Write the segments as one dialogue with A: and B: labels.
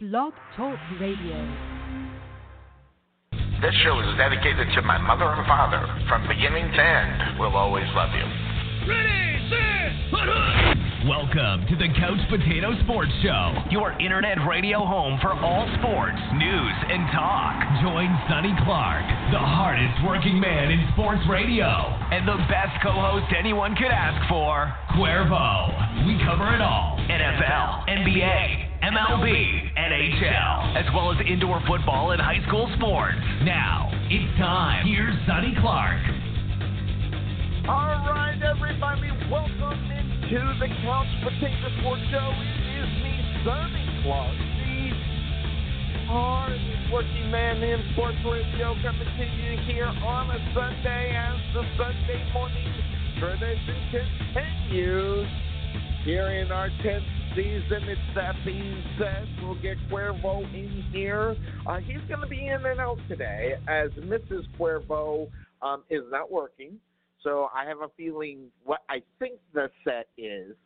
A: Blog Talk Radio.
B: This show is dedicated to my mother and father. From beginning to end, we'll always love you.
C: Ready, set, put up!
D: Welcome to the Couch Potato Sports Show, your internet radio home for all sports, news, and talk. Join Sonny Clark, the hardest working man in sports radio, and the best co host anyone could ask for, Cuervo. We cover it all NFL, NBA, MLB, NHL, as well as indoor football and high school sports. Now, it's time. Here's Sonny Clark.
E: All right, everybody, welcome into the Couch Potato Sports Show. It is me, Sonny Clark, the hardest working man in sports radio, coming to you here on a Sunday as the Sunday morning tradition continues. Here in our 10th season, it's that being said, we'll get Cuervo in here. Uh, he's going to be in and out today as Mrs. Cuervo um, is not working. So I have a feeling what I think the set is,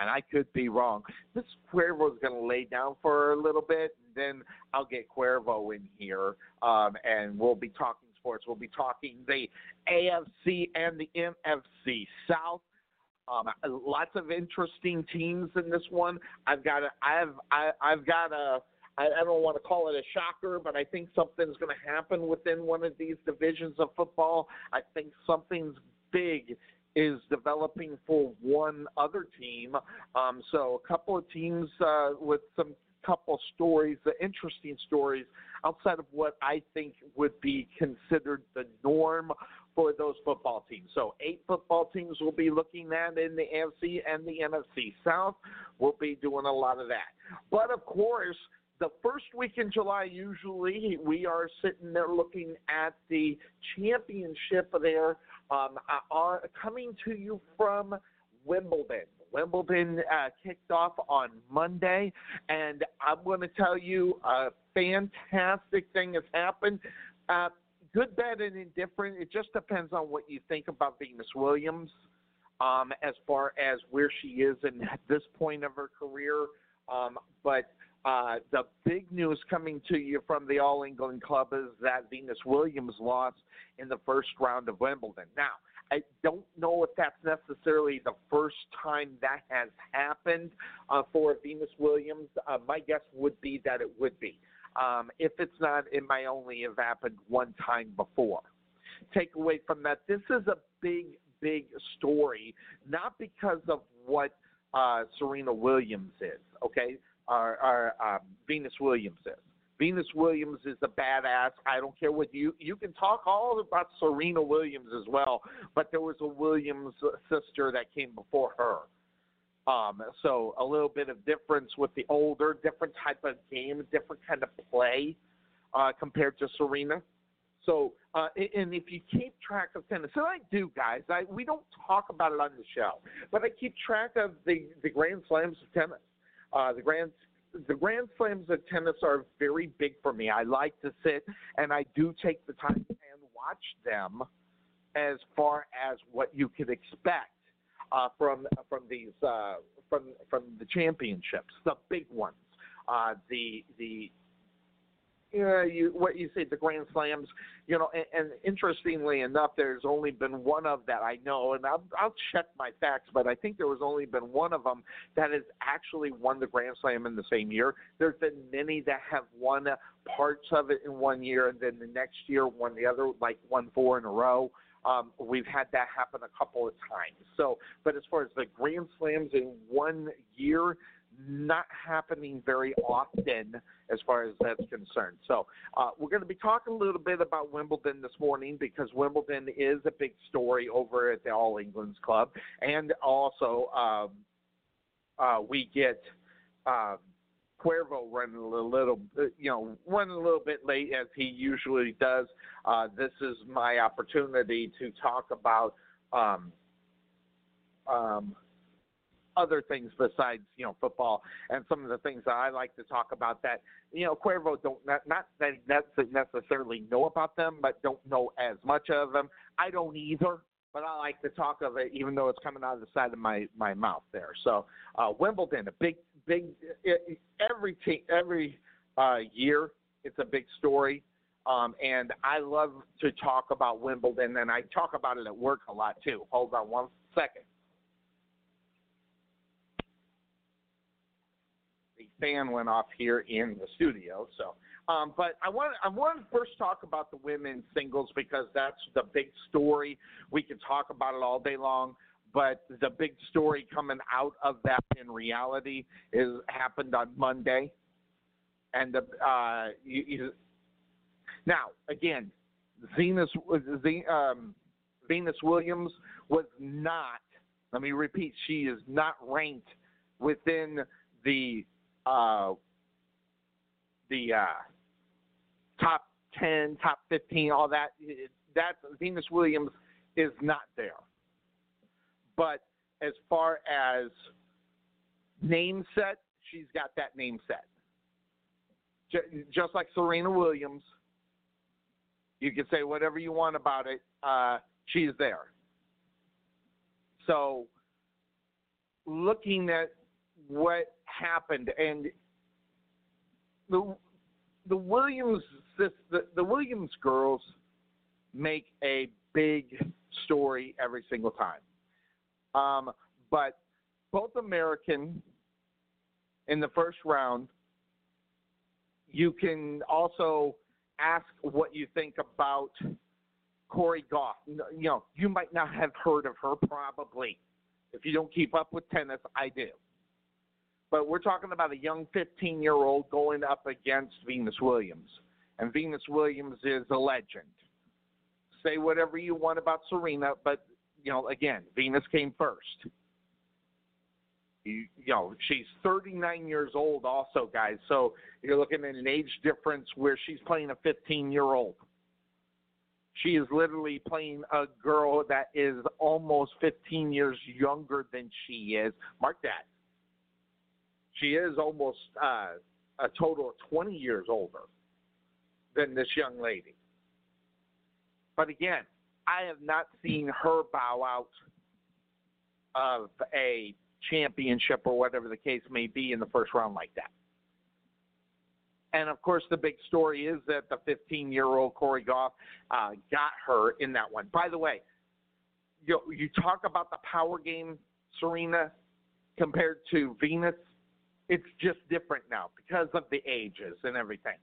E: and I could be wrong. This Cuervo is going to lay down for a little bit, and then I'll get Cuervo in here, um, and we'll be talking sports. We'll be talking the AFC and the NFC South. Um, lots of interesting teams in this one. I've got a, I've I, I've got a I, I don't want to call it a shocker, but I think something's going to happen within one of these divisions of football. I think something's big is developing for one other team. Um, so a couple of teams uh, with some couple stories, the interesting stories outside of what I think would be considered the norm for those football teams. So eight football teams will be looking at in the AFC and the NFC South. We'll be doing a lot of that. But of course, the first week in July, usually we are sitting there looking at the championship there, um, are coming to you from Wimbledon. Wimbledon uh, kicked off on Monday, and I'm going to tell you a fantastic thing has happened. Uh, good, bad, and indifferent. It just depends on what you think about Venus Williams um, as far as where she is in at this point of her career. Um, but uh, the big news coming to you from the All England Club is that Venus Williams lost in the first round of Wimbledon. Now, I don't know if that's necessarily the first time that has happened uh, for Venus Williams. Uh, my guess would be that it would be. Um, if it's not, it might only have happened one time before. Take away from that, this is a big, big story, not because of what uh, Serena Williams is, okay? Or, or um, Venus Williams is. Venus Williams is a badass. I don't care what you you can talk all about Serena Williams as well, but there was a Williams sister that came before her. Um, so a little bit of difference with the older, different type of game, different kind of play uh, compared to Serena. So, uh, and if you keep track of tennis, and I do, guys, I, we don't talk about it on the show, but I keep track of the the Grand Slams of tennis. Uh, the Grand the Grand Slams of tennis are very big for me. I like to sit and I do take the time and watch them as far as what you could expect uh, from from these uh, from from the championships, the big ones, uh, the the yeah, you what you say the Grand Slams, you know, and, and interestingly enough, there's only been one of that I know, and I'll, I'll check my facts, but I think there was only been one of them that has actually won the Grand Slam in the same year. There's been many that have won parts of it in one year, and then the next year won the other, like won four in a row. Um, we've had that happen a couple of times. So, but as far as the Grand Slams in one year, not happening very often as far as that's concerned. So uh, we're going to be talking a little bit about Wimbledon this morning because Wimbledon is a big story over at the All England's Club, and also um, uh, we get. Uh, Cuervo running a little, you know, running a little bit late as he usually does. Uh, this is my opportunity to talk about um, um, other things besides you know football and some of the things that I like to talk about that you know Cuervo don't not, not that necessarily know about them but don't know as much of them. I don't either, but I like to talk of it even though it's coming out of the side of my my mouth there. So uh, Wimbledon, a big every te- every uh, year it's a big story. Um, and I love to talk about Wimbledon, and I talk about it at work a lot too. Hold on one second. The fan went off here in the studio, so. Um, but I want I want to first talk about the women's singles because that's the big story. We can talk about it all day long, but the big story coming out of that in reality is happened on Monday, and the uh, you, you, now again, Venus um, Venus Williams was not. Let me repeat, she is not ranked within the uh, the uh, top 10, top 15, all that. That Venus Williams is not there. But as far as name set, she's got that name set. Just like Serena Williams, you can say whatever you want about it. Uh, she's there. So, looking at what happened, and the the Williams the, the Williams girls make a big story every single time. Um, but both American in the first round. You can also ask what you think about Cori Gauff. You know, you might not have heard of her probably. If you don't keep up with tennis, I do. But we're talking about a young 15 year old going up against Venus Williams. And Venus Williams is a legend. Say whatever you want about Serena, but, you know, again, Venus came first. You, you know, she's 39 years old, also, guys. So you're looking at an age difference where she's playing a 15 year old. She is literally playing a girl that is almost 15 years younger than she is. Mark that. She is almost uh, a total of 20 years older than this young lady. But again, I have not seen her bow out of a championship or whatever the case may be in the first round like that. And of course, the big story is that the 15 year old Cori Gauff uh, got her in that one. By the way, you, you talk about the power game, Serena, compared to Venus it's just different now because of the ages and everything.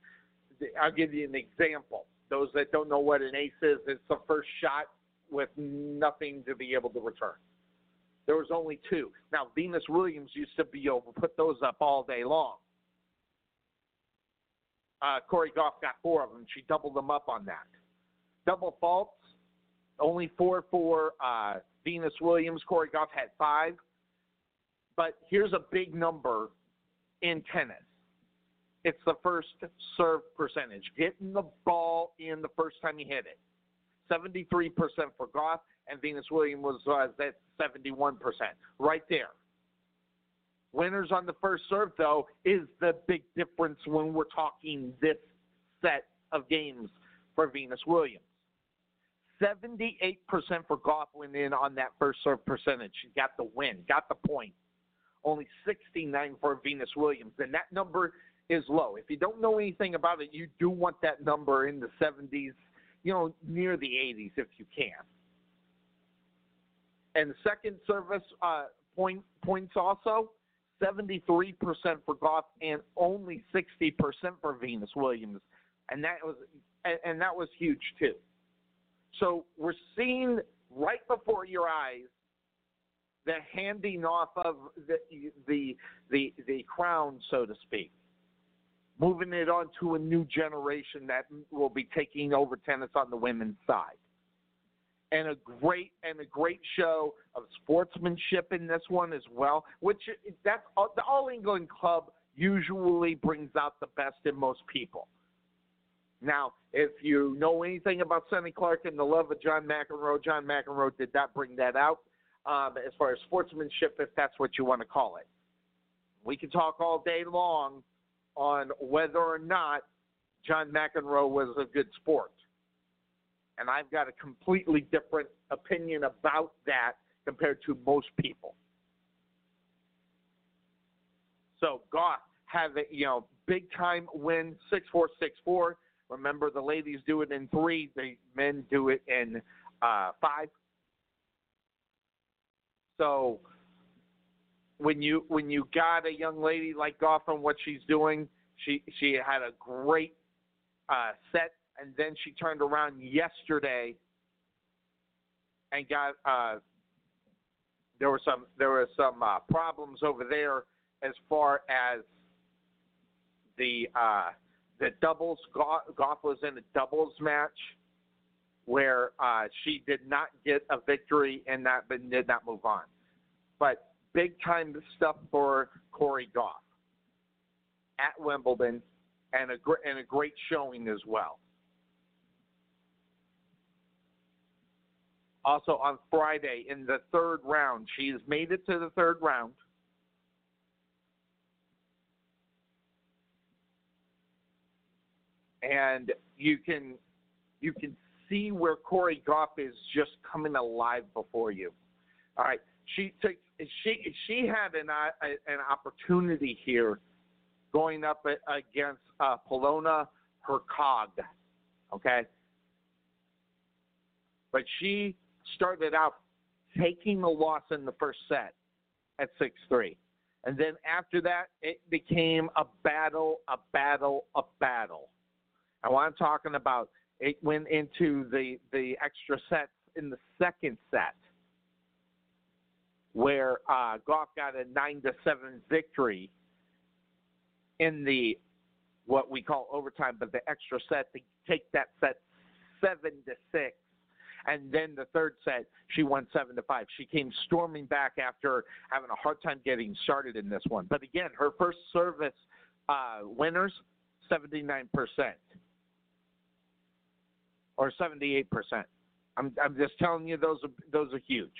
E: I'll give you an example. Those that don't know what an ace is, it's the first shot with nothing to be able to return. There was only two. Now Venus Williams used to be able to put those up all day long. Uh, Cori Gauff got four of them. She doubled them up on that. Double faults, only four for uh, Venus Williams. Cori Gauff had five. But here's a big number in tennis. It's the first serve percentage, getting the ball in the first time you hit it. 73% for Gauff, and Venus Williams was uh, at 71%. Right there. Winners on the first serve, though, is the big difference when we're talking this set of games for Venus Williams. 78% for Gauff went in on that first serve percentage. She got the win, got the point only 69 for Venus Williams. And that number is low. If you don't know anything about it, you do want that number in the 70s, you know, near the 80s if you can. And second service uh, point points also 73% for Gauff and only 60% for Venus Williams, and that was and, and that was huge too. So we're seeing right before your eyes the handing off of the the the, the crown, so to speak, moving it on to a new generation that will be taking over tennis on the women's side. And a great and a great show of sportsmanship in this one as well, which that's all, the All England Club usually brings out the best in most people. Now, if you know anything about Sonny Clark and the love of John McEnroe, John McEnroe did not bring that out um, as far as sportsmanship, if that's what you want to call it. We can talk all day long on whether or not John McEnroe was a good sport. And I've got a completely different opinion about that compared to most people. So Gauff have a you know big time win six four six four. Remember, the ladies do it in three, the men do it in uh, five. So when you when you got a young lady like and what she's doing, she she had a great uh, set, and then she turned around yesterday and got uh, there were some there were some uh, problems over there as far as the uh, the doubles. Gauff was in a doubles match where uh, she did not get a victory and that but did not move on. But big time stuff for Cori Gauff at Wimbledon and a gr- and a great showing as well. Also on Friday in the third round, she has made it to the third round. And you can you can see where Cori Gauff is just coming alive before you. All right, she took she she had an uh, an opportunity here going up against uh, Polona Hercog, okay, but she started out taking the loss in the first set at six three, and then after that it became a battle, a battle, a battle. And what I'm talking about, it went into the the extra sets in the second set where uh, Gauff got a nine to seven victory in the what we call overtime, but the extra set to take that set seven to six. And then the third set, she won seven to five. She came storming back after having a hard time getting started in this one. But again, her first service uh, winners, seventy nine percent or seventy eight percent. I'm I'm just telling you those are those are huge.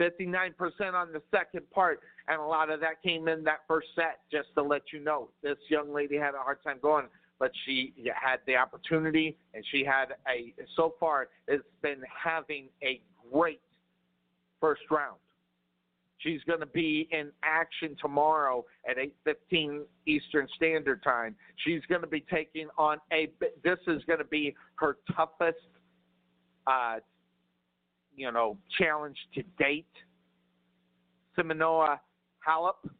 E: 59% on the second part, and a lot of that came in that first set, just to let you know. This young lady had a hard time going, but she had the opportunity, and she had a, so far, it's been having a great first round. She's going to be in action tomorrow at 8:15 Eastern Standard Time. She's going to be taking on a. This is going to be her toughest uh, you know, challenge to date. Simona Halep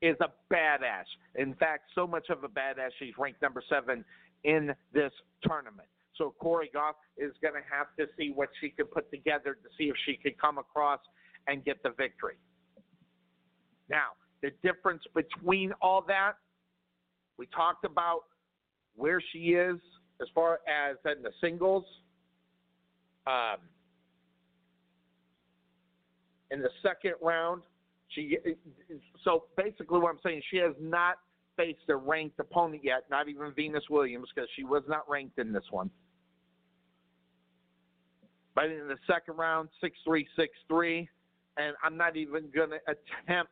E: is a badass. In fact, so much of a badass, she's ranked number seven in this tournament. So Cori Gauff is going to have to see what she can put together to see if she can come across and get the victory. Now, the difference between all that, we talked about where she is as far as in the singles. Um, in the second round. She so basically what I'm saying, she has not faced a ranked opponent yet, not even Venus Williams, because she was not ranked in this one. But in the second round, six three six three, and I'm not even going to attempt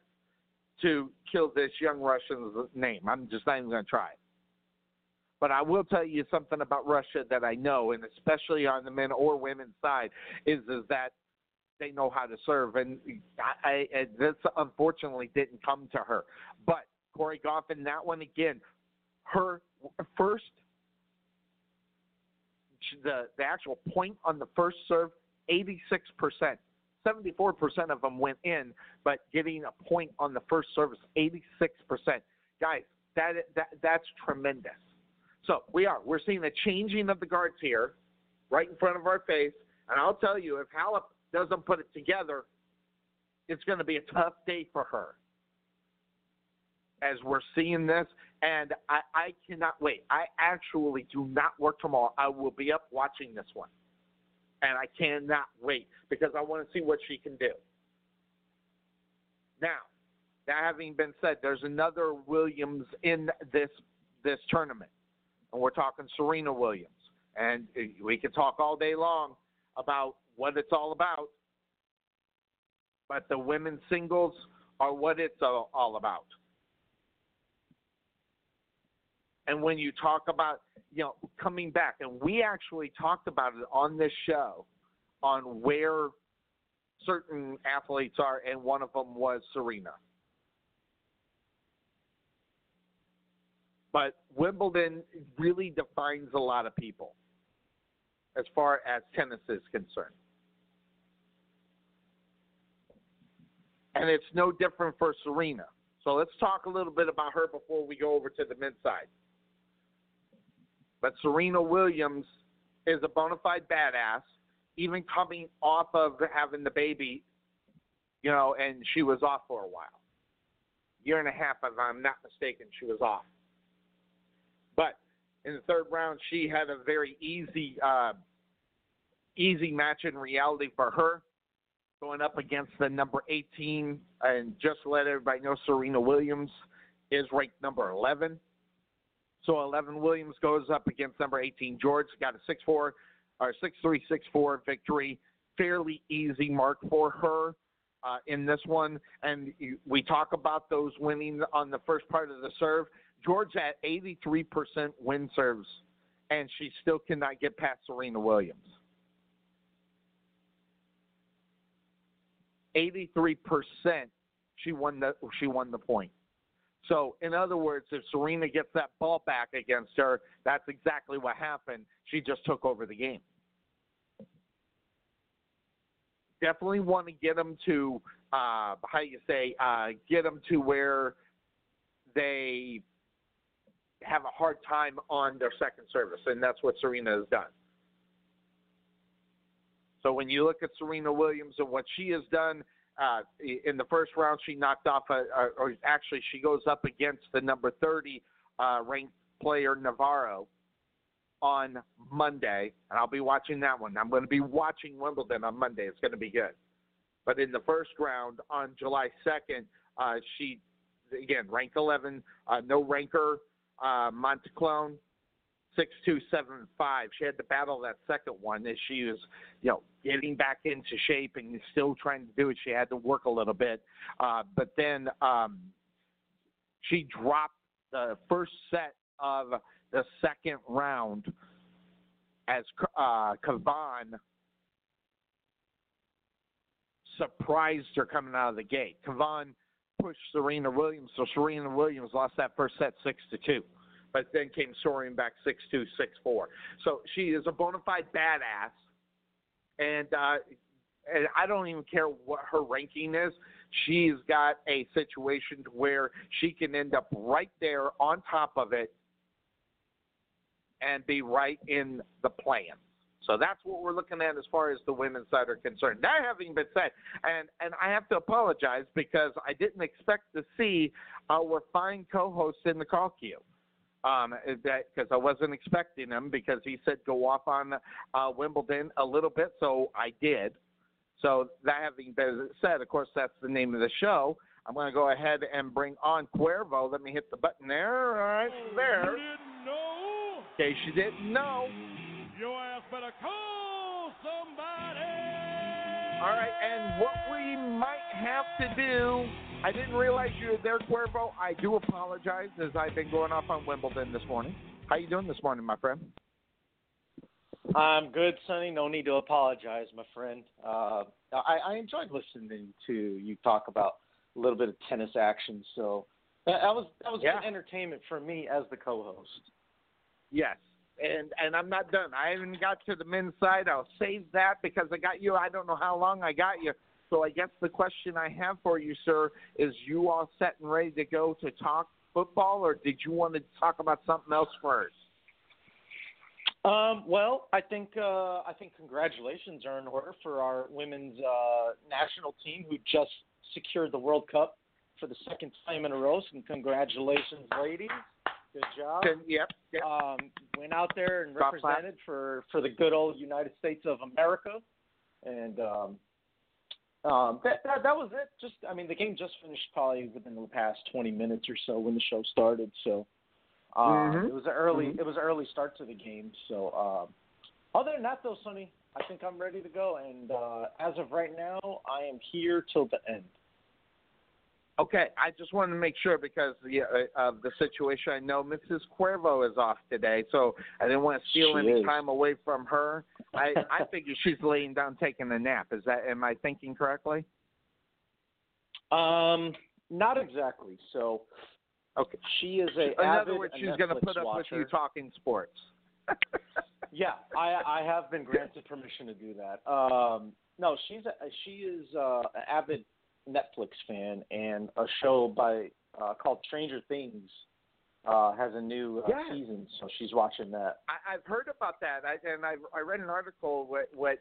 E: to kill this young Russian's name. I'm just not even going to try. But I will tell you something about Russia that I know, and especially on the men or women's side, is is that they know how to serve, and I, I, this unfortunately didn't come to her. But Cori Gauff in that one again, her first, the the actual point on the first serve, eighty six percent. 74% of them went in, but getting a point on the first service, 86%. Guys, that, that that's tremendous. So we are. We're seeing a changing of the guards here, right in front of our face. And I'll tell you, if Halep doesn't put it together, it's going to be a tough day for her. As we're seeing this, and I, I cannot wait. I actually do not work tomorrow. I will be up watching this one. And I cannot wait because I want to see what she can do. Now, that having been said, there's another Williams in this this tournament, and we're talking Serena Williams. And eh, we can talk all day long about what it's all about. But the women's singles are what it's all about. And when you talk about, you know, coming back, and we actually talked about it on this show on where certain athletes are, and one of them was Serena. But Wimbledon really defines a lot of people as far as tennis is concerned. And it's no different for Serena. So let's talk a little bit about her before we go over to the men's side. But Serena Williams is a bona fide badass, even coming off of having the baby, you know, and she was off for a while. Year and a half, if I'm not mistaken, she was off. But in the third round, she had a very easy, uh, easy match in reality for her, going up against the number 18. And just let everybody know, Serena Williams is ranked number 11. So 11 Williams goes up against number 18 George. Got a 6 4 or 6 3 6 4 victory. Fairly easy mark for her uh, in this one. And we talk about those winning on the first part of the serve. George at 83% win serves, and she still cannot get past Serena Williams. 83% she won the she won the point. So, in other words, if Serena gets that ball back against her, that's exactly what happened. She just took over the game. Definitely want to get them to, uh, how do you say, uh, get them to where they have a hard time on their second service, and that's what Serena has done. So when you look at Serena Williams and what she has done, uh, in the first round, she knocked off, a, a, or actually, she goes up against the number 30 uh, ranked player Navarro on Monday, and I'll be watching that one. I'm going to be watching Wimbledon on Monday. It's going to be good. But in the first round on July 2nd, uh, she again ranked 11, uh, no ranker, uh, six two seven five. She had to battle that second one as she was, you know, getting back into shape and still trying to do it. She had to work a little bit, uh, but then um, she dropped the first set of the second round as uh, Kavan surprised her coming out of the gate. Kavan pushed Serena Williams, so Serena Williams lost that first set six to two but then came soaring back six two, six four. So she is a bona fide badass, and uh, and I don't even care what her ranking is. She's got a situation where she can end up right there on top of it and be right in the plan. So that's what we're looking at as far as the women's side are concerned. That having been said, and and I have to apologize because I didn't expect to see our fine co-host in the call queue um, that because I wasn't expecting him because he said go off on uh, Wimbledon a little bit, so I did. So that having been said, of course, that's the name of the show. I'm going to go ahead and bring on Cuervo. Let me hit the button there. All right, there. In case you didn't know. All right, and what we might have to do, I didn't realize you were there, Cuervo. I do apologize as I've been going off on Wimbledon this morning. How you doing this morning, my friend?
F: I'm good, Sonny. No need to apologize, my friend. Uh, I, I enjoyed listening to you talk about a little bit of tennis action. So that, that was that was
E: Yeah.
F: good entertainment for me as the co-host.
E: Yes. And and I'm not done. I haven't got to the men's side. I'll save that because I got you. I don't know how long I got you. So I guess the question I have for you, sir, is you all set and ready to go to talk football, or did you want to talk about something else first?
F: Um, well, I think uh, I think congratulations are in order for our women's uh, national team who just secured the World Cup for the second time in a row. So congratulations, ladies. Good job.
E: Then- yep. yep.
F: um, went out there and
E: Drop clap.
F: represented for for the good old United States of America, and um, um, that, that that was it. Just I mean, the game just finished probably within the past 20 minutes or so when the show started. So uh,
E: Mhm.
F: it was an early
E: Mhm.
F: it was an early start to the game. So um, other than that, though, Sonny, I think I'm ready to go. And uh, as of right now, I am here till the end.
E: Okay, I just wanted to make sure because the, uh, of the situation. I know Mrs. Cuervo is off today, so I didn't want to steal
F: She
E: any
F: is.
E: time away from her. I I figure she's laying down taking a nap. Is that am I thinking correctly?
F: Um, not exactly. So
E: Okay.
F: She is a
E: In
F: avid
E: other words, she's
F: going to
E: put up
F: watcher.
E: with you talking sports.
F: Yeah, I I have been granted permission to do that. Um, no, she's a, she is uh, an avid Netflix fan, and a show by uh, called Stranger Things uh, has a new uh,
E: Yes.
F: season, so she's watching that.
E: I, I've heard about that, I, and I, I read an article what what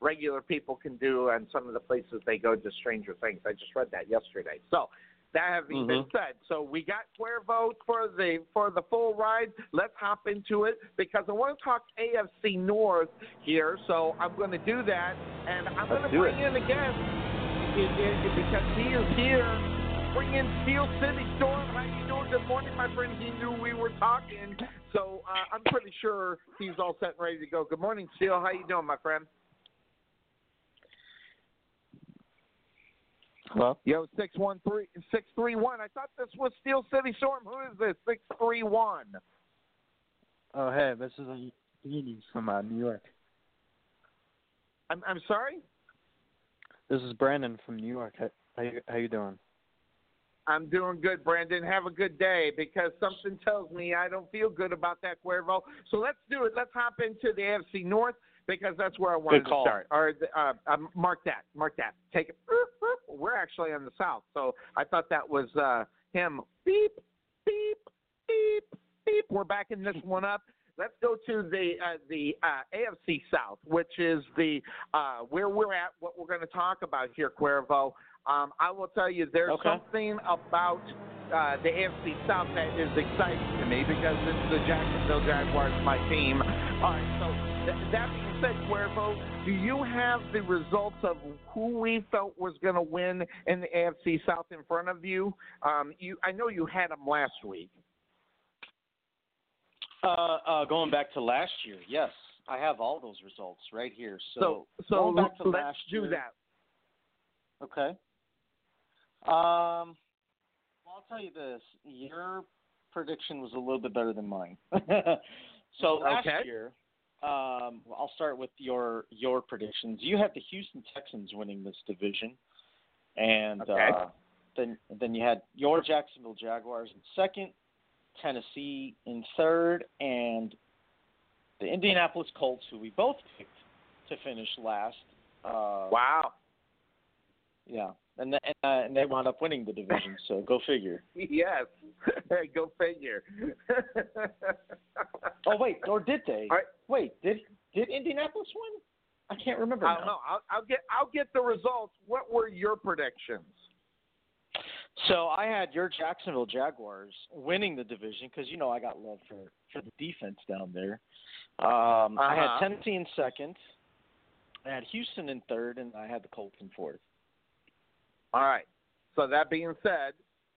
E: regular people can do on some of the places they go to Stranger Things. I just read that yesterday. So that having been
F: Mhm.
E: said, so we got Cuervo for the for the full ride. Let's hop into it because I want to talk AFC North here. So I'm going to do that, and I'm going to bring
F: it.
E: in a guest it, it, because he is here. Bring in Steel City Storm. How you doing? Good morning, my friend. He knew we were talking, so uh, I'm pretty sure he's all set and ready to go. Good morning, Steel. How you doing, my friend?
G: Hello?
E: Yo, six one three six three one. I thought this was Steel City Storm. Who is this? Six three one.
G: Oh, hey, this is Ian from uh, New York.
E: I'm I'm sorry.
G: This is Brandon from New York. How, how, you, how you doing?
E: I'm doing good, Brandon. Have a good day because something tells me I don't feel good about that Cuervo. So let's do it. Let's hop into the AFC North because that's where I wanted to start. Or uh, um, mark that. Mark that. Take it. We're actually on the South, so I thought that was uh, him. Beep, beep, beep, beep. We're backing this one up. Let's go to the uh, the uh, AFC South, which is the uh, where we're at. What we're going to talk about here, Cuervo. Um, I will tell you, there's
F: Okay.
E: something about uh, the AFC South that is exciting to me because it's the Jacksonville Jaguars, my team. All right, so th- that being said, Cuervo, do you have the results of who we felt was going to win in the AFC South in front of you? Um, you, I know you had them last week.
F: Uh, uh, going back to last year, yes, I have all those results right here. So,
E: So, so
F: going back to
E: let's
F: last
E: do
F: year,
E: that.
F: Okay. Um, well, I'll tell you this: your prediction was a little bit better than mine. so last
E: Okay.
F: year, um, I'll start with your your predictions. You had the Houston Texans winning this division, and
E: Okay.
F: uh, then then you had your Jacksonville Jaguars in second, Tennessee in third, and the Indianapolis Colts, who we both picked to finish last. Uh,
E: Wow.
F: yeah, and the, and, uh, and they wound up winning the division. So go figure.
E: Yes. Go figure.
F: Oh wait, or did they?
E: Right.
F: Wait, did did Indianapolis win? I can't remember.
E: I don't know. I'll, I'll get I'll get the results. What were your predictions?
F: So I had your Jacksonville Jaguars winning the division because you know I got love for for the defense down there. Um, I
E: Uh-huh.
F: had Tennessee in second. I had Houston in third, and I had the Colts in fourth.
E: All right. So that being said,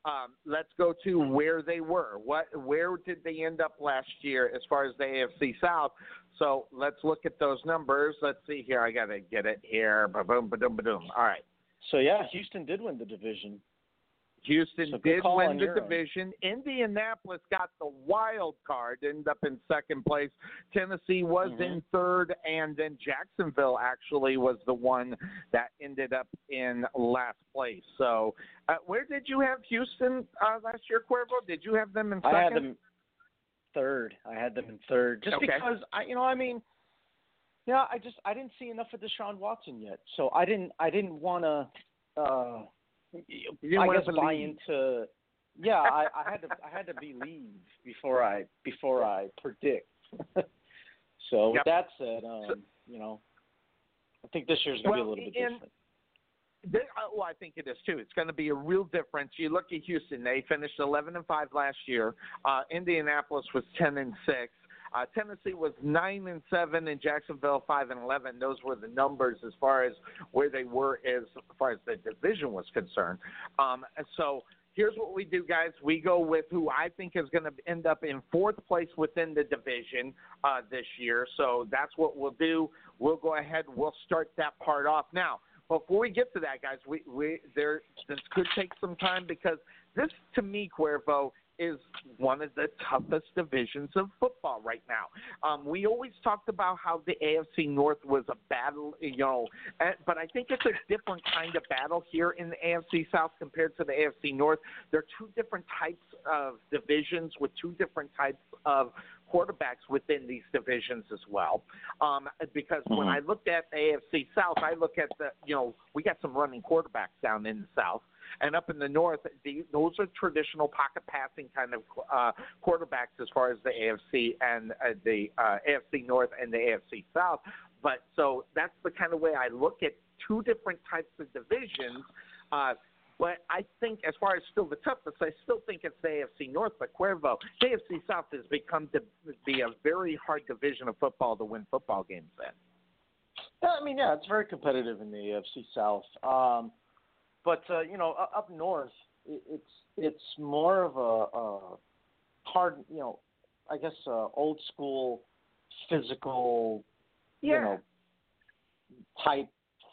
E: um, let's go to where they were. What where did they end up last year as far as the AFC South? So let's look at those numbers. Let's see here. I gotta get it here. Ba boom, ba doom, ba doom. All right.
F: So yeah, Houston did win the division.
E: Houston
F: So
E: did win the division. Indianapolis got the wild card, ended up in second place. Tennessee was
F: Mhm.
E: in third, and then Jacksonville actually was the one that ended up in last place. So, uh, where did you have Houston uh, last year, Cuervo? Did you have them in second?
F: I had them third. I had them in third, just
E: Okay.
F: because I, you know, I mean, yeah, I just I didn't see enough of Deshaun Watson yet, so I didn't I didn't want to, uh, I guess buy into. Yeah, I, I had to I had to believe before I before I predict. so with that said, um, you know, I think this year's gonna be a little bit
E: and-
F: different.
E: They, uh, well, I think it is too. It's going to be a real difference. You look at Houston; they finished 11 and five last year. Uh, Indianapolis was 10 and six. Uh, Tennessee was nine and seven, and Jacksonville five and 11. Those were the numbers as far as where they were as far as the division was concerned. Um, so. Here's what we do, guys. We go with who I think is going to end up in fourth place within the division uh, this year. So that's what we'll do. We'll go ahead. We'll start that part off now before we get to that, guys, we, we there this could take some time because this to me, Cuervo, is one of the toughest divisions of football right now. Um, we always talked about how the AFC North was a battle, you know, but I think it's a different kind of battle here in the AFC South compared to the AFC North. There are two different types of divisions with two different types of quarterbacks within these divisions as well. Um, because when I looked at the AFC South, I look at the, you know, we got some running quarterbacks down in the South. And up in the north, the, those are traditional pocket passing kind of uh, quarterbacks as far as the AFC and uh, the uh, AFC North and the AFC South. But so that's the kind of way I look at two different types of divisions. Uh, but I think, as far as still the toughest, I still think it's the AFC North. But Cuervo, AFC South has become to be a very hard division of football to win football games in.
F: Yeah, I mean, yeah, it's very competitive in the AFC South. Um, but uh, you know, up north, it, it's it's more of a, a hard, you know, I guess uh, old school, physical, you know, type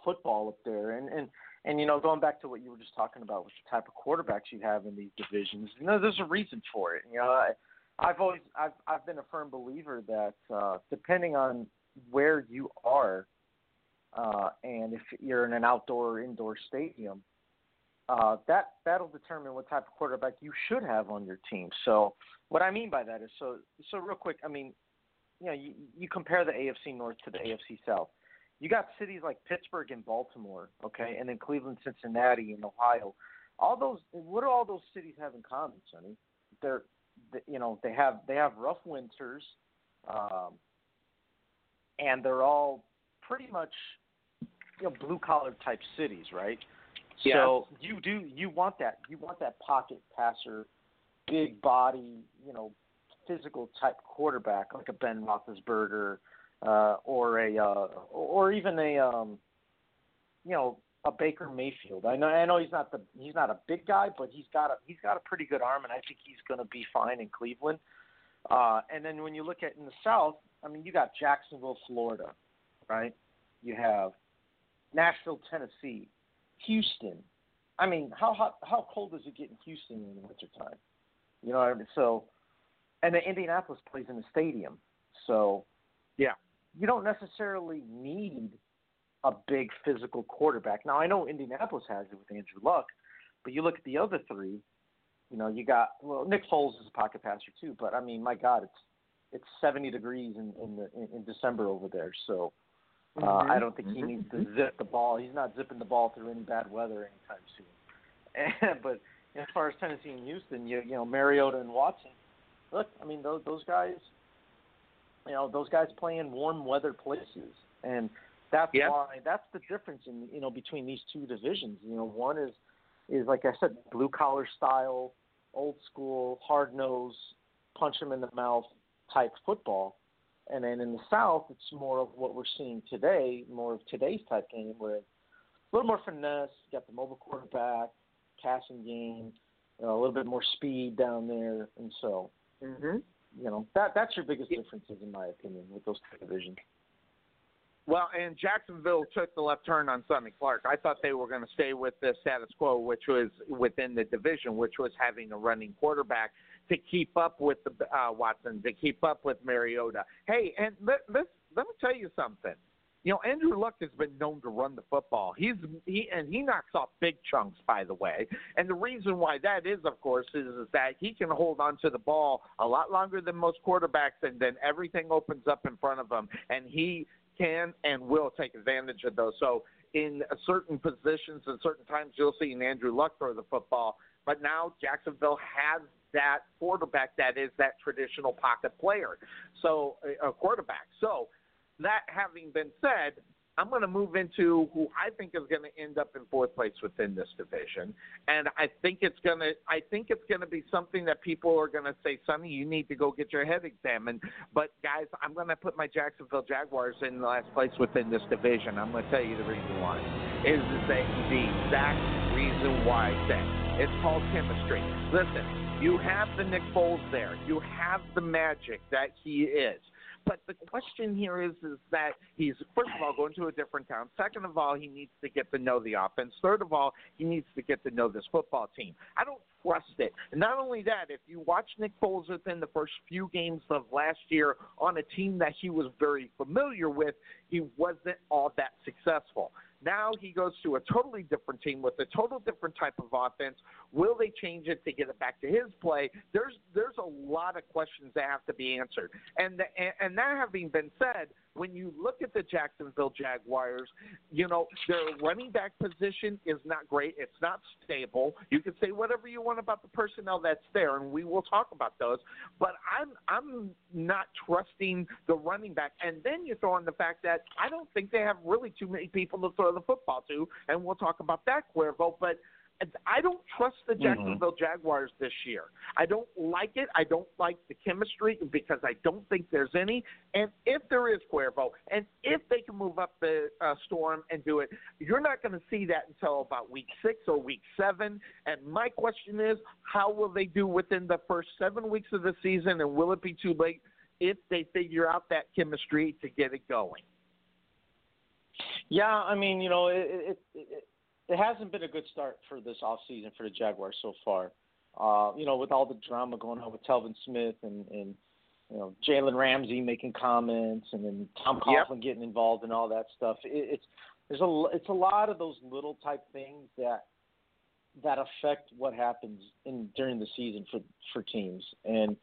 F: football up there, and and and you know, going back to what you were just talking about with the type of quarterbacks you have in these divisions, you know, there's a reason for it. You know, I, I've always I've I've been a firm believer that uh, depending on where you are, uh, and if you're in an outdoor or indoor stadium, uh, that that'll determine what type of quarterback you should have on your team. So what I mean by that is so so real quick. I mean, you know, you, you compare the AFC North to the AFC South. You got cities like Pittsburgh and Baltimore, okay, and then Cleveland, Cincinnati, and Ohio. All those, what do all those cities have in common, Sonny? They're, they, you know, they have they have rough winters, um, and they're all pretty much, you know, blue collar type cities, right?
E: Yeah.
F: So you do you want that you want that pocket passer, big body, you know, physical type quarterback like a Ben Roethlisberger, uh, or a uh, or even a um, you know a Baker Mayfield. I know I know he's not the he's not a big guy, but he's got a he's got a pretty good arm, and I think he's going to be fine in Cleveland. Uh, and then when you look at in the South, I mean, you got Jacksonville, Florida, right? You have Nashville, Tennessee, Houston. I mean, how hot, how cold does it get in Houston in the wintertime? You know what I mean? So, and then Indianapolis plays in a stadium, so
E: Yeah.
F: you don't necessarily need a big physical quarterback. Now I know Indianapolis has it with Andrew Luck, but you look at the other three. You know, you got well, Nick Foles is a pocket passer too, but I mean, my God, it's it's 70 degrees in in, the, in, in December over there, so uh,
E: Mhm.
F: I don't think he needs to zip the ball. He's not zipping the ball through any bad weather anytime soon. but as far as Tennessee and Houston, you you know Mariota and Watson, look, I mean those those guys, you know those guys play in warm weather places, and that's
E: Yeah.
F: why that's the difference in you know between these two divisions. You know, one is is like I said, blue collar style, old school, hard nose, punch them in the mouth type football. And then in the South, it's more of what we're seeing today, more of today's type game, where it's a little more finesse. Got the mobile quarterback, passing game, you know, a little bit more speed down there, and so
E: Mm-hmm.
F: you know that that's your biggest differences, in my opinion, with those two divisions.
E: Well, and Jacksonville took the left turn on Sonny Clark. I thought they were going to stay with the status quo, which was within the division, which was having a running quarterback to keep up with the uh, Watson, to keep up with Mariota. Hey, and let, let let me tell you something. You know, Andrew Luck has been known to run the football. He's he and he knocks off big chunks, by the way. And the reason why that is, of course, is, is that he can hold on to the ball a lot longer than most quarterbacks, and then everything opens up in front of him, and he can and will take advantage of those. So in certain positions and certain times, you'll see an Andrew Luck throw the football. But now Jacksonville has that quarterback that is that traditional pocket player, so a quarterback. So that having been said, I'm going to move into who I think is going to end up in fourth place within this division, and I think it's going to I think it's going to be something that people are going to say, Sonny, you need to go get your head examined. But guys, I'm going to put my Jacksonville Jaguars in last place within this division. I'm going to tell you the reason why. Is the, exact reason why say it's called chemistry. Listen, you have the Nick Foles there. You have the magic that he is. But the question here is is that he's first of all going to a different town. Second of all, he needs to get to know the offense. Third of all, he needs to get to know this football team. I don't trust it. And not only that, if you watch Nick Foles within the first few games of last year on a team that he was very familiar with, he wasn't all that successful. Now he goes to a totally different team with a total different type of offense. Will they change it to get it back to his play? There's there's a lot of questions that have to be answered. And the, and, and that having been said, when you look at the Jacksonville Jaguars, you know their running back position is not great. It's not stable. You can say whatever you want about the personnel that's there, and we will talk about those. But I'm I'm not trusting the running back. And then you throw in the fact that I don't think they have really too many people to throw the football to, and we'll talk about that, Cuervo. But I don't trust the Jacksonville Jaguars this year. I don't like it. I don't like the chemistry because I don't think there's any. And if there is Cuervo, and if they can move up the uh, storm and do it, you're not going to see that until about week six or week seven. And my question is, how will they do within the first seven weeks of the season? And will it be too late if they figure out that chemistry to get it going?
F: Yeah, I mean, you know, it, it, it it hasn't been a good start for this off season for the Jaguars so far. Uh, you know, with all the drama going on with Telvin Smith and, and you know Jalen Ramsey making comments and then Tom Coughlin
E: Yep.
F: getting involved and all that stuff. It, it's there's a it's a lot of those little type things that that affect what happens in during the season for for teams. And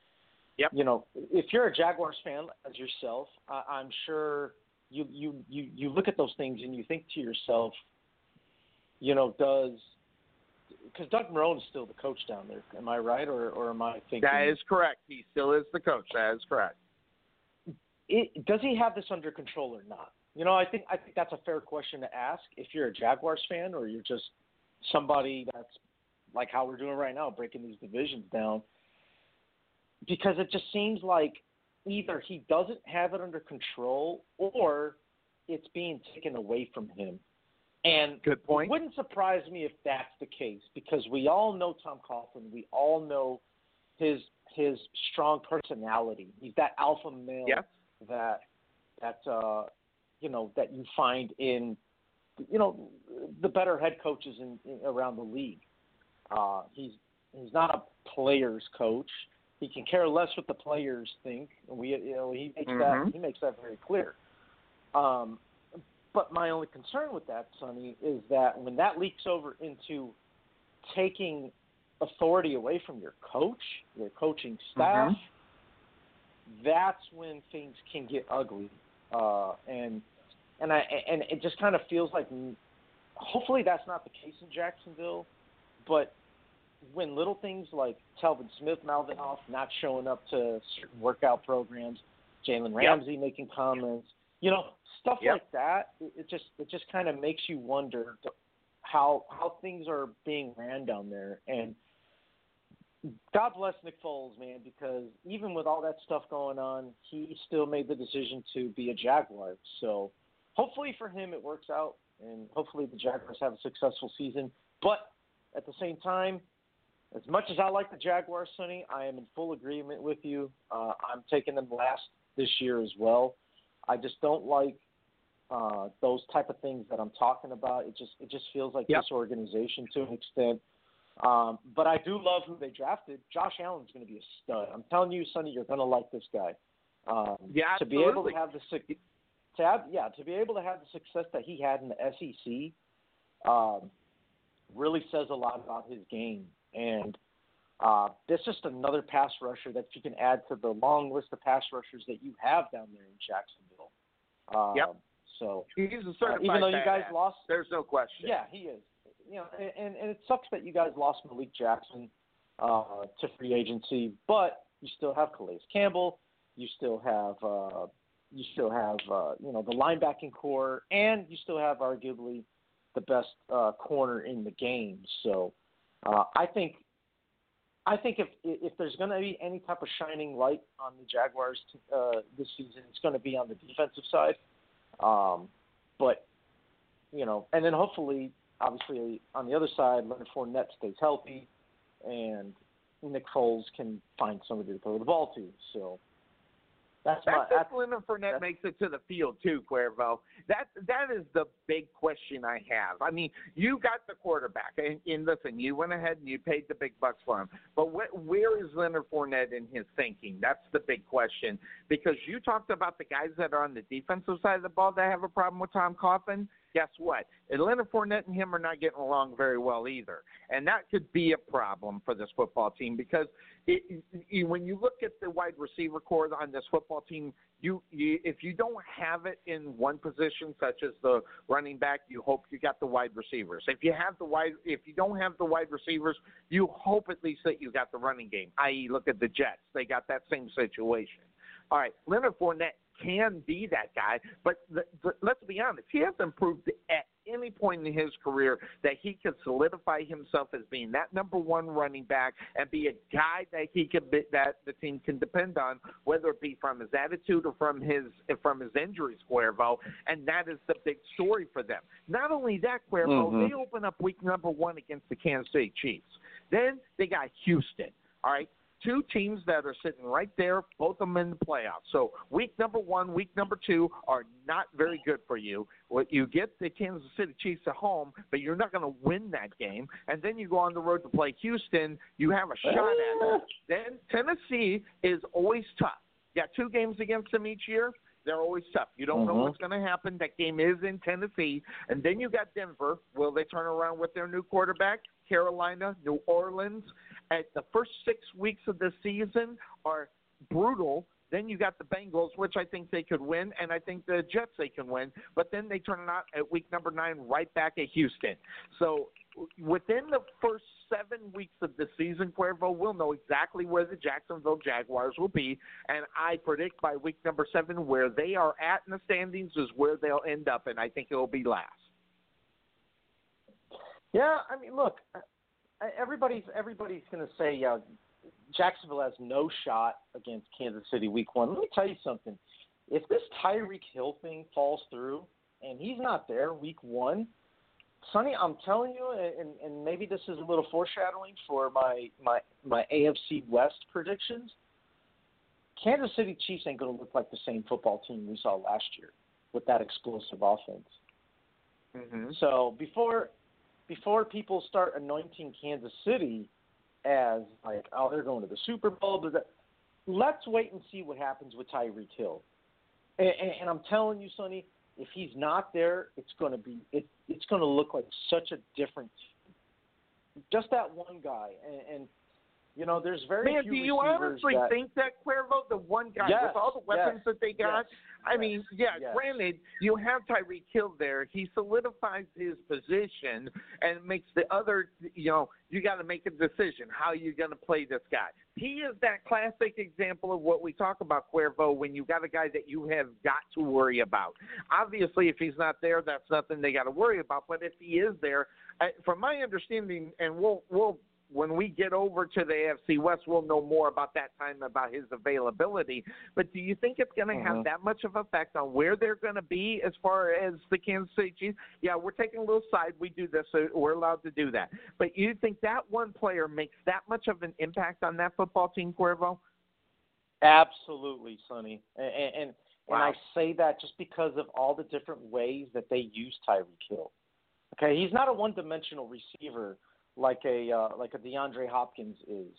E: Yep.
F: you know, if you're a Jaguars fan as yourself, I, I'm sure you you you you look at those things and you think to yourself, you know, does because Doug Marrone is still the coach down there. Am I right, or or am I thinking
E: That is correct. He still is the coach. That is correct.
F: it, does he have this under control or not? You know, I think I think that's a fair question to ask if you're a Jaguars fan or you're just somebody that's like how we're doing right now, breaking these divisions down. Because it just seems like either he doesn't have it under control or it's being taken away from him. And
E: Good point.
F: it wouldn't surprise me if that's the case because we all know Tom Coughlin. We all know his his strong personality. He's that alpha male
E: Yes.
F: that that uh, you know that you find in you know the better head coaches in, in around the league. Uh, he's he's not a players coach. He can care less what the players think. We you know he makes
E: Mhm.
F: that he makes that very clear. Um, but my only concern with that, Sonny, is that when that leaks over into taking authority away from your coach, your coaching staff, that's when things can get ugly. Uh, and and I and it just kind of feels like hopefully that's not the case in Jacksonville, but when little things like Telvin Smith mouthing off, not showing up to certain workout programs, Jalen Ramsey making comments, you know, stuff
E: Yep.
F: like that, it, just it just kind of makes you wonder how how things are being ran down there. And God bless Nick Foles, man, because even with all that stuff going on, he still made the decision to be a Jaguar. So hopefully for him it works out, and hopefully the Jaguars have a successful season. But at the same time, as much as I like the Jaguars, Sonny, I am in full agreement with you. Uh, I'm taking them last this year as well. I just don't like uh, those type of things that I'm talking about. It just it just feels like
E: Yep.
F: disorganization to an extent. Um, but I do love who they drafted. Josh Allen's going to be a stud. I'm telling you, Sonny, you're going to like this guy. Um,
E: Yeah,
F: to be able to have the to have yeah to be able to have the success that he had in the SEC um, really says a lot about his game. And uh, there's just another pass rusher that you can add to the long list of pass rushers that you have down there in Jacksonville. Um,
E: Yep.
F: So
E: He's a
F: uh, even though you guys
E: badass.
F: lost,
E: There's no question.
F: yeah, he is. You know, and, and and it sucks that you guys lost Malik Jackson uh, to free agency, but you still have Calais Campbell. You still have uh, you still have uh, you know the linebacking core, and you still have arguably the best uh, corner in the game. So uh, I think I think if if there's going to be any type of shining light on the Jaguars uh, this season, it's going to be on the defensive side. Um, but you know, and then hopefully, obviously, on the other side, Leonard Fournette stays healthy, and Nick Foles can find somebody to throw the ball to. So That's,
E: That's
F: my
E: if
F: that's,
E: Leonard Fournette makes it to the field too, Cuervo. That that is the big question I have. I mean, you got the quarterback, and, and listen, you went ahead and you paid the big bucks for him. But wh- where is Leonard Fournette in his thinking? That's the big question. Because you talked about the guys that are on the defensive side of the ball that have a problem with Tom Coughlin. Guess what? Leonard Fournette and him are not getting along very well either, and that could be a problem for this football team because it, it, when you look at the wide receiver core on this football team, you, you if you don't have it in one position, such as the running back, you hope you got the wide receivers. If you have the wide, if you don't have the wide receivers, you hope at least that you got the running game. I.e., look at the Jets; they got that same situation. All right, Leonard Fournette can be that guy, but the, the, let's be honest, he hasn't proved at any point in his career that he could solidify himself as being that number one running back and be a guy that he could be, that the team can depend on, whether it be from his attitude or from his from his injuries, Cuervo. And that is the big story for them. Not only that, Cuervo,
F: Mhm.
E: they open up week number one against the Kansas City Chiefs. Then they got Houston. All right, two teams that are sitting right there, both of them in the playoffs. So week number one, week number two are not very good for you. What you get the Kansas City Chiefs at home, but you're not going to win that game. And then you go on the road to play Houston. You have a shot at it. Then Tennessee is always tough. You got two games against them each year. They're always tough. You don't know
F: Mhm.
E: what's going to happen. That game is in Tennessee, and then you got Denver. Will they turn around with their new quarterback? Carolina, New Orleans. At the first six weeks of the season are brutal. Then you got the Bengals, which I think they could win, and I think the Jets they can win. But then they turn it out at week number nine, right back at Houston. So within the first seven weeks of the season, Cuervo will know exactly where the Jacksonville Jaguars will be, and I predict by week number seven where they are at in the standings is where they'll end up, and I think it will be last.
F: Yeah, I mean, look, everybody's everybody's going to say, yeah, Jacksonville has no shot against Kansas City week one. Let me tell you something. If this Tyreek Hill thing falls through and he's not there week one, Sonny, I'm telling you, and, and maybe this is a little foreshadowing for my my my AFC West predictions. Kansas City Chiefs ain't going to look like the same football team we saw last year with that explosive offense.
E: Mm-hmm.
F: So before before people start anointing Kansas City as like, oh, they're going to the Super Bowl, blah, blah, let's wait and see what happens with Tyreek Hill. And, and, and I'm telling you, Sonny, if he's not there, it's going to be it. It's going to look like such a different. Just that one guy, and, and you know, there's very
E: Man,
F: few
E: do you honestly
F: that,
E: think that Cuervo, the one guy
F: Yes,
E: with all the weapons
F: yes,
E: that they got?
F: yes,
E: I mean, yeah, granted, you have Tyreek Hill there. He solidifies his position and makes the other, you know, you got to make a decision how you're going to play this guy. He is that classic example of what we talk about, Cuervo, when you got a guy that you have got to worry about. Obviously, if he's not there, that's nothing they got to worry about. But if he is there, I, from my understanding, and we'll we'll when we get over to the AFC West, we'll know more about that time about his availability. But do you think it's going to
F: Mhm.
E: have that much of effect on where they're going to be as far as the Kansas City Chiefs? Yeah, we're taking a little side. We do this, so we're allowed to do that. But you think that one player makes that much of an impact on that football team, Cuervo?
F: Absolutely, Sonny. And and, and
E: Wow.
F: I say that just because of all the different ways that they use Tyreek Hill. Okay, he's not a one-dimensional receiver like a uh, like a DeAndre Hopkins is,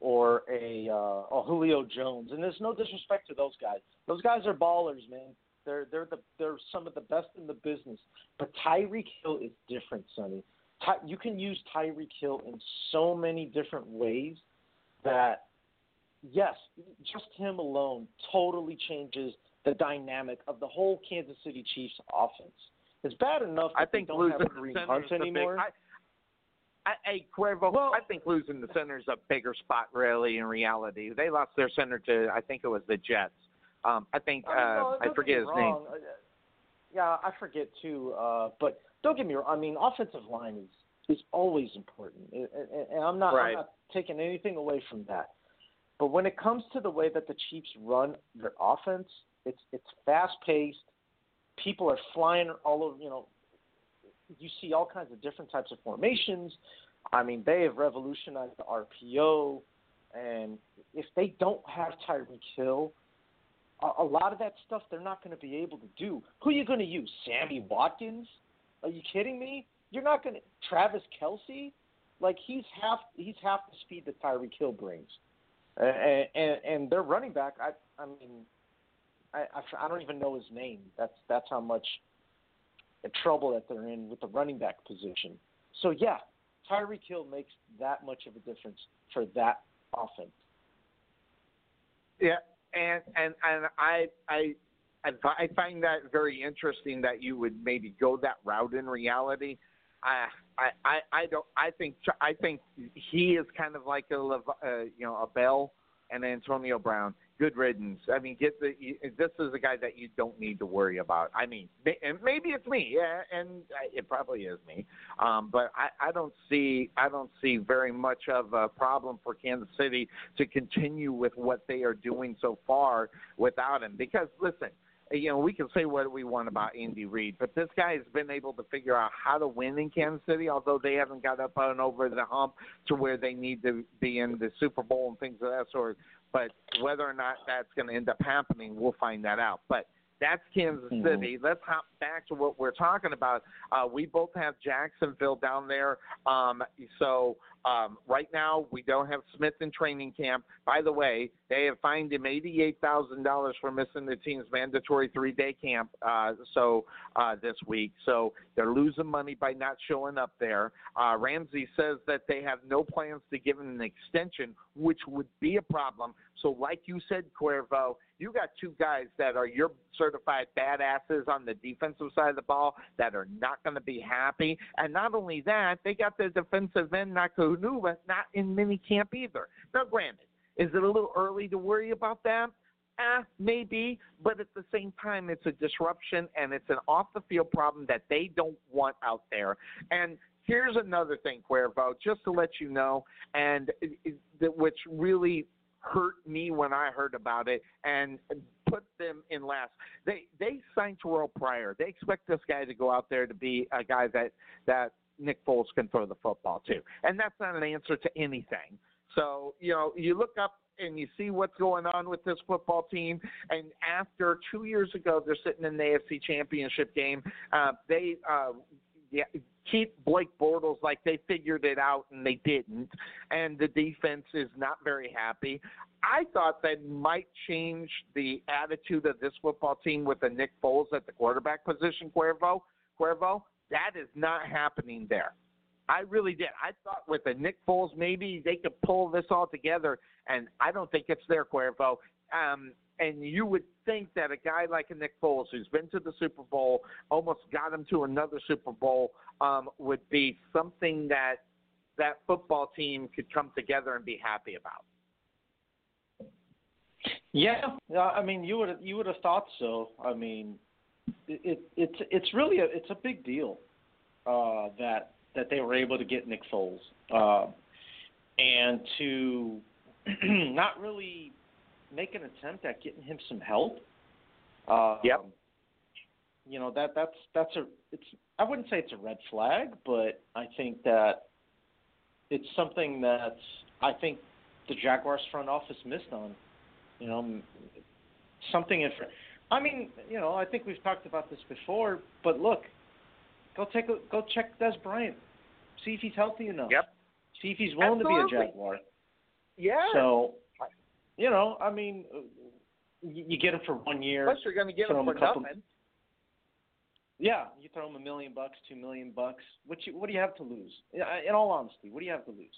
F: or a uh, a Julio Jones. And there's no disrespect to those guys. Those guys are ballers, man. They're they're the they're some of the best in the business. But Tyreek Hill is different, Sonny. Ty, you can use Tyreek Hill in so many different ways that yes, just him alone totally changes the dynamic of the whole Kansas City Chiefs offense. It's bad enough that
E: I think
F: they don't have
E: center
F: Hunt
E: the big.
F: anymore.
E: I, I, hey, Cuervo, I think losing the center is a bigger spot, really. In reality, they lost their center to I think it was the Jets. Um, I think uh,
F: I, mean, no,
E: I forget his
F: me
E: name.
F: Uh, Yeah, I forget too. Uh, but don't get me wrong. I mean, offensive line is is always important, and, and, and I'm not
E: Right.
F: I'm not taking anything away from that. But when it comes to the way that the Chiefs run their offense, it's it's fast paced. People are flying all over. You know, you see all kinds of different types of formations. I mean, they have revolutionized the RPO, and if they don't have Tyreek Hill, a, a lot of that stuff they're not going to be able to do. Who are you going to use? Sammy Watkins? Are you kidding me? You're not going to Travis Kelce? Like he's half he's half the speed that Tyreek Hill brings, and, and and their running back. I I mean, I, I I don't even know his name. That's that's how much trouble that they're in with the running back position. So yeah, Tyreek Hill makes that much of a difference for that offense.
E: Yeah, and and and I I I find that very interesting that you would maybe go that route in reality. I I I don't I think I think he is kind of like a uh, you know a Bell and Antonio Brown good riddance. I mean, get the this is a guy that you don't need to worry about. I mean, maybe it's me, yeah, and it probably is me. Um, but I, I don't see I don't see very much of a problem for Kansas City to continue with what they are doing so far without him. Because listen, you know, we can say what we want about Andy Reid, but this guy has been able to figure out how to win in Kansas City, although they haven't got up and over the hump to where they need to be in the Super Bowl and things of that sort. But whether or not that's going to end up happening, we'll find that out. But that's Kansas mm-hmm. City. Let's hop back to what we're talking about. Uh, we both have Jacksonville down there. Um, so um, right now, we don't have Smith in training camp. By the way, they have fined him eighty-eight thousand dollars for missing the team's mandatory three-day camp. Uh, so uh, this week, so they're losing money by not showing up there. Uh, Ramsey says that they have no plans to give him an extension, which would be a problem. So, like you said, Cuervo, you got two guys that are your certified badasses on the defensive side of the ball that are not going to be happy. And not only that, they got the defensive end Nakunuba not in mini camp either. Now, granted, is it a little early to worry about that? Eh, maybe, but at the same time, it's a disruption and it's an off the field problem that they don't want out there. And here's another thing, Cuervo, just to let you know, and which really hurt me when I heard about it and put them in last. They they signed Terrell Pryor. They expect this guy to go out there to be a guy that that Nick Foles can throw the football to, and that's not an answer to anything. So you know, you look up and you see what's going on with this football team. And after two years ago, they're sitting in the AFC Championship game. Uh, they uh, yeah, keep Blake Bortles like they figured it out and they didn't, and the defense is not very happy. I thought that might change the attitude of this football team with the Nick Foles at the quarterback position, Cuervo. Cuervo, that is not happening there. I really did. I thought with the Nick Foles, maybe they could pull this all together, and I don't think it's there, Cuervo. Um, and you would think that a guy like a Nick Foles, who's been to the Super Bowl, almost got him to another Super Bowl, um, would be something that that football team could come together and be happy about.
F: Yeah, I mean, you would you would have thought so. I mean, it, it it's it's really a it's a big deal uh, that that they were able to get Nick Foles uh, and to not really make an attempt at getting him some help.
E: Um, yep.
F: You know that that's that's a it's I wouldn't say it's a red flag, but I think that it's something that I think the Jaguars front office missed on. You know, something if I mean, you know, I think we've talked about this before, but look, go take a go check Dez Bryant, see if he's healthy enough.
E: Yep.
F: See if he's willing
E: Absolutely.
F: to be a Jaguar.
E: Yeah.
F: So you know, I mean, you get him for one year.
E: Plus, you're going to get him for
F: couple,
E: nothing.
F: Yeah, you throw him a million bucks, two million bucks. What you, what do you have to lose? In all honesty, what do you have to lose?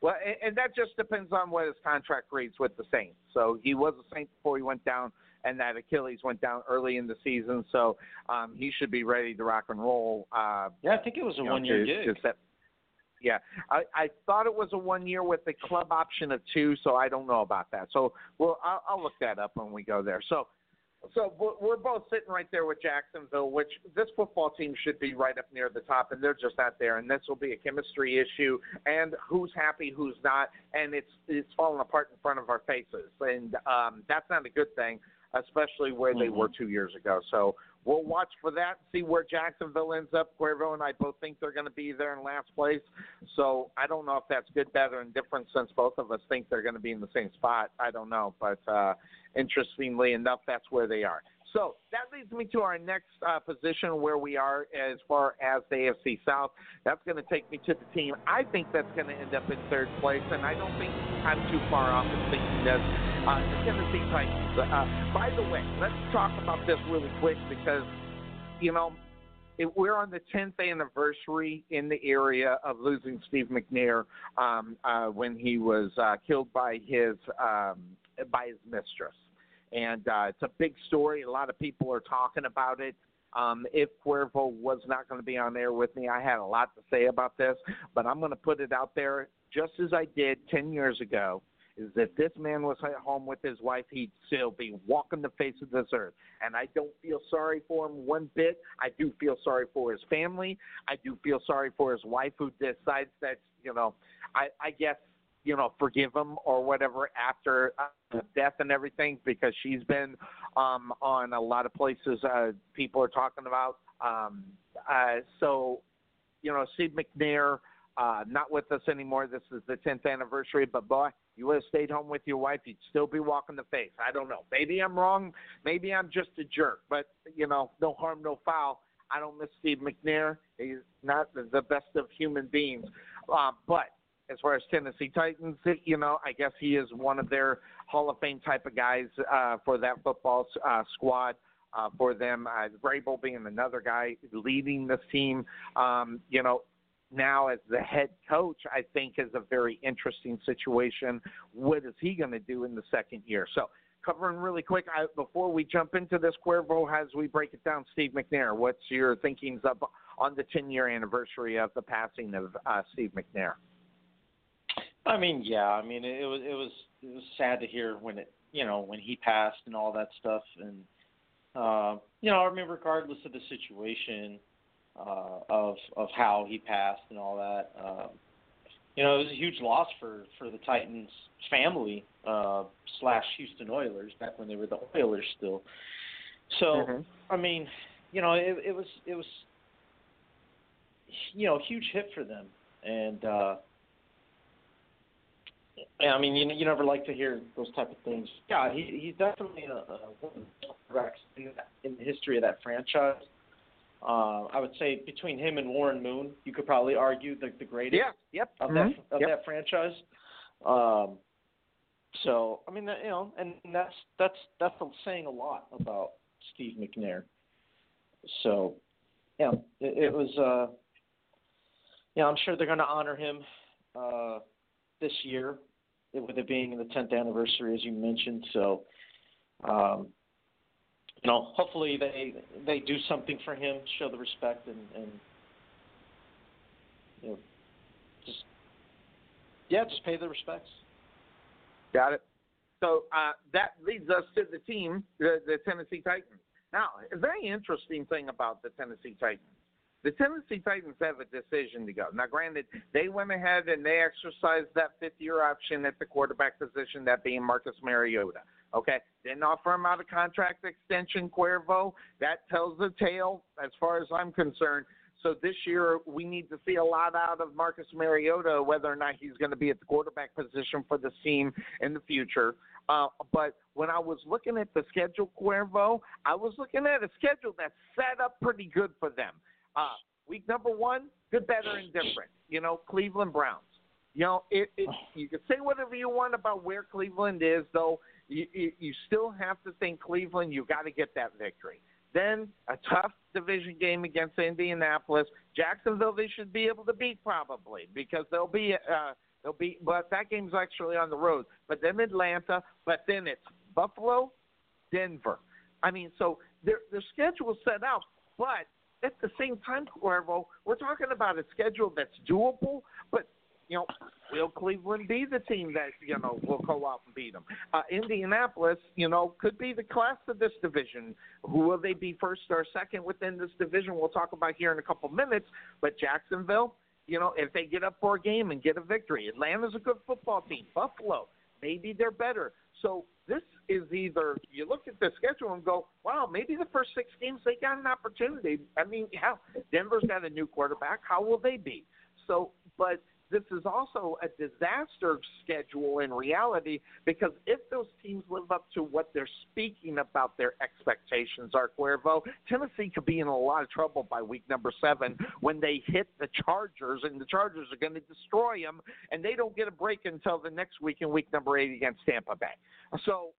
E: Well, and that just depends on what his contract reads with the Saints. So he was a Saint before he went down, and that Achilles went down early in the season. So um, he should be ready to rock and roll. Uh,
F: yeah, I think it was a one-year
E: gig. To set, yeah, I, I thought it was a one year with the club option of two, so I don't know about that. So well, I'll, I'll look that up when we go there. So, so we're both sitting right there with Jacksonville, which this football team should be right up near the top, and they're just not there. And this will be a chemistry issue, and who's happy, who's not, and it's it's falling apart in front of our faces, and um, that's not a good thing especially where they
F: mm-hmm.
E: were two years ago. So we'll watch for that, see where Jacksonville ends up. Cuervo and I both think they're going to be there in last place. So I don't know if that's good, bad, or indifferent since both of us think they're going to be in the same spot. I don't know. But uh, interestingly enough, that's where they are. So that leads me to our next uh, position where we are as far as the AFC South. That's going to take me to the team. I think that's going to end up in third place, and I don't think I'm too far off in thinking this. Uh, the Tennessee Titans. Uh, by the way, let's talk about this really quick because, you know, it, we're on the 10th anniversary in the area of losing Steve McNair um, uh, when he was uh, killed by his um, by his mistress and uh, it's a big story. A lot of people are talking about it. Um, if Cuervo was not going to be on air with me, I had a lot to say about this, but I'm going to put it out there just as I did 10 years ago. Is if this man was at home with his wife, he'd still be walking the face of this earth. And I don't feel sorry for him one bit. I do feel sorry for his family. I do feel sorry for his wife who decides that, you know, I, I guess you know, forgive him or whatever after uh, death and everything because she's been um, on a lot of places uh, people are talking about. Um, uh, so, you know, Steve McNair, uh, not with us anymore. This is the 10th anniversary, but boy, you would have stayed home with your wife, you'd still be walking the face. I don't know. Maybe I'm wrong. Maybe I'm just a jerk, but, you know, no harm, no foul. I don't miss Steve McNair. He's not the best of human beings. Uh, but as far as Tennessee Titans, you know, I guess he is one of their Hall of Fame type of guys uh, for that football uh, squad. Uh, for them, uh, Vrabel being another guy leading this team, um, you know, now as the head coach, I think is a very interesting situation. What is he going to do in the second year? So, covering really quick I, before we jump into this Cuervo, as we break it down, Steve McNair, what's your thinkings up on the 10 year anniversary of the passing of uh, Steve McNair?
F: I mean, yeah. I mean, it, was it was it was sad to hear when it you know when he passed and all that stuff, and uh, you know, I mean, regardless of the situation uh, of of how he passed and all that, uh, you know, it was a huge loss for for the Titans family uh, slash Houston Oilers back when they were the Oilers still. So,
E: mm-hmm.
F: I mean, you know, it, it was it was you know a huge hit for them, and. uh I mean, you you never like to hear those type of things. Yeah, he he's definitely a, a one in the history of that franchise. Uh, I would say between him and Warren Moon, you could probably argue the the greatest
E: yeah, yep.
F: of
E: mm-hmm.
F: that of
E: yep.
F: that franchise. Um, so I mean, you know, and that's that's that's saying a lot about Steve McNair. So, yeah, it, it was. Uh, yeah, I'm sure they're going to honor him uh, this year with it being the 10th anniversary, as you mentioned. So, um, you know, hopefully they they do something for him, show the respect, and, and you know, just yeah, just pay the respects.
E: Got it. So uh, that leads us to the team, the, the Tennessee Titans. Now, a very interesting thing about the Tennessee Titans the Tennessee Titans have a decision to go. Now, granted, they went ahead and they exercised that fifth year option at the quarterback position, that being Marcus Mariota. Okay, didn't offer him out a contract extension, Cuervo. That tells the tale as far as I'm concerned. So this year we need to see a lot out of Marcus Mariota, whether or not he's going to be at the quarterback position for this team in the future. Uh, but when I was looking at the schedule, Cuervo, I was looking at a schedule that's set up pretty good for them. Uh, week number one, good, better, and different. You know, Cleveland Browns. You know, it, it, you can say whatever you want about where Cleveland is, though. You, you, still have to think Cleveland. You got to get that victory. Then a tough division game against Indianapolis. Jacksonville, they should be able to beat probably because they'll be uh, they'll be. But that game's actually on the road. But then Atlanta. But then it's Buffalo, Denver. I mean, so their their schedule is set out. But at the same time, Cuervo, we're talking about a schedule that's doable, but you know, will Cleveland be the team that you know will go out and beat them? Uh, Indianapolis, you know, could be the class of this division. Who will they be first or second within this division? We'll talk about here in a couple minutes. But Jacksonville, you know, if they get up for a game and get a victory, Atlanta's a good football team. Buffalo, maybe they're better. So this is either you look at the schedule and go, wow, maybe the first six games they got an opportunity. I mean, hell, Denver's got a new quarterback. How will they be? So, but this is also a disaster schedule in reality because if those teams live up to what they're speaking about their expectations are, Cuervo, Tennessee could be in a lot of trouble by week number seven when they hit the Chargers, and the Chargers are going to destroy them, and they don't get a break until the next week in week number eight against Tampa Bay. So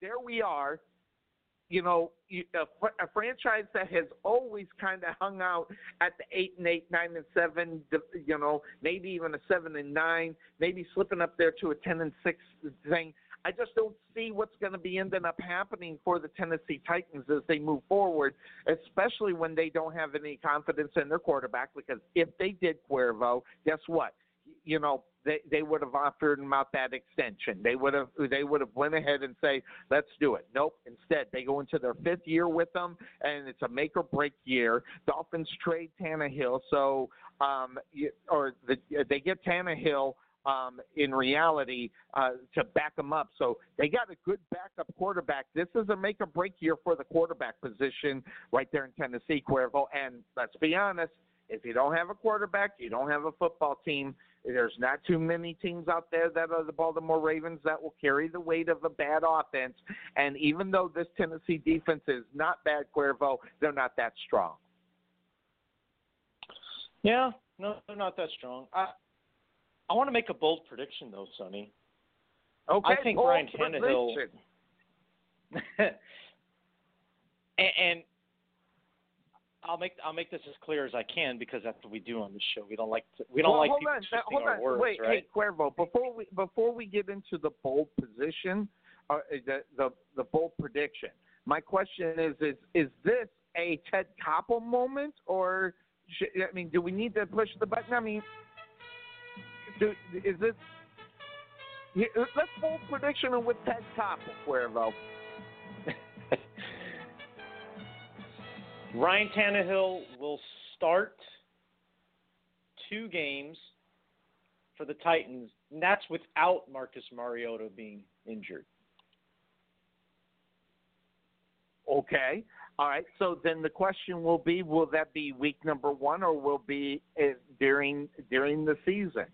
E: there we are you know, a, a franchise that has always kind of hung out at the eight and eight, nine and seven, you know, maybe even a seven and nine, maybe slipping up there to a ten and six thing. I just don't see what's going to be ending up happening for the Tennessee Titans as they move forward, especially when they don't have any confidence in their quarterback. Because if they did Cuervo, guess what? You know, they they would have offered him out that extension. They would have they would have went ahead and say, let's do it. Nope. Instead, they go into their fifth year with them, and it's a make or break year. Dolphins trade Tannehill, so um, or the, they get Tannehill. Um, in reality, uh, to back them up. So they got a good backup quarterback. This is a make or break year for the quarterback position right there in Tennessee, Cuervo. And let's be honest, if you don't have a quarterback, you don't have a football team. There's not too many teams out there that are the Baltimore Ravens that will carry the weight of a bad offense. And even though this Tennessee defense is not bad, Cuervo, they're not that strong.
F: Yeah, no, they're not that strong. I I want to make a bold prediction though, Sonny.
E: Okay,
F: I think Ryan Tannehill. and, and I'll make I'll make this as clear as I can because that's what we do on this show. We don't like to, we don't
E: well,
F: like
E: hold
F: people
E: on,
F: twisting
E: hold
F: our
E: on.
F: words,
E: Wait,
F: right?
E: hey Cuervo, before we before we get into the bold position, uh, the the the bold prediction, my question is is is this a Ted Koppel moment or should, I mean, do we need to push the button? I mean, do, is this? Let's bold prediction with Ted Koppel, Cuervo.
F: Ryan Tannehill will start two games for the Titans, and that's without Marcus Mariota being injured.
E: Okay. All right. So then the question will be: Will that be week number one, or will be uh, during during the season?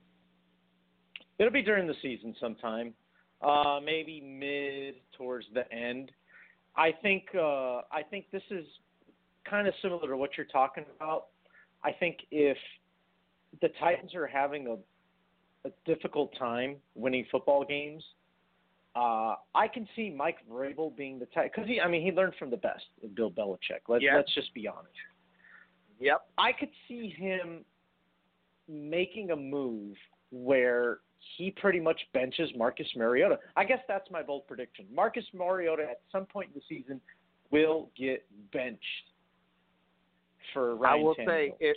F: It'll be during the season sometime, uh, maybe mid towards the end. I think uh, I think this is kind of similar to what you're talking about. I think if the Titans are having a, a difficult time winning football games, uh, I can see Mike Vrabel being the type because he, I mean, he learned from the best, Bill Belichick. Let's
E: Yeah.
F: let's just be honest.
E: Yep.
F: I could see him making a move where he pretty much benches Marcus Mariota. I guess that's my bold prediction. Marcus Mariota at some point in the season will get benched for Ryan
E: I will
F: Tannehill.
E: say if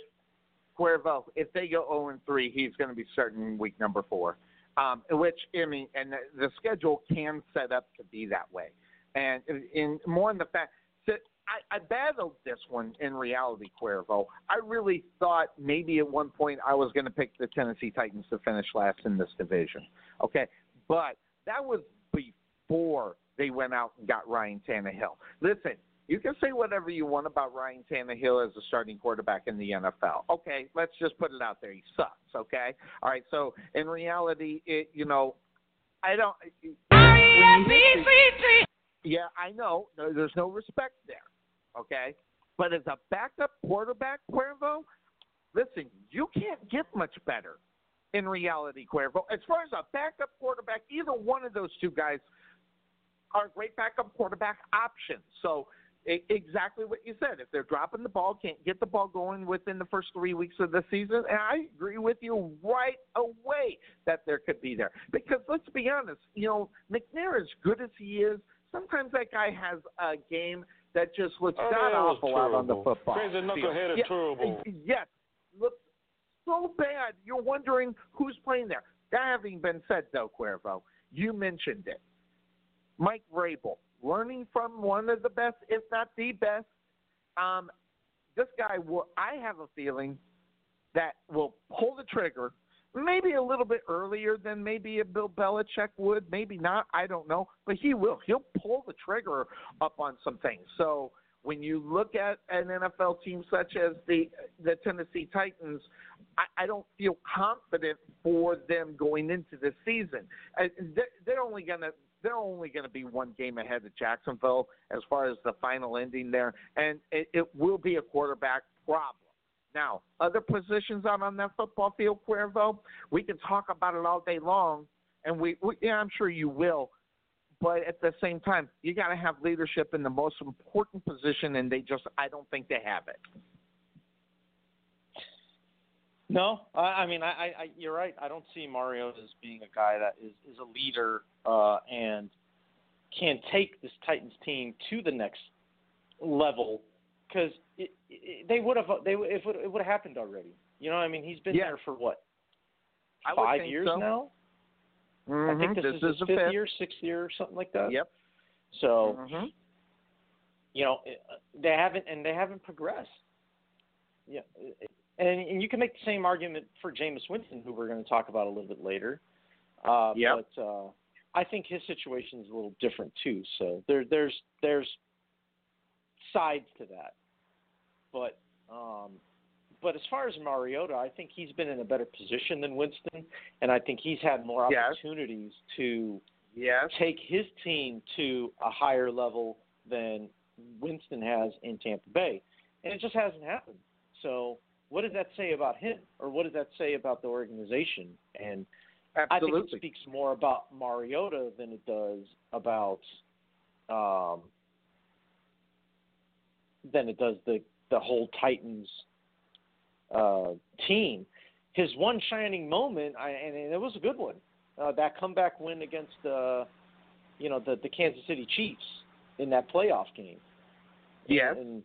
E: Cuervo, if they go 0 and 3, he's going to be starting week number four. Um, which I mean, and the, the schedule can set up to be that way, and in more in the fact that I, I battled this one in reality, Cuervo. I really thought maybe at one point I was going to pick the Tennessee Titans to finish last in this division. Okay, but that was before they went out and got Ryan Tannehill. Listen, you can say whatever you want about Ryan Tannehill as a starting quarterback in the NFL. Okay, let's just put it out there. He sucks. Okay, all right. So in reality, it you know, I don't. when you hit the- Yeah, I know. No, There's no respect there. Okay, but as a backup quarterback, Cuervo, listen, you can't get much better in reality, Cuervo. As far as a backup quarterback, either one of those two guys are great backup quarterback options. So exactly what you said. If they're dropping the ball, can't get the ball going within the first three weeks of the season, and I agree with you right away that there could be there. Because let's be honest, you know, McNair, as good as he is, sometimes that guy has a game that just looks
C: Oh,
E: god
C: that
E: awful out on the football.
C: Crazy
E: field.
C: knuckleheaded
E: yeah,
C: terrible.
E: Yes, looks so bad. You're wondering who's playing there. That having been said, though, Cuervo, you mentioned it. Mike Vrabel, learning from one of the best, if not the best. Um, this guy will. I have a feeling that will pull the trigger maybe a little bit earlier than maybe a Bill Belichick would, maybe not. I don't know, but he will. He'll pull the trigger up on some things. So when you look at an NFL team such as the the Tennessee Titans, I, I don't feel confident for them going into the season. Uh, They're, they're only gonna they're only going to be one game ahead of Jacksonville as far as the final ending there, and it, it will be a quarterback problem. Now, other positions out on that football field, Cuervo, we can talk about it all day long, and we, we yeah, I'm sure you will. But at the same time, you got to have leadership in the most important position, and they just, I don't think they have it.
F: No, I, I mean, I, I, I, you're right. I don't see Mario as being a guy that is, is a leader uh, and can take this Titans team to the next level because they would have they it would it would have happened already. You know, I mean, he's been
E: Yeah.
F: there for what five years
E: so.
F: now. I
E: Mhm.
F: think this,
E: this
F: is his fifth,
E: fifth.
F: year, sixth year, or something like that.
E: Yep.
F: So
E: Mhm.
F: you know it- they haven't and they haven't progressed. Yeah, and and you can make the same argument for Jameis Winston, who we're going to talk about a little bit later. Uh,
E: Yep.
F: But uh, I think his situation is a little different too. So there there's there's sides to that. But um, but as far as Mariota, I think he's been in a better position than Winston, and I think he's had more
E: Yes.
F: opportunities to
E: Yes.
F: take his team to a higher level than Winston has in Tampa Bay. And it just hasn't happened. So what does that say about him? Or what does that say about the organization? And I think it speaks more about Mariota than it does about um than it does the the whole Titans uh team. His one shining moment, I, and it was a good one uh, that comeback win against the, you know the the Kansas City Chiefs in that playoff game.
E: Yes.
F: And, and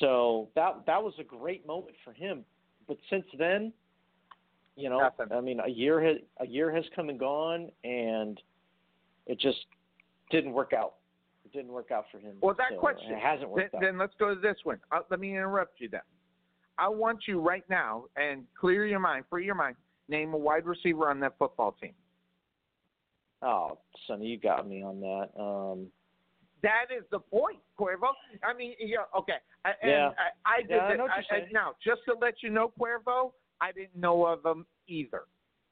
F: so that that was a great moment for him. But since then, you know,
E: Nothing.
F: I mean, a year has a year has come and gone, and it just didn't work out. It didn't work out for him.
E: Well, that
F: So,
E: question.
F: it hasn't
E: Then,
F: worked out.
E: then let's go to this one. Uh, let me interrupt you then. I want you right now and clear your mind, free your mind. Name a wide receiver on that football team.
F: oh, Sonny, you got me on that. Um,
E: That is the point, Cuervo. I mean, yeah, okay. I, and
F: Yeah.
E: I, I did
F: Yeah, I
E: that-
F: know what
E: I-
F: you're
E: I-
F: saying.
E: now, just to let you know, Cuervo, I didn't know of them either.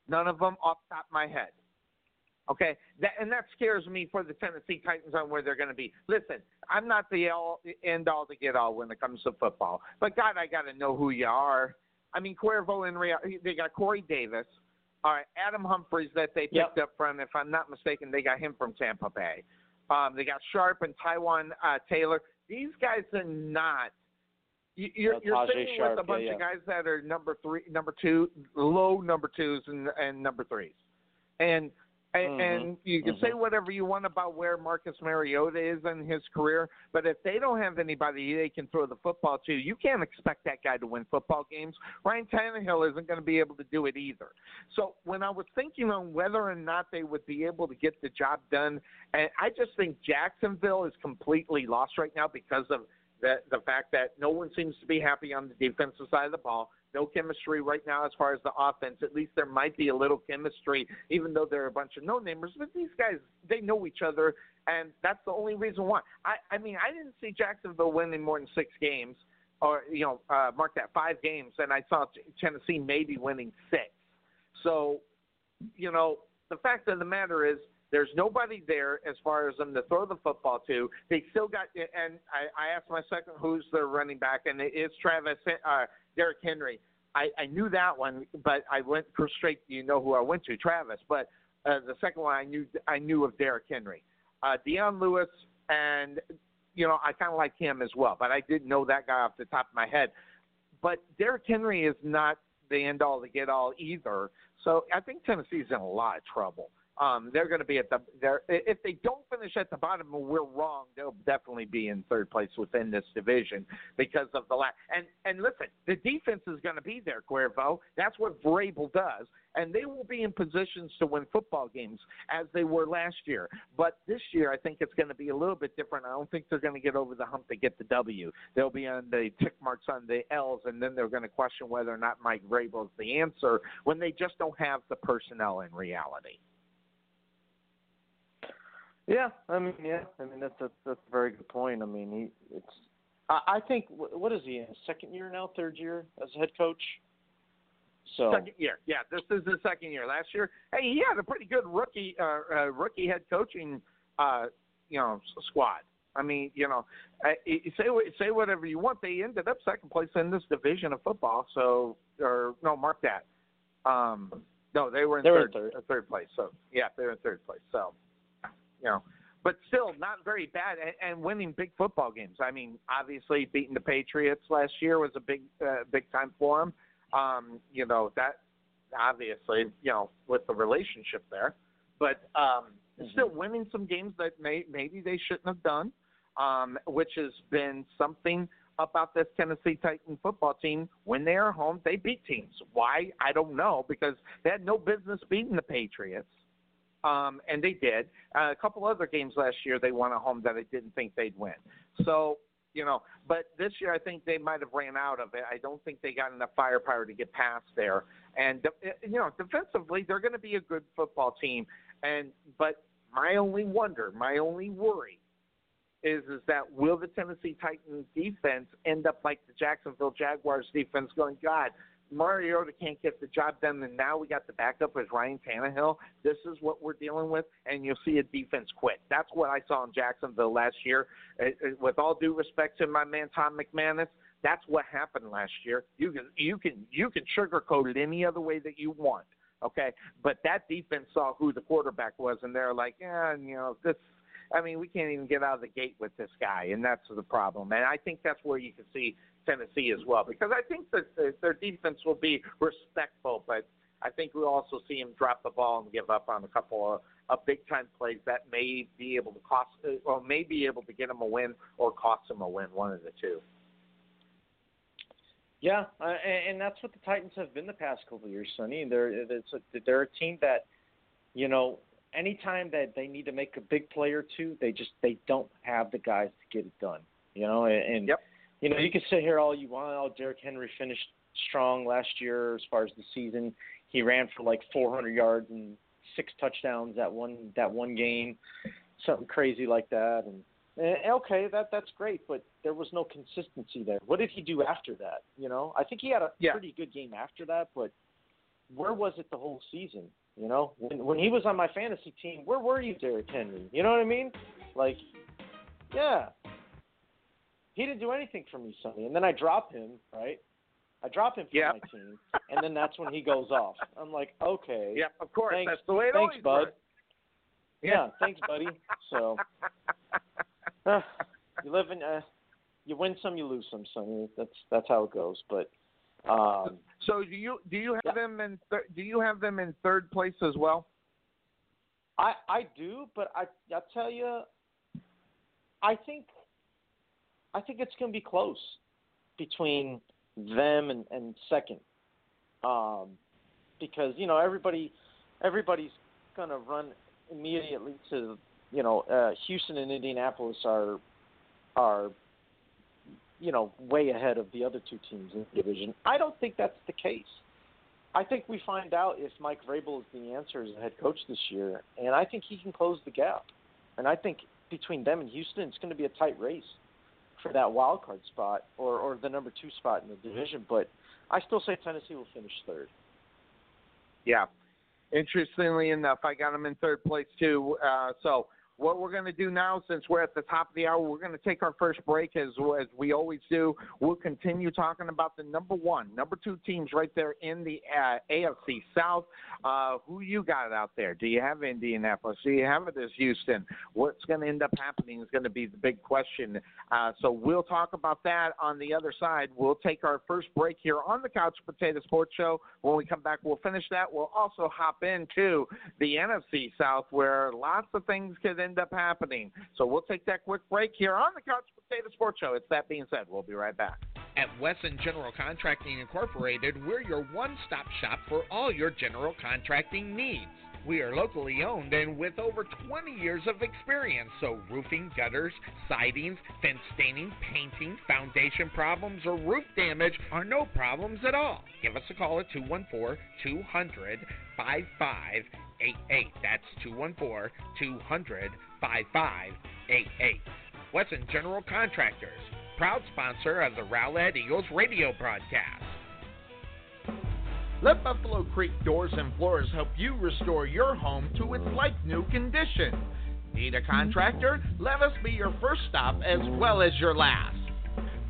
E: None of them off the top of my head. Okay, that and that scares me for the Tennessee Titans on where they're going to be. Listen, I'm not the all, end all to get all when it comes to football, but God, I got to know who you are. I mean, Cuervo and Real, they got Corey Davis. All right, Adam Humphries that they picked
F: Yep.
E: up from, if I'm not mistaken, they got him from Tampa Bay. Um, they got Sharpe and Taywan uh, Taylor. These guys are not. you- You're,
F: Uh,
E: you're sitting
F: Sharpe,
E: with a
F: yeah,
E: bunch
F: yeah.
E: of guys that are number three, number two, low number twos, and and number threes, and and,
F: Mhm,
E: and you can say whatever you want about where Marcus Mariota is in his career, but if they don't have anybody they can throw the football to, you can't expect that guy to win football games. Ryan Tannehill isn't going to be able to do it either. So when I was thinking on whether or not they would be able to get the job done, and I just think Jacksonville is completely lost right now because of the the fact that no one seems to be happy on the defensive side of the ball. No chemistry right now as far as the offense. At least there might be a little chemistry, even though they're a bunch of no namers. But these guys, they know each other, and that's the only reason why. I I mean, I didn't see Jacksonville winning more than six games, or you know, uh, mark that five games, and I saw Tennessee maybe winning six. So, you know, the fact of the matter is there's nobody there as far as them to throw the football to. They still got, and I, I asked my second who's their running back, and it is Travis, uh, Derrick Henry. I, I knew that one, but I went for straight. You know who I went to, Travis. But uh, the second one, I knew I knew of Derrick Henry, uh, Dion Lewis, and you know I kind of like him as well. But I didn't know that guy off the top of my head. But Derrick Henry is not the end all to get all either. So I think Tennessee's in a lot of trouble. Um, they're going to be at the. They're, if they don't finish at the bottom, we're wrong. They'll definitely be in third place within this division because of the last. And and listen, the defense is going to be there, Cuervo. That's what Vrabel does, and they will be in positions to win football games as they were last year. But this year, I think it's going to be a little bit different. I don't think they're going to get over the hump to get the W. They'll be on the tick marks on the L's, and then they're going to question whether or not Mike Vrabel is the answer when they just don't have the personnel in reality.
F: Yeah, I mean, yeah, I mean that's a that's a very good point. I mean, he it's I, I think what is he in his second year now, third year as head coach? So
E: second year, yeah, this is the second year. Last year, hey, he had a pretty good rookie uh, uh, rookie head coaching uh, you know squad. I mean, you know, uh, say say whatever you want. They ended up second place in this division of football. So, or no, mark that. Um, no, they were in
F: they
E: third,
F: were in third.
E: Uh, third place. So, yeah, they're in third place. So, you know, but still not very bad and, and winning big football games. I mean, obviously beating the Patriots last year was a big uh, big time for them. Um, you know that obviously you know with the relationship there, but um,
F: Mm-hmm.
E: still winning some games that may maybe they shouldn't have done, um, which has been something about this Tennessee Titan football team. When they are home, they beat teams. Why? I don't know because they had no business beating the Patriots. Um, and they did. Uh, a couple other games last year they won at home that I didn't think they'd win. So, you know, but this year I think they might have ran out of it. I don't think they got enough firepower to get past there. And you know, defensively they're going to be a good football team. And but my only wonder, my only worry is is that will the Tennessee Titans defense end up like the Jacksonville Jaguars defense going, God, Mariota can't get the job done, and now we got the backup as Ryan Tannehill. This is what we're dealing with, and you'll see a defense quit. That's what I saw in Jacksonville last year. Uh, uh, with all due respect to my man Tom McManus, that's what happened last year. You can you can you can sugarcoat it any other way that you want, okay? But that defense saw who the quarterback was, and they're like, yeah, you know this. I mean, we can't even get out of the gate with this guy, and that's the problem. And I think that's where you can see Tennessee as well, because I think that their defense will be respectful, but I think we'll also see them drop the ball and give up on a couple of, of big time plays that may be able to cost, or may be able to get them a win or cost them a win, one of the two.
F: Yeah, uh, and, and that's what the Titans have been the past couple of years, Sonny. They're it's a, they're a team that, you know, anytime that they need to make a big play or two, they just they don't have the guys to get it done. You know, and, and
E: Yep.
F: You know you can sit here all you want. Oh, Derrick Henry finished strong last year as far as the season. He ran for like 400 yards and six touchdowns that one that one game, something crazy like that. And, and okay, that that's great, but there was no consistency there. What did he do after that? You know, I think he had a
E: Yeah.
F: pretty good game after that, but where was it the whole season? You know, when when he was on my fantasy team, where were you, Derrick Henry? You know what I mean? Like, yeah, he didn't do anything for me, Sonny. And then I drop him, right? I drop him from
E: Yeah.
F: my team, and then that's when he goes off. I'm like, okay,
E: yeah, of course.
F: Thanks-
E: That's the way it
F: thanks,
E: always
F: bud.
E: works.
F: yeah, thanks, buddy. So, uh, you live in, uh, you win some, you lose some, Sonny. That's that's how it goes. But, um,
E: So do you do you have
F: Yeah.
E: them in thir- do you have them in third place as well?
F: I I do, but I I tell you, I think I think it's going to be close between them and and second, um, because you know everybody everybody's going to run immediately to you know uh, Houston and Indianapolis are are you know way ahead of the other two teams in the division. I don't think that's the case. I think we find out if Mike Vrabel is the answer as a head coach this year, and I think he can close the gap. And I think between them and Houston, it's going to be a tight race for that wild card spot or or the number two spot in the division. But I still say Tennessee will finish third.
E: Yeah. Interestingly enough, I got them in third place too. Uh, so
H: what we're going to do now, since we're at the top of the hour, we're going to take our first break as as we always do. We'll continue talking about the number one, number two teams right there in the uh, AFC South. Uh, who you got out there? Do you have Indianapolis? Do you have it as Houston? What's going to end up happening is going to be the big question. Uh, so we'll talk about that on the other side. We'll take our first break here on the Couch Potato Sports Show. When we come back, we'll finish that. We'll also hop into the NFC South, where lots of things end up happening. So we'll take that quick break here on the Couch Potato Sports Show. It's that being said, we'll be right back.
E: At Wesson General Contracting Incorporated, we're your one stop shop for all your general contracting needs. We are locally owned and with over 20 years of experience, so roofing, gutters, sidings, fence staining, painting, foundation problems, or roof damage are no problems at all. Give us a call at 214 200 5588. That's 214 200 5588. Wesson General Contractors, proud sponsor of the Rowlett Eagles radio broadcast. Let Buffalo Creek Doors and Floors help you restore your home to its like new condition. Need a contractor? Let us be your first stop as well as your last.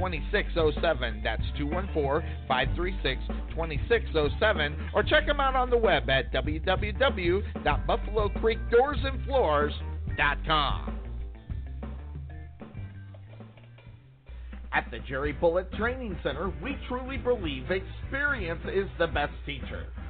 E: 2607. That's 214 536 2607. Or check him out on the web at www.buffalocreekdoorsandfloors.com. At the Jerry Bullet Training Center, we truly believe experience is the best teacher.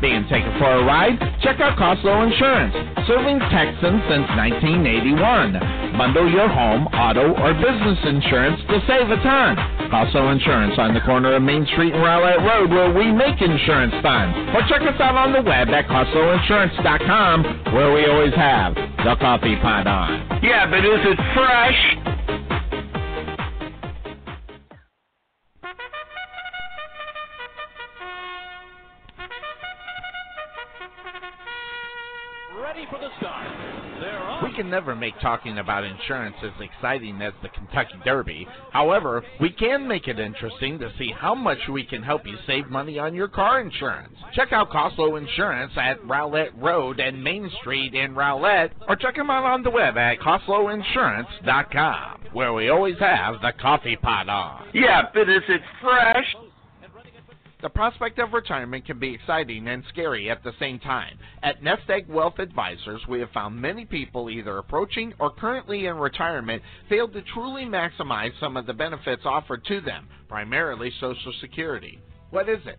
E: Being taken for a ride? Check out Coslow Insurance, serving Texans since 1981. Bundle your home, auto, or business insurance to save a ton. Coslow Insurance on the corner of Main Street and Rowlett Road where we make insurance fun. Or check us out on the web at CoslowInsurance.com where we always have the coffee pot on.
I: Yeah, but is it fresh?
J: Ready for the start. They're on.
E: We can never make talking about insurance as exciting as the Kentucky Derby. However, we can make it interesting to see how much we can help you save money on your car insurance. Check out Coslow Insurance at Rowlett Road and Main Street in Rowlett, or check them out on the web at CoslowInsurance.com, where we always have the coffee pot on.
I: Yeah, but is it fresh?
E: The prospect of retirement can be exciting and scary at the same time. At Nest Egg Wealth Advisors, we have found many people either approaching or currently in retirement fail to truly maximize some of the benefits offered to them, primarily Social Security. What is it?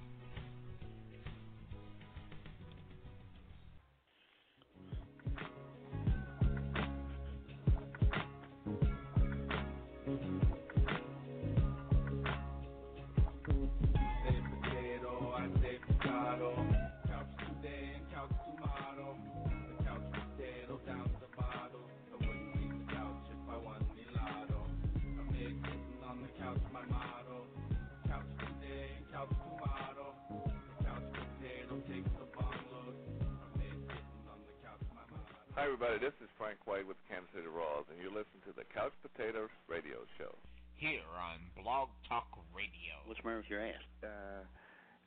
K: Hi, everybody. This is Frank White with Kansas City Royals, and you're listening to the Couch Potatoes Radio Show.
B: Here on Blog Talk Radio.
L: What's the matter with your ass?
G: Uh,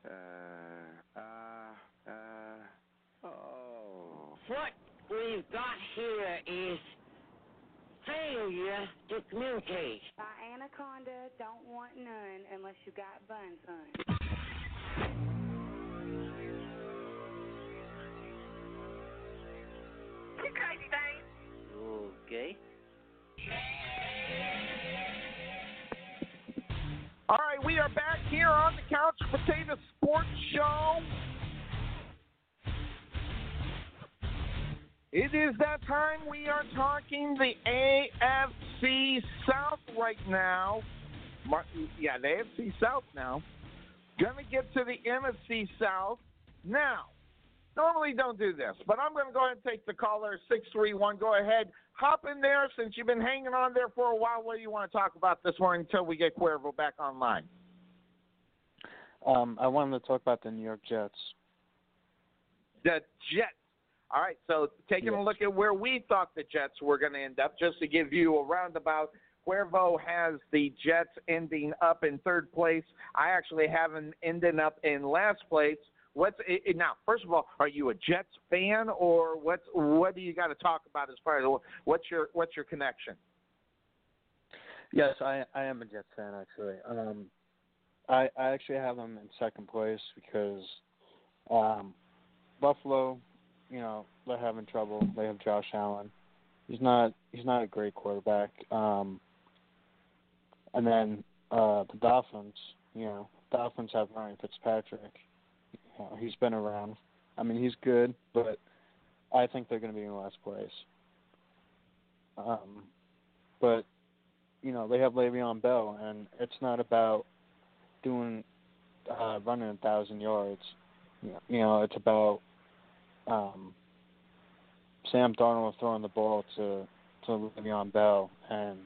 G: uh, uh, uh, oh.
M: What we've got here is failure to communicate.
N: My anaconda don't want none unless you got buns, hun.
M: You crazy thing.
L: Okay.
E: All right, we are back here on the Couch Potato Sports Show. It is that time we are talking the AFC South right now. Yeah, the AFC South now. Gonna get to the NFC South now. Normally don't do this, but I'm going to go ahead and take the caller 631. Go ahead, hop in there since you've been hanging on there for a while. What do you want to talk about this morning until we get Cuervo back online?
G: Um, I wanted to talk about the New York Jets.
E: The Jets. All right, so taking a look at where we thought the Jets were going to end up, just to give you a roundabout. Cuervo has the Jets ending up in third place. I actually have them ending up in last place. What's it, it- now? First of all, are you a Jets fan, or what's what do you got to talk about as far as what's your what's your connection?
G: Yes, I I am a Jets fan actually. Um, I I actually have them in second place because um, Buffalo, you know, they're having trouble. They have Josh Allen. He's not he's not a great quarterback. Um, and then uh, the Dolphins, you know, Dolphins have Ryan Fitzpatrick. Know, he's been around. I mean, he's good, but I think they're going to be in last place. Um, but you know they have Le'Veon Bell, and it's not about doing uh, running a thousand yards. You know, you know, it's about um, Sam Darnold throwing the ball to to Le'Veon Bell and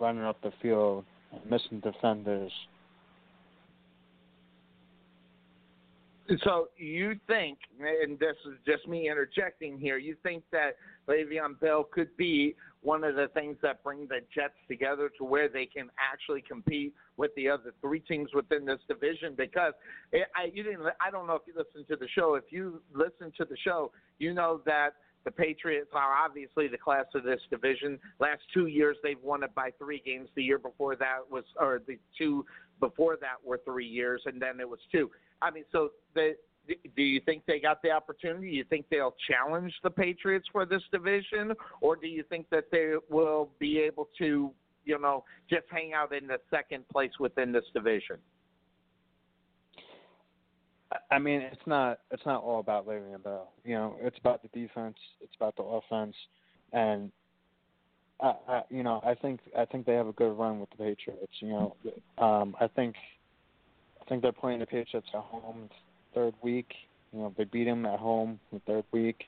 G: running up the field and missing defenders.
E: So you think, and this is just me interjecting here, you think that Le'Veon Bell could be one of the things that bring the Jets together to where they can actually compete with the other three teams within this division? Because I, you didn't, I don't know if you listened to the show. If you listen to the show, you know that the Patriots are obviously the class of this division. Last two years, they've won it by three games. The year before that was, or the two before that were three years, and then it was two. I mean, so the, do you think they got the opportunity? Do you think they'll challenge the Patriots for this division, or do you think that they will be able to, you know, just hang out in the second place within this division?
G: I mean, it's not it's not all about Le'Veon Bell. You know, it's about the defense, it's about the offense, and I, I you know I think I think they have a good run with the Patriots. You know, um, I think I think they're playing the Patriots at home third week. You know, they beat them at home the third week.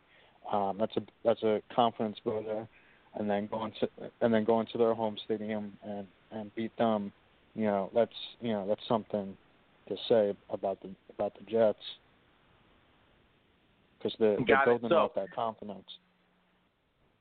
G: Um, that's a that's a confidence builder, and then going to and then going to their home stadium and and beat them. You know, that's you know that's something to say about the about the Jets because they're, they're
E: it.
G: building
E: So-
G: off that confidence.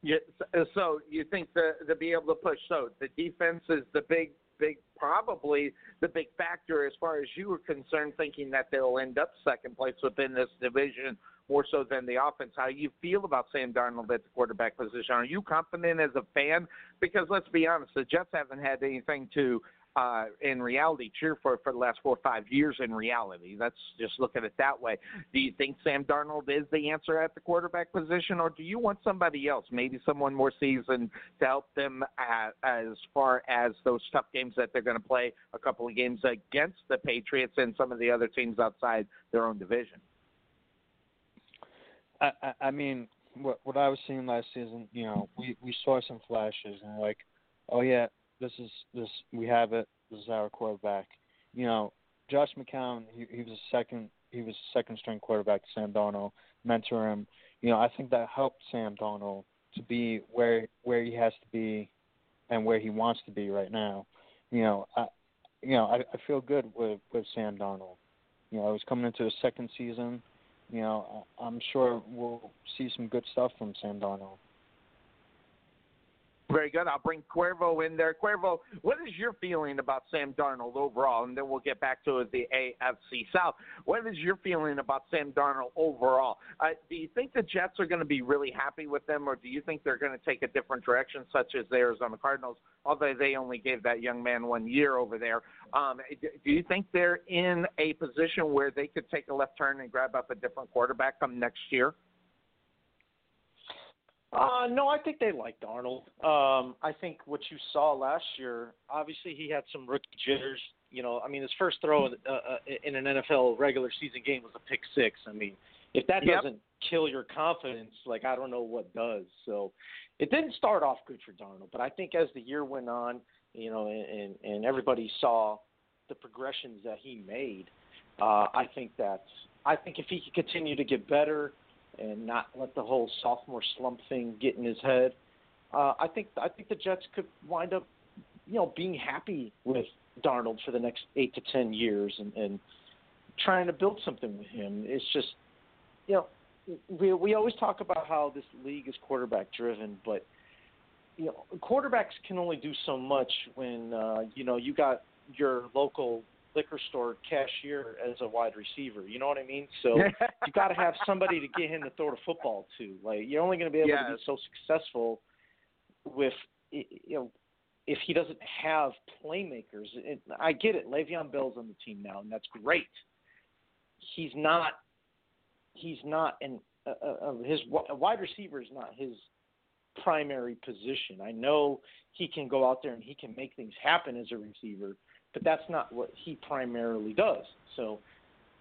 E: Yeah, so- uh, so you think the to be able to push? So the defense is the big, big, probably the big factor as far as you were concerned, thinking that they'll end up second place within this division more so than the offense. How you feel about Sam Darnold at the quarterback position? Are you confident as a fan? Because let's be honest, the Jets haven't had anything to. Uh, in reality, cheer for for the last four or five years. In reality, let's just look at it that way. Do you think Sam Darnold is the answer at the quarterback position, or do you want somebody else, maybe someone more seasoned, to help them at, as far as those tough games that they're going to play? A couple of games against the Patriots and some of the other teams outside their own division.
G: I, I I mean, what what I was seeing last season, you know, we we saw some flashes and like, oh yeah, this is this we have it. This is our quarterback. You know, Josh McCown, he, he was a second he was a second string quarterback to Sam Darnold, mentor him. You know, I think that helped Sam Darnold to be where where he has to be and where he wants to be right now. You know, I you know, I, I feel good with with Sam Darnold. You know, I was coming into the second season. You know, I'm sure we'll see some good stuff from Sam Darnold.
E: Very good. I'll bring Cuervo in there. Cuervo, what is your feeling about Sam Darnold overall? And then we'll get back to the AFC South. What is your feeling about Sam Darnold overall? Uh, do you think the Jets are going to be really happy with them, or do you think they're going to take a different direction, such as the Arizona Cardinals, although they only gave that young man one year over there? Um, do you think they're in a position where they could take a left turn and grab up a different quarterback come next year?
F: Uh, no, I think they liked Arnold. Um, I think what you saw last year, obviously he had some rookie jitters. You know, I mean, his first throw uh, uh, in an NFL regular season game was a pick six. I mean, if that
E: Yep.
F: doesn't kill your confidence, like I don't know what does. So it didn't start off good for Darnold, but I think as the year went on, you know, and and everybody saw the progressions that he made, uh, I think that I think if he could continue to get better and not let the whole sophomore slump thing get in his head, uh, I think I think the Jets could wind up, you know, being happy with Darnold for the next eight to ten years and, and trying to build something with him. It's just, you know, we we always talk about how this league is quarterback driven, but you know, quarterbacks can only do so much when uh, you know you got your local liquor store cashier as a wide receiver. You know what I mean? So you got to have somebody to get him to throw the football to. Like you're only going to be able to be so successful with you know if he doesn't have playmakers. And I get it. Le'Veon Bell's on the team now, and that's great. He's not. He's not an uh, uh, his wi- wide receiver is not his primary position. I know he can go out there and he can make things happen as a receiver, but that's not what he primarily does. So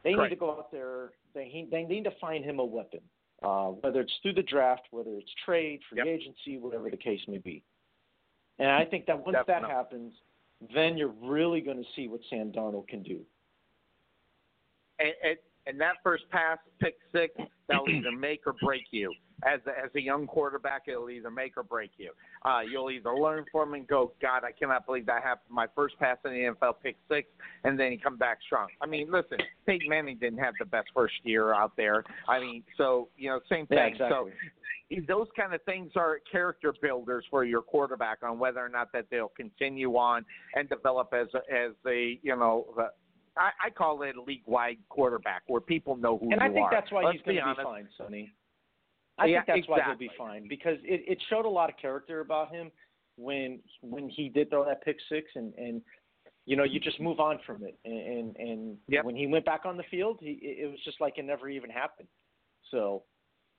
F: they need to go out there. They they need to find him a weapon, uh, whether it's through the draft, whether it's trade, free
E: Yep.
F: agency, whatever the case may be. And I think that once that happens, then you're really going to see what Sam Darnold can do.
E: and, and, and that first pass, pick six, that'll either make or break you. As a, as a young quarterback, it'll either make or break you. Uh, you'll either learn from it and go, God, I cannot believe that happened. My first pass in the NFL, pick six, and then you come back strong. I mean, listen, Peyton Manning didn't have the best first year out there. I mean, so you know, same thing.
F: Yeah, exactly.
E: So those kind of things are character builders for your quarterback on whether or not that they'll continue on and develop as a, as a you know the, I, I call it a league wide quarterback where people know who
F: and
E: you
F: I think
E: are.
F: that's why
E: Let's
F: he's going to be
E: honest.
F: fine, Sonny. I
E: Yeah,
F: think that's why he'll be fine because it, it showed a lot of character about him when when he did throw that pick six and and you know you just move on from it. And and, and
E: Yep.
F: when he went back on the field he it was just like it never even happened. So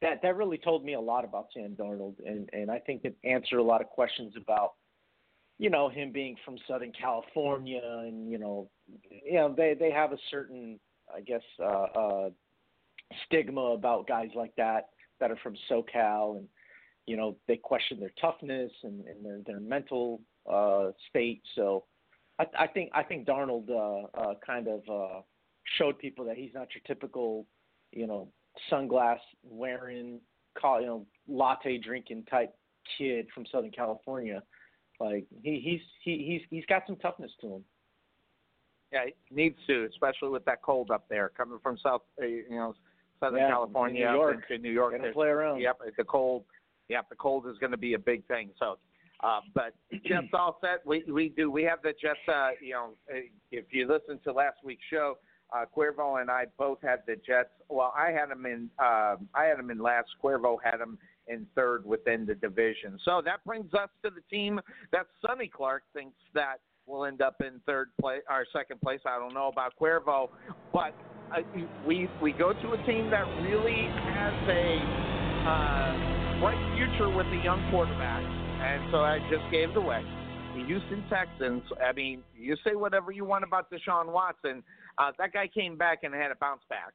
F: that that really told me a lot about Sam Darnold and and I think it answered a lot of questions about you know him being from Southern California and you know you know they they have a certain I guess uh uh stigma about guys like that that are from SoCal and you know they question their toughness and, and their their mental uh state. So I, I think I think Darnold uh, uh kind of uh showed people that he's not your typical you know sunglass wearing you know latte drinking type kid from Southern California. Like he he's he he's he's got some toughness to him.
E: Yeah, he needs to, especially with that cold up there coming from South, uh, you know, Southern
F: Yeah,
E: California
F: New York.
E: into New York.
F: Gotta play around.
E: Yep, the cold. Yep, the cold is going to be a big thing. So, uh, but Jets all set. We we do. We have the Jets. Uh, you know, uh, if you listen to last week's show, uh, Cuervo and I both had the Jets. Well, I had them in. Um, I had them in last. Cuervo had them in third within the division. So that brings us to the team that Sonny Clark thinks that will end up in third place or second place. I don't know about Cuervo, but we we go to a team that really has a uh, bright future with a young quarterback, and so I just gave it away. The Houston Texans. I mean, you say whatever you want about Deshaun Watson. Uh, that guy came back and had a bounce back.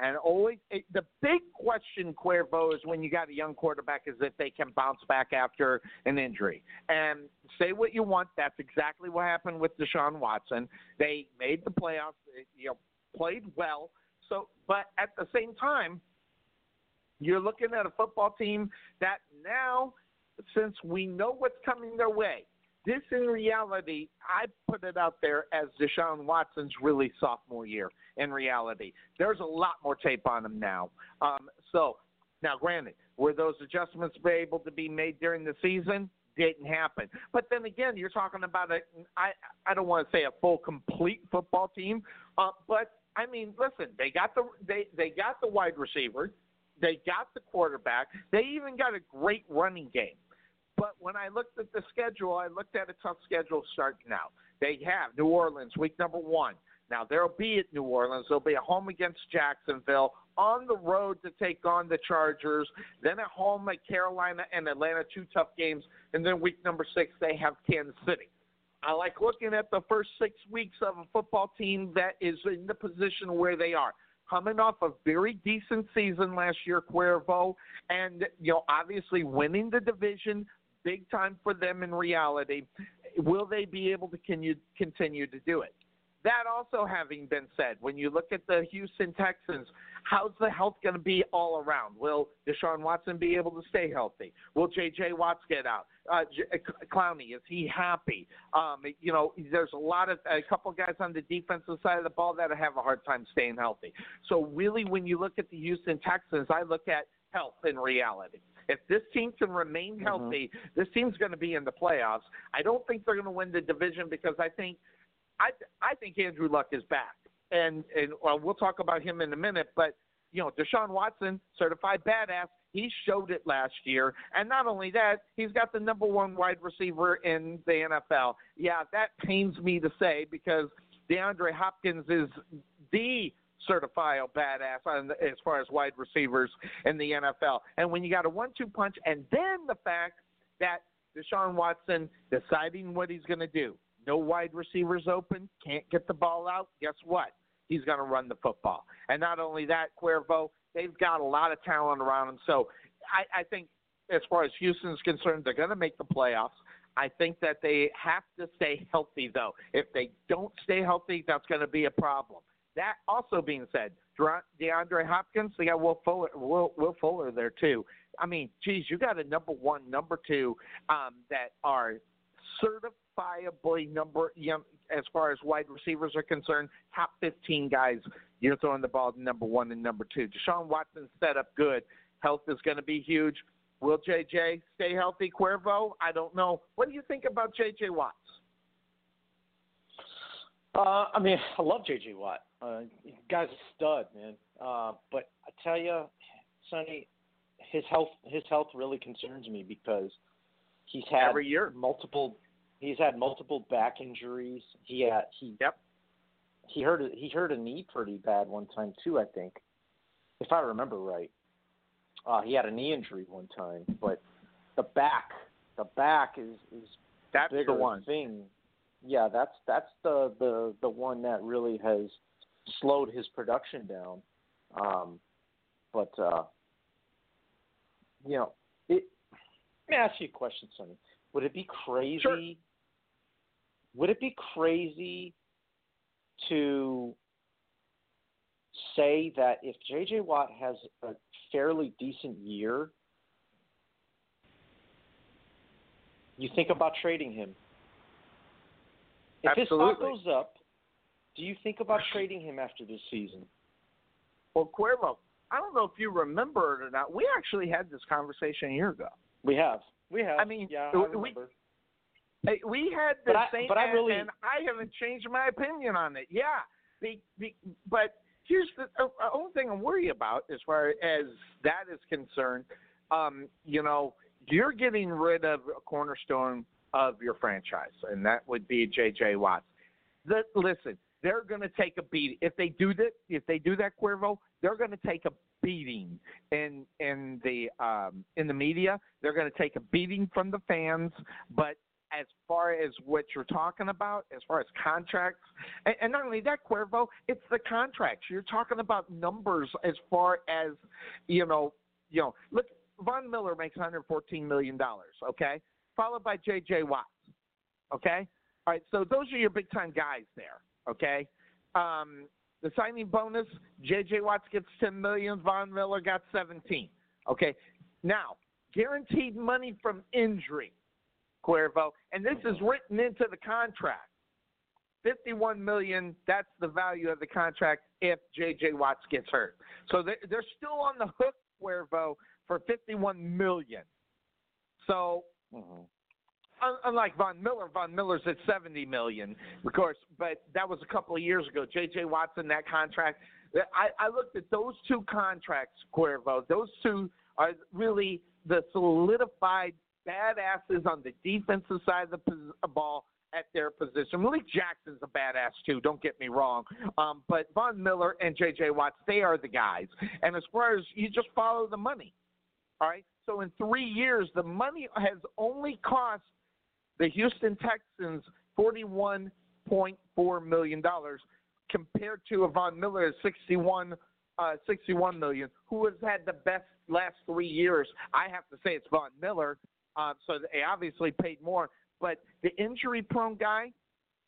E: And always, it, the big question, Cuervo, is when you got a young quarterback, is if they can bounce back after an injury. And say what you want, that's exactly what happened with Deshaun Watson. They made the playoffs, you know, played well. So, but at the same time, you're looking at a football team that now, since we know what's coming their way, this in reality, I put it out there as Deshaun Watson's really sophomore year. In reality, there's a lot more tape on him now. Um, so now, granted, were those adjustments able to be made during the season? Didn't happen. But then again, you're talking about a I I don't want to say a full complete football team, uh, but I mean, listen, they got the they they got the wide receiver, they got the quarterback, they even got a great running game. But when I looked at the schedule, I looked at a tough schedule starting out. They have New Orleans week number one. Now they'll be at New Orleans. They'll be at home against Jacksonville, on the road to take on the Chargers, then at home at Carolina and Atlanta, two tough games, and then week number six they have Kansas City. I like looking at the first six weeks of a football team that is in the position where they are. Coming off a very decent season last year, Cuervo, and you know obviously winning the division, big time for them in reality. Will they be able to continue continue to do it? That also having been said, when you look at the Houston Texans, how's the health going to be all around? Will Deshaun Watson be able to stay healthy? Will J.J. Watts get out? Uh, J- Clowney, is he happy? Um, you know, there's a lot of a couple guys on the defensive side of the ball that have a hard time staying healthy. So really, when you look at the Houston Texans, I look at health in reality. If this team can remain healthy, mm-hmm. this team's going to be in the playoffs. I don't think they're going to win the division because I think I I think Andrew Luck is back, and and well, we'll talk about him in a minute. But you know, Deshaun Watson, certified badass, he showed it last year, and not only that, he's got the number one wide receiver in the NFL. Yeah, that pains me to say because DeAndre Hopkins is the certified badass on the, as far as wide receivers in the NFL. And when you got a one-two punch, and then the fact that Deshaun Watson deciding what he's going to do, no wide receivers open, can't get the ball out, guess what? He's going to run the football. And not only that, Cuervo, they've got a lot of talent around them. So I, I think as far as Houston's concerned, they're going to make the playoffs. I think that they have to stay healthy, though. If they don't stay healthy, that's going to be a problem. That also being said, DeAndre Hopkins, they got Will Fuller, Will, Will Fuller there too. I mean, geez, you got a number one, number two um, that are certified justifiably number you know, as far as wide receivers are concerned, top 15 guys you're throwing the ball to number one and number two. Deshaun Watson set up good. Health is going to be huge. Will JJ stay healthy? Cuervo? I don't know. What do you think about JJ Watts?
F: Uh, I mean, I love JJ Watt. Uh, guy's a stud, man. Uh, but I tell you, Sonny, his health his health really concerns me because he's had
E: every year
F: multiple He's had multiple back injuries. He had he
E: yep.
F: He hurt a, he hurt a knee pretty bad one time too. I think, if I remember right. Uh, he had a knee injury one time, but the back, the back is is
E: that's
F: bigger
E: the one
F: thing. Yeah, that's that's the the the one that really has slowed his production down. Um, but uh, you know, it. Let me ask you a question, Sonny. Would it be crazy
E: sure
F: would it be crazy to say that if J.J. Watt has a fairly decent year, you think about trading him? If
E: Absolutely.
F: his stock goes up, do you think about trading him after this season?
E: Well, Cuervo, I don't know if you remember it or not. We actually had this conversation a year ago.
F: We have. We have.
E: I mean,
F: yeah, I remember.
E: Hey, we had the
F: but
E: same,
F: I, but I really,
E: and I haven't changed my opinion on it. Yeah, the, the, but here's the uh, only thing I'm worried about as far as that is concerned. Um, you know, you're getting rid of a cornerstone of your franchise, and that would be J.J. Watts. The, listen, they're going to take a beat if they do that. If they do that, Cuervo, they're going to take a beating in in the um, in the media. They're going to take a beating from the fans, but as far as what you're talking about, as far as contracts, and, and not only that, Cuervo, it's the contracts. You're talking about numbers as far as, you know, you know. Look, Von Miller makes 114 million dollars, okay, followed by J.J. Watts, okay. All right, so those are your big time guys there, okay. Um, the signing bonus, J.J. Watts gets 10 million, Von Miller got 17, okay. Now, guaranteed money from injury Cuervo, and this is mm-hmm. written into the contract. Fifty-one million. That's the value of the contract if J.J. Watts gets hurt. So they're, they're still on the hook, Cuervo, for fifty-one million. So mm-hmm. un- unlike Von Miller, Von Miller's at 70 million, of course, but that was a couple of years ago. J.J. Watson, that contract. I, I looked at those two contracts, Cuervo. Those two are really the solidified badasses on the defensive side of the ball at their position. Malik Jackson's a badass too. Don't get me wrong, um, but Von Miller and J.J. Watts, they are the guys. And as far as you just follow the money, all right. So in three years, the money has only cost the Houston Texans forty-one point four million dollars, compared to a Von Miller at sixty-one, uh, sixty-one million, who has had the best last three years. I have to say it's Von Miller, uh, so they obviously paid more. But the injury-prone guy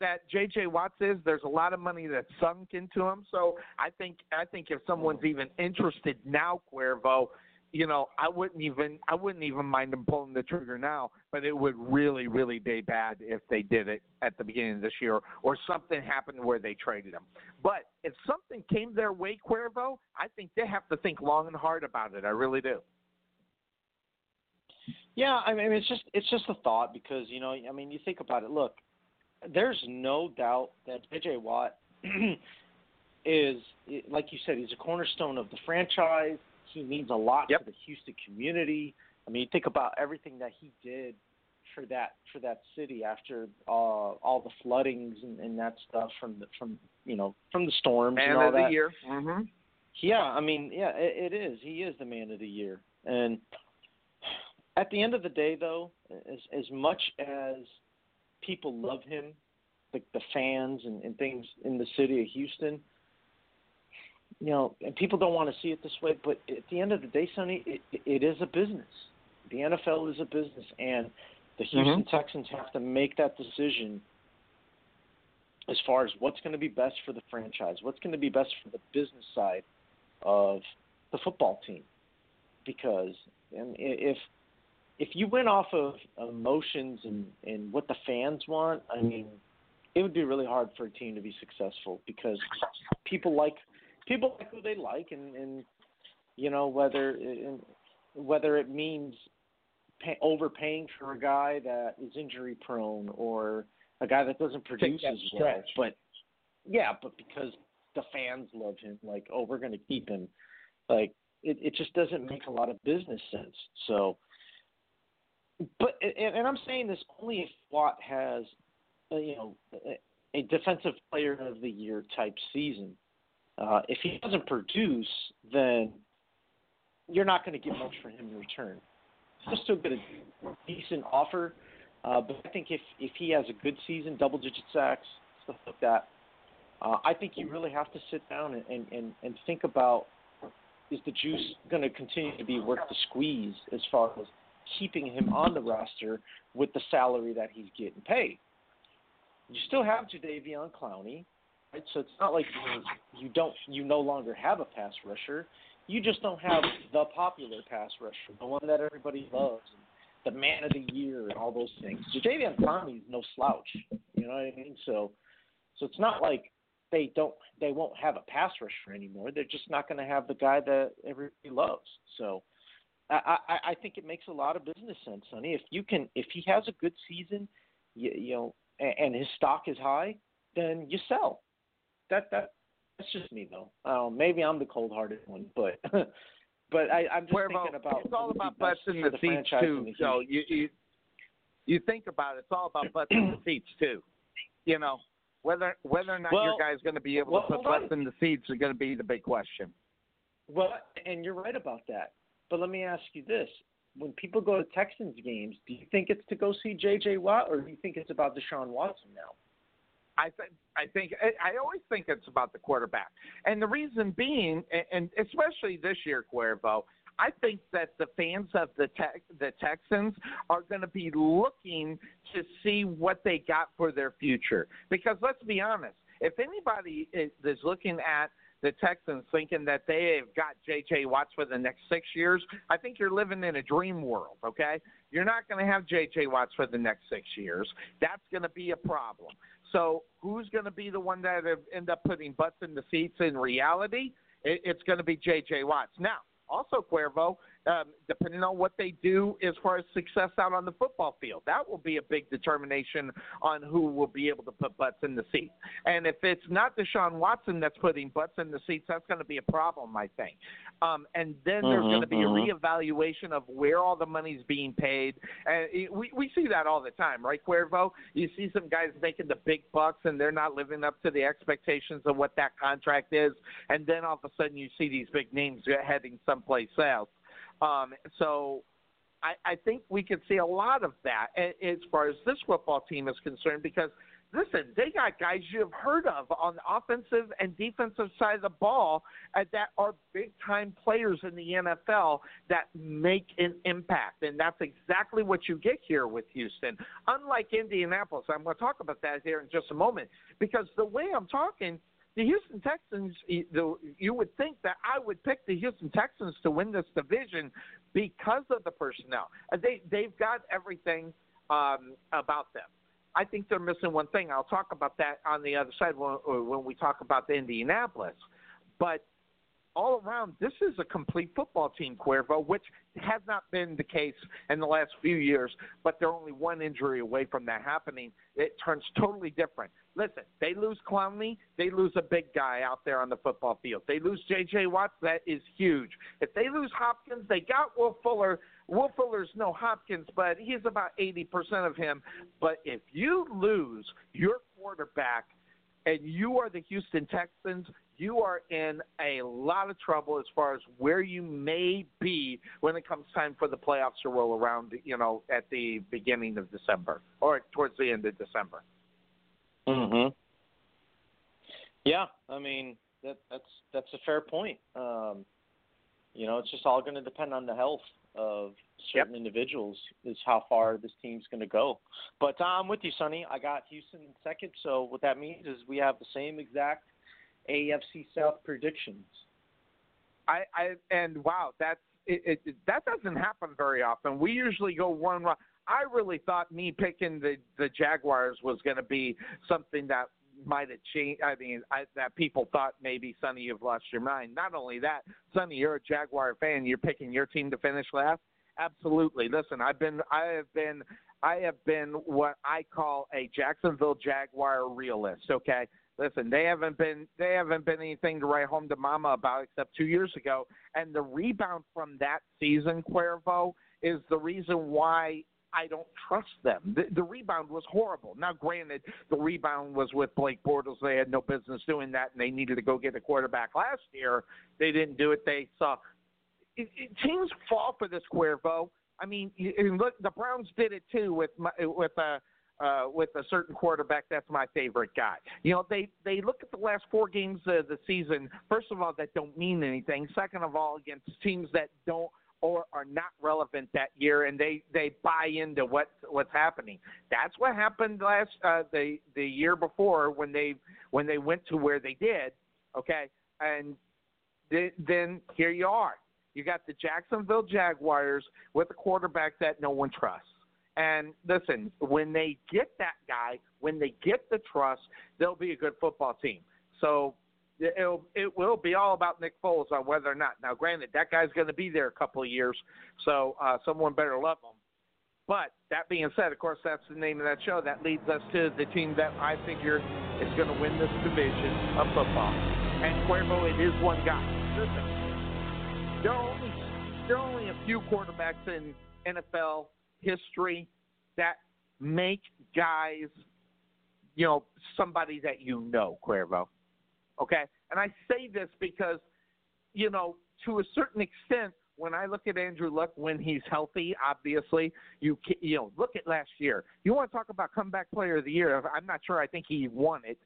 E: that J.J. Watts is, there's a lot of money that's sunk into him. So I think I think if someone's even interested now, Cuervo, you know, I wouldn't even I wouldn't even mind them pulling the trigger now, but it would really really be bad if they did it at the beginning of this year or something happened where they traded him. But if something came their way, Cuervo, I think they have to think long and hard about it. I really do.
F: Yeah, I mean it's just it's just a thought because you know I mean you think about it. Look, there's no doubt that J.J. Watt is like you said he's a cornerstone of the franchise. He means a lot to the Houston community. I mean, you think about everything that he did for that for that city after uh, all the floodings and, and that stuff from the from you know from the storms
E: Man
F: and all
E: of
F: that.
E: the year. Mm-hmm.
F: Yeah, I mean, yeah, it, it is. He is the man of the year, and at the end of the day, though, as as much as people love him, the the fans and, and things in the city of Houston, you know, and people don't want to see it this way, but at the end of the day, Sonny, it, it is a business. The NFL is a business, and the mm-hmm. Houston Texans have to make that decision as far as what's going to be best for the franchise, what's going to be best for the business side of the football team. Because and if if you went off of emotions and, and what the fans want, I mean, it would be really hard for a team to be successful because people like people like who they like, and, and you know whether whether it means pay, overpaying for a guy that is injury prone or a guy that doesn't produce as well. But yeah, but because the fans love him, like oh we're going to keep him, like it it just doesn't make a lot of business sense. So, but and, and I'm saying this only if Watt has, uh, you know, a, defensive player of the year type season. Uh, if he doesn't produce, then you're not going to get much for him in return. He'll still get a decent offer, uh, but I think if if he has a good season, double digit sacks, stuff like that, uh, I think you really have to sit down and, and, and think about is the juice going to continue to be worth the squeeze as far as keeping him on the roster with the salary that he's getting paid. You still have Jadeveon Clowney, right? So it's not like you don't you no longer have a pass rusher. You just don't have the popular pass rusher, the one that everybody loves, the man of the year, and all those things. Jadeveon Clowney is no slouch. You know what I mean? So, so it's not like they don't they won't have a pass rusher anymore. They're just not going to have the guy that everybody loves. So, I, I I think it makes a lot of business sense, Sonny. If you can, if he has a good season, you, you know, and, and his stock is high, then you sell. That that that's just me though. Um, maybe I'm the cold-hearted one, but but I, I'm just thinking about
E: it's all
F: what would be
E: about butts in the
F: the
E: seats too.
F: the
E: So you, you you think about it, it's all about butts in the seats too. You know whether whether or not your
F: Well-
E: guy's going to be able
F: well,
E: to put butts in the seats is going to be the big question.
F: Well, and you're right about that. But let me ask you this: When people go to Texans games, do you think it's to go see J.J. Watt, or do you think it's about Deshaun Watson now?
E: I think I think I always think it's about the quarterback, and the reason being, and- and especially this year, Cuervo, I think that the fans of the Tex the Texans are going to be looking to see what they got for their future. Because let's be honest, if anybody is, is looking at the Texans thinking that they have got J.J. Watts for the next six years, I think you're living in a dream world. Okay, you're not going to have J.J. Watts for the next six years. That's going to be a problem. So who's going to be the one that end up putting butts in the seats in reality? It's going to be J.J. Watts. Now, also Cuervo, um, depending on what they do as far as success out on the football field. That will be a big determination on who will be able to put butts in the seats. And if it's not Deshaun Watson that's putting butts in the seats, that's going to be a problem, I think. Um, and then there's
L: Mhm,
E: going to be
L: mhm.
E: a reevaluation of where all the money's being paid. And it- we we see that all the time, right, Cuervo? You see some guys making the big bucks and they're not living up to the expectations of what that contract is, and then all of a sudden you see these big names heading someplace else. Um, so I, I think we could see a lot of that as far as this football team is concerned because listen, they got guys you've heard of on the offensive and defensive side of the ball uh, that are big time players in the NFL that make an impact. And that's exactly what you get here with Houston. Unlike Indianapolis, I'm going to talk about that here in just a moment because the way I'm talking, the Houston Texans, you would think that I would pick the Houston Texans to win this division because of the personnel. Uh, They they've got everything um, about them. I think they're missing one thing. I'll talk about that on the other side when, when we talk about the Indianapolis. But all around, this is a complete football team, Cuervo, which has not been the case in the last few years, but they're only one injury away from that happening. It turns totally different. Listen, they lose Clowney, they lose a big guy out there on the football field. They lose J.J. Watts, that is huge. If they lose Hopkins, they got Will Fuller. Will Fuller's no Hopkins, but he's about 80% of him. But if you lose your quarterback and you are the Houston Texans, you are in a lot of trouble as far as where you may be when it comes time for the playoffs to roll around, you know, at the beginning of December or towards the end of December.
F: Mhm. Yeah, I mean that that's that's a fair point. Um, you know, it's just all going to depend on the health of certain individuals is how far this team's going to go. But uh, I'm with you, Sonny. I got Houston in second. So what that means is we have the same exact AFC South predictions.
E: I, I and wow, that's it, it, that doesn't happen very often. We usually go one round. I really thought me picking the the Jaguars was going to be something that might have changed. I mean, I, that people thought maybe Sonny, you've lost your mind. Not only that, Sonny, you're a Jaguar fan. You're picking your team to finish last. Absolutely. Listen, I've been, I have been, I have been what I call a Jacksonville Jaguar realist. Okay. Listen, they haven't been they haven't been anything to write home to mama about except two years ago. And the rebound from that season, Cuervo, is the reason why I don't trust them. The, the rebound was horrible. Now, granted, the rebound was with Blake Bortles. They had no business doing that, and they needed to go get a quarterback last year. They didn't do it. They saw it, it, teams fall for this Cuervo. I mean, you look, the Browns did it too with my, with a. Uh, with a certain quarterback, that's my favorite guy. You know, they they look at the last four games of the season. First of all, that don't mean anything. Second of all, against teams that don't or are not relevant that year, and they they buy into what what's happening. That's what happened last uh, the the year before when they when they went to where they did. Okay, and th- then here you are. You got the Jacksonville Jaguars with a quarterback that no one trusts. And listen, when they get that guy, when they get the trust, they'll be a good football team. So it'll it will be all about Nick Foles on whether or not. Now, granted, that guy's going to be there a couple of years, so uh, someone better love him. But that being said, of course, that's the name of that show. That leads us to the team that I figure is going to win this division of football. And Cuervo, it is one guy. Listen, there are only there are only a few quarterbacks in NFL history that make guys, you know, somebody that you know, Cuervo. Okay, and I say this because, you know, to a certain extent, when I look at Andrew Luck when he's healthy, obviously, you you know, look at last year. You want to talk about comeback player of the year? I'm not sure. I think he won it,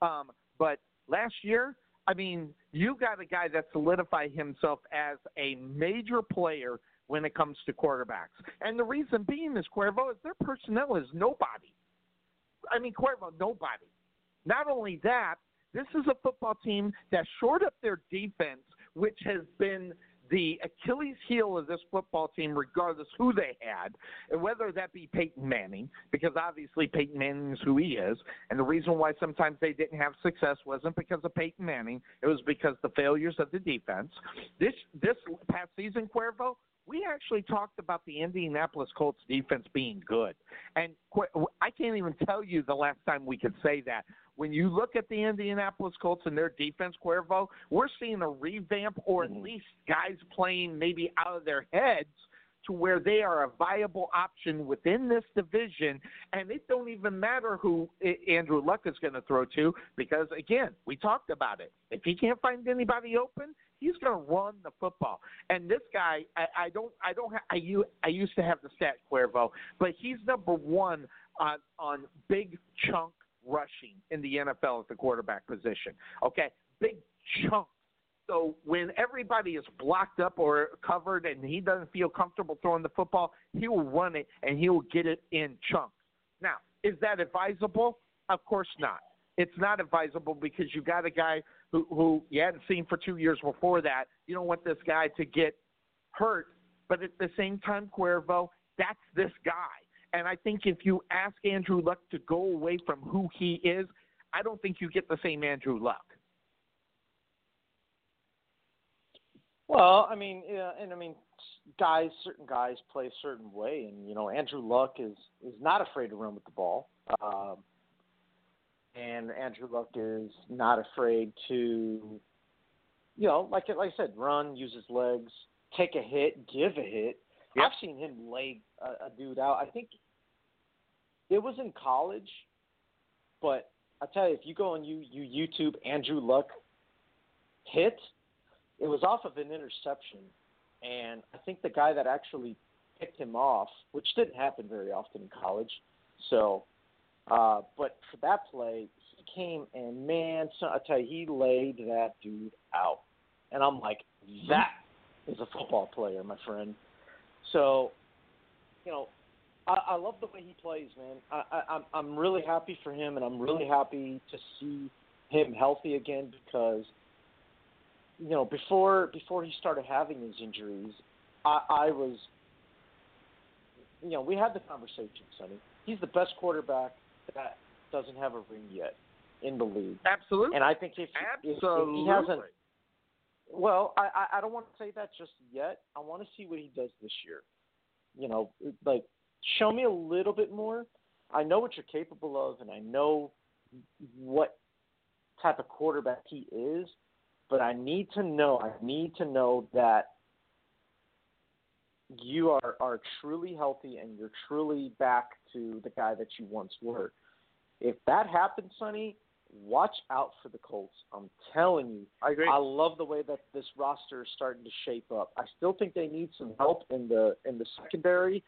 E: um, but last year, I mean, you got a guy that solidified himself as a major player when it comes to quarterbacks. And the reason being is Cuervo is their personnel is nobody. I mean, Cuervo, nobody. Not only that, This is a football team that shored up their defense, which has been the Achilles heel of this football team, regardless who they had, and whether that be Peyton Manning, because obviously Peyton Manning is who he is, and the reason why sometimes they didn't have success wasn't because of Peyton Manning; it was because the failures of the defense. This this past season, Cuervo, we actually talked about the Indianapolis Colts defense being good, and I can't even tell you the last time we could say that. When you look at the Indianapolis Colts and their defense, Cuervo, we're seeing a revamp, or at mm-hmm. least guys playing maybe out of their heads to where they are a viable option within this division, and it don't even matter who Andrew Luck is going to throw to because again, we talked about it. If he can't find anybody open, he's going to run the football. And this guy, I, I don't, I don't, ha- I, I used to have the stat Cuervo, but he's number one on on big chunk rushing in the NFL at the quarterback position. Okay, big chunk. So when everybody is blocked up or covered and he doesn't feel comfortable throwing the football, he will run it and he will get it in chunks. Now, is that advisable? Of course not. It's not advisable because you got a guy who, who you hadn't seen for two years before that. You don't want this guy to get hurt, but at the same time, Cuervo, that's this guy. And I think if you ask Andrew Luck to go away from who he is, I don't think you get the same Andrew Luck.
F: Well, I mean, yeah, and I mean, guys, certain guys play a certain way, and you know, Andrew Luck is is not afraid to run with the ball, um, and Andrew Luck is not afraid to, you know, like like I said, run, use his legs, take a hit, give a hit.
E: Yep.
F: I've seen him lay a, a dude out. I think it was in college, but I tell you, if you go on you you YouTube Andrew Luck hit, it was off of an interception, and I think the guy that actually picked him off, which didn't happen very often in college, so. Uh, but for that play, he came and man, so I tell you, he laid that dude out, and I'm like, that is a football player, my friend. So, you know, I, I love the way he plays, man. I, I, I'm I'm really happy for him, and I'm really happy to see him healthy again because, you know, before before he started having these injuries, I, I was, you know, we had the conversation, Sonny. He's the best quarterback that doesn't have a ring yet in the league.
E: Absolutely.
F: And I think if, if, if he hasn't, well, I, I I don't want to say that just yet. I want to see what he does this year. You know, like show me a little bit more. I know what you're capable of, and I know what type of quarterback he is. But I need to know. I need to know that you are are truly healthy and you're truly back to the guy that you once were. If that happens, Sonny, watch out for the Colts. I'm telling you.
E: I agree.
F: I love the way that this roster is starting to shape up. I still think they need some help in the in the secondary.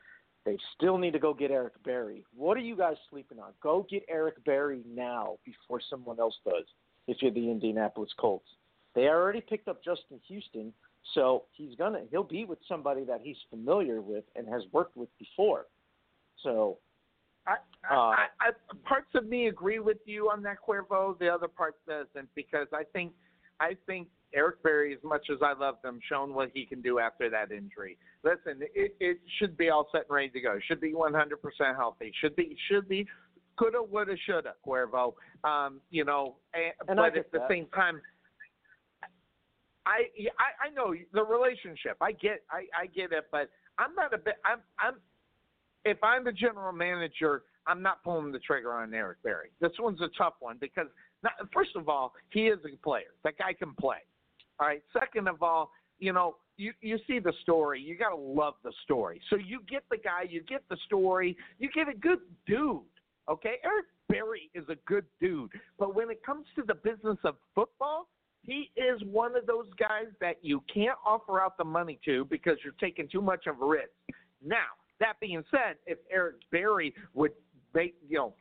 F: They still need to go get Eric Berry. What are you guys sleeping on? Go get Eric Berry now before someone else does. If you're the Indianapolis Colts, they already picked up Justin Houston, so he's gonna he'll be with somebody that he's familiar with and has worked with before. So
E: I, I, uh, I, I, parts of me agree with you on that, Cuervo. The other part doesn't because I think I think Eric Berry, as much as I love him, shown what he can do after that injury. Listen, it, it should be all set and ready to go. Should be 100% healthy. Should be should be coulda, woulda, shoulda, Cuervo. Um, you know, and,
F: And
E: but at the
F: that.
E: same time, I, I I know the relationship. I get I I get it, but I'm not a bit. I'm I'm if I'm the general manager, I'm not pulling the trigger on Eric Berry. This one's a tough one because not, first of all, he is a player. That guy can play. All right. Second of all, you know, you you see the story. You got to love the story. So you get the guy, you get the story, you get a good dude. Okay, Eric Berry is a good dude, but when it comes to the business of football, he is one of those guys that you can't offer out the money to because you're taking too much of a risk. Now, that being said, if Eric Berry would make you know,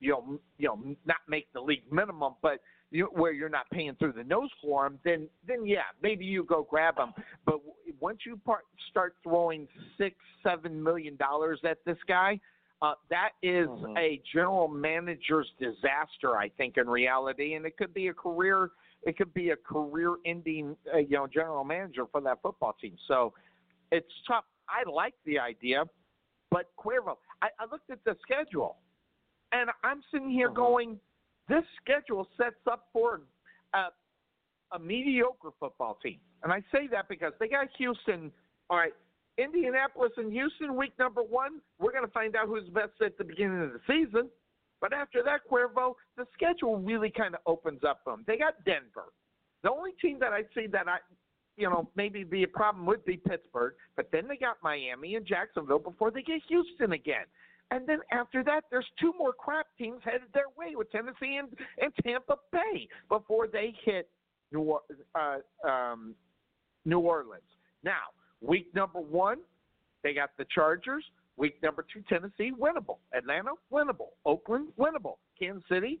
E: you know, you know, not make the league minimum, but you, where you're not paying through the nose for him, then then yeah, maybe you go grab him. But once you part, start throwing six, seven million dollars at this guy, Uh, that is
F: Mhm.
E: a general manager's disaster, I think, in reality, and it could be a career. It could be a career-ending, uh, you know, general manager for that football team. So it's tough. I like the idea, but Cuervo, I, I looked at the schedule, and I'm sitting here uh-huh. going, this schedule sets up for a, a mediocre football team. And I say that because they got Houston. All right, Indianapolis and Houston, week number one. We're going to find out who's best at the beginning of the season. But after that, Cuervo, the schedule really kind of opens up for them. They got Denver. The only team that I see that I, you know, maybe be a problem would be Pittsburgh. But then they got Miami and Jacksonville before they get Houston again. And then after that, there's two more crap teams headed their way with Tennessee and, and Tampa Bay before they hit New, uh, um, New Orleans. Now, week number one, they got the Chargers. Week number two, Tennessee, winnable. Atlanta, winnable. Oakland, winnable. Kansas City,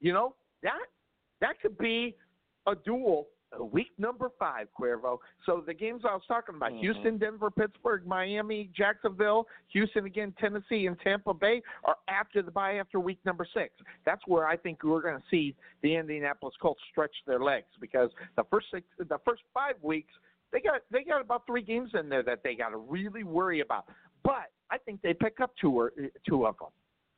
E: you know that that could be a duel. Week number five, Cuervo. So the games I was talking about:
F: Mhm.
E: Houston, Denver, Pittsburgh, Miami, Jacksonville, Houston again, Tennessee, and Tampa Bay are after the bye after week number six. That's where I think we're going to see the Indianapolis Colts stretch their legs because the first six, the first five weeks they got they got about three games in there that they got to really worry about. But I think they pick up two or two of them.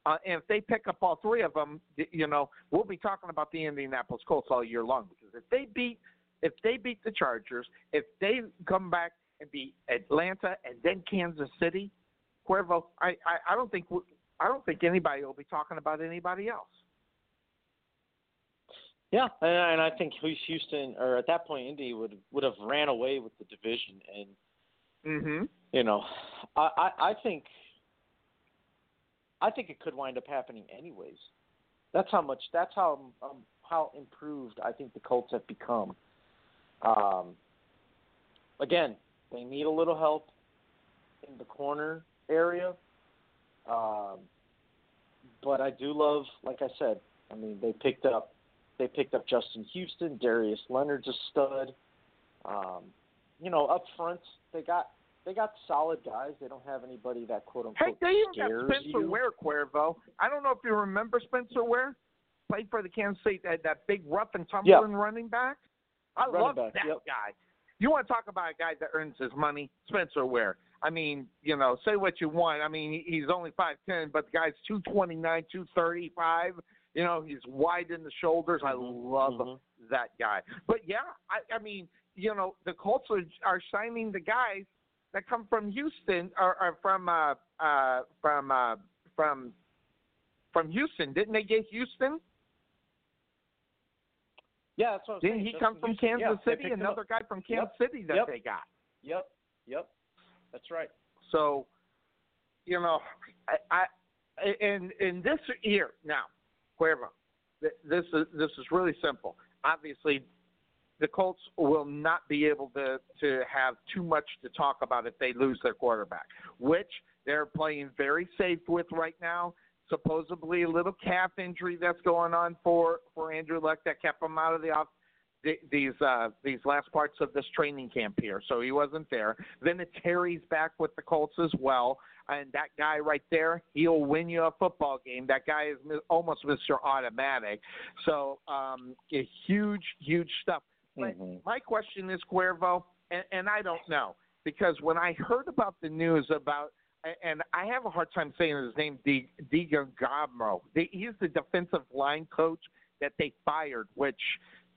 E: Uh, and if they pick up all three of them, you know, we'll be talking about the Indianapolis Colts all year long because if they beat if they beat the Chargers, if they come back and beat Atlanta and then Kansas City, Cuervo, I, I, I don't think I don't think anybody will be talking about anybody else.
F: Yeah, and, and I think Houston, or at that point, Indy would would have ran away with the division, and
E: Mm-hmm.
F: you know, I, I I think I think it could wind up happening anyways. That's how much. That's how um, how improved I think the Colts have become. Um, again, they need a little help in the corner area, um, but I do love, like I said, I mean they picked up they picked up Justin Houston, Darius Leonard's a stud. Um, you know, up front they got they got solid guys. They don't have anybody that quote
E: Hey,
F: unquote
E: they even
F: scares
E: got Spencer
F: you.
E: Ware, Cuervo. I don't know if you remember Spencer Ware. Played for the Kansas City, that, that big rough and tumbling running back. I
F: Running
E: love
F: back,
E: that
F: yep.
E: guy. You want to talk about a guy that earns his money? Spencer Ware. I mean, you know, say what you want. I mean, he's only five ten, but the guy's two twenty nine, two thirty five. You know, he's wide in the shoulders. I love
F: mhm.
E: that guy. But yeah, I, I mean, you know, the Colts are, are signing the guys that come from Houston or, or from uh, uh, from uh, from from Houston. Didn't they get Houston?
F: Yeah, that's what I'm
E: Didn't
F: saying.
E: he come from
F: Houston,
E: Kansas
F: yeah,
E: City? Another guy from Kansas
F: Yep.
E: City that
F: Yep.
E: they got.
F: Yep, yep, that's right.
E: So, you know, I, I and in this year now, Cuervo, this is this is really simple. Obviously, the Colts will not be able to to have too much to talk about if they lose their quarterback, which they're playing very safe with right now. Supposedly a little calf injury that's going on for for Andrew Luck that kept him out of the off these uh, these last parts of this training camp here, so he wasn't there. Then it's Terry's back with the Colts as well, and that guy right there, he'll win you a football game. That guy is almost Mr. Automatic. So um, huge, huge stuff. But
F: Mhm.
E: my question is, Cuervo, and, and I don't know because when I heard about the news about and I have a hard time saying his name, D. Gabro. He's the defensive line coach that they fired, which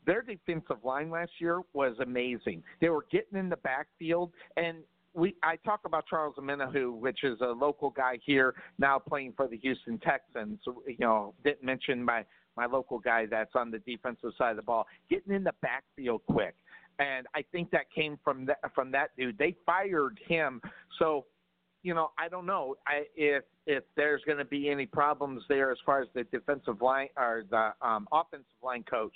E: their defensive line last year was amazing. They were getting in the backfield, and we I talk about Charles Omenihu, which is a local guy here now playing for the Houston Texans. You know, didn't mention my my local guy that's on the defensive side of the ball, getting in the backfield quick. And I think that came from that from that dude. They fired him, so you know, I don't know I, if if there's going to be any problems there as far as the defensive line or the um, offensive line coach.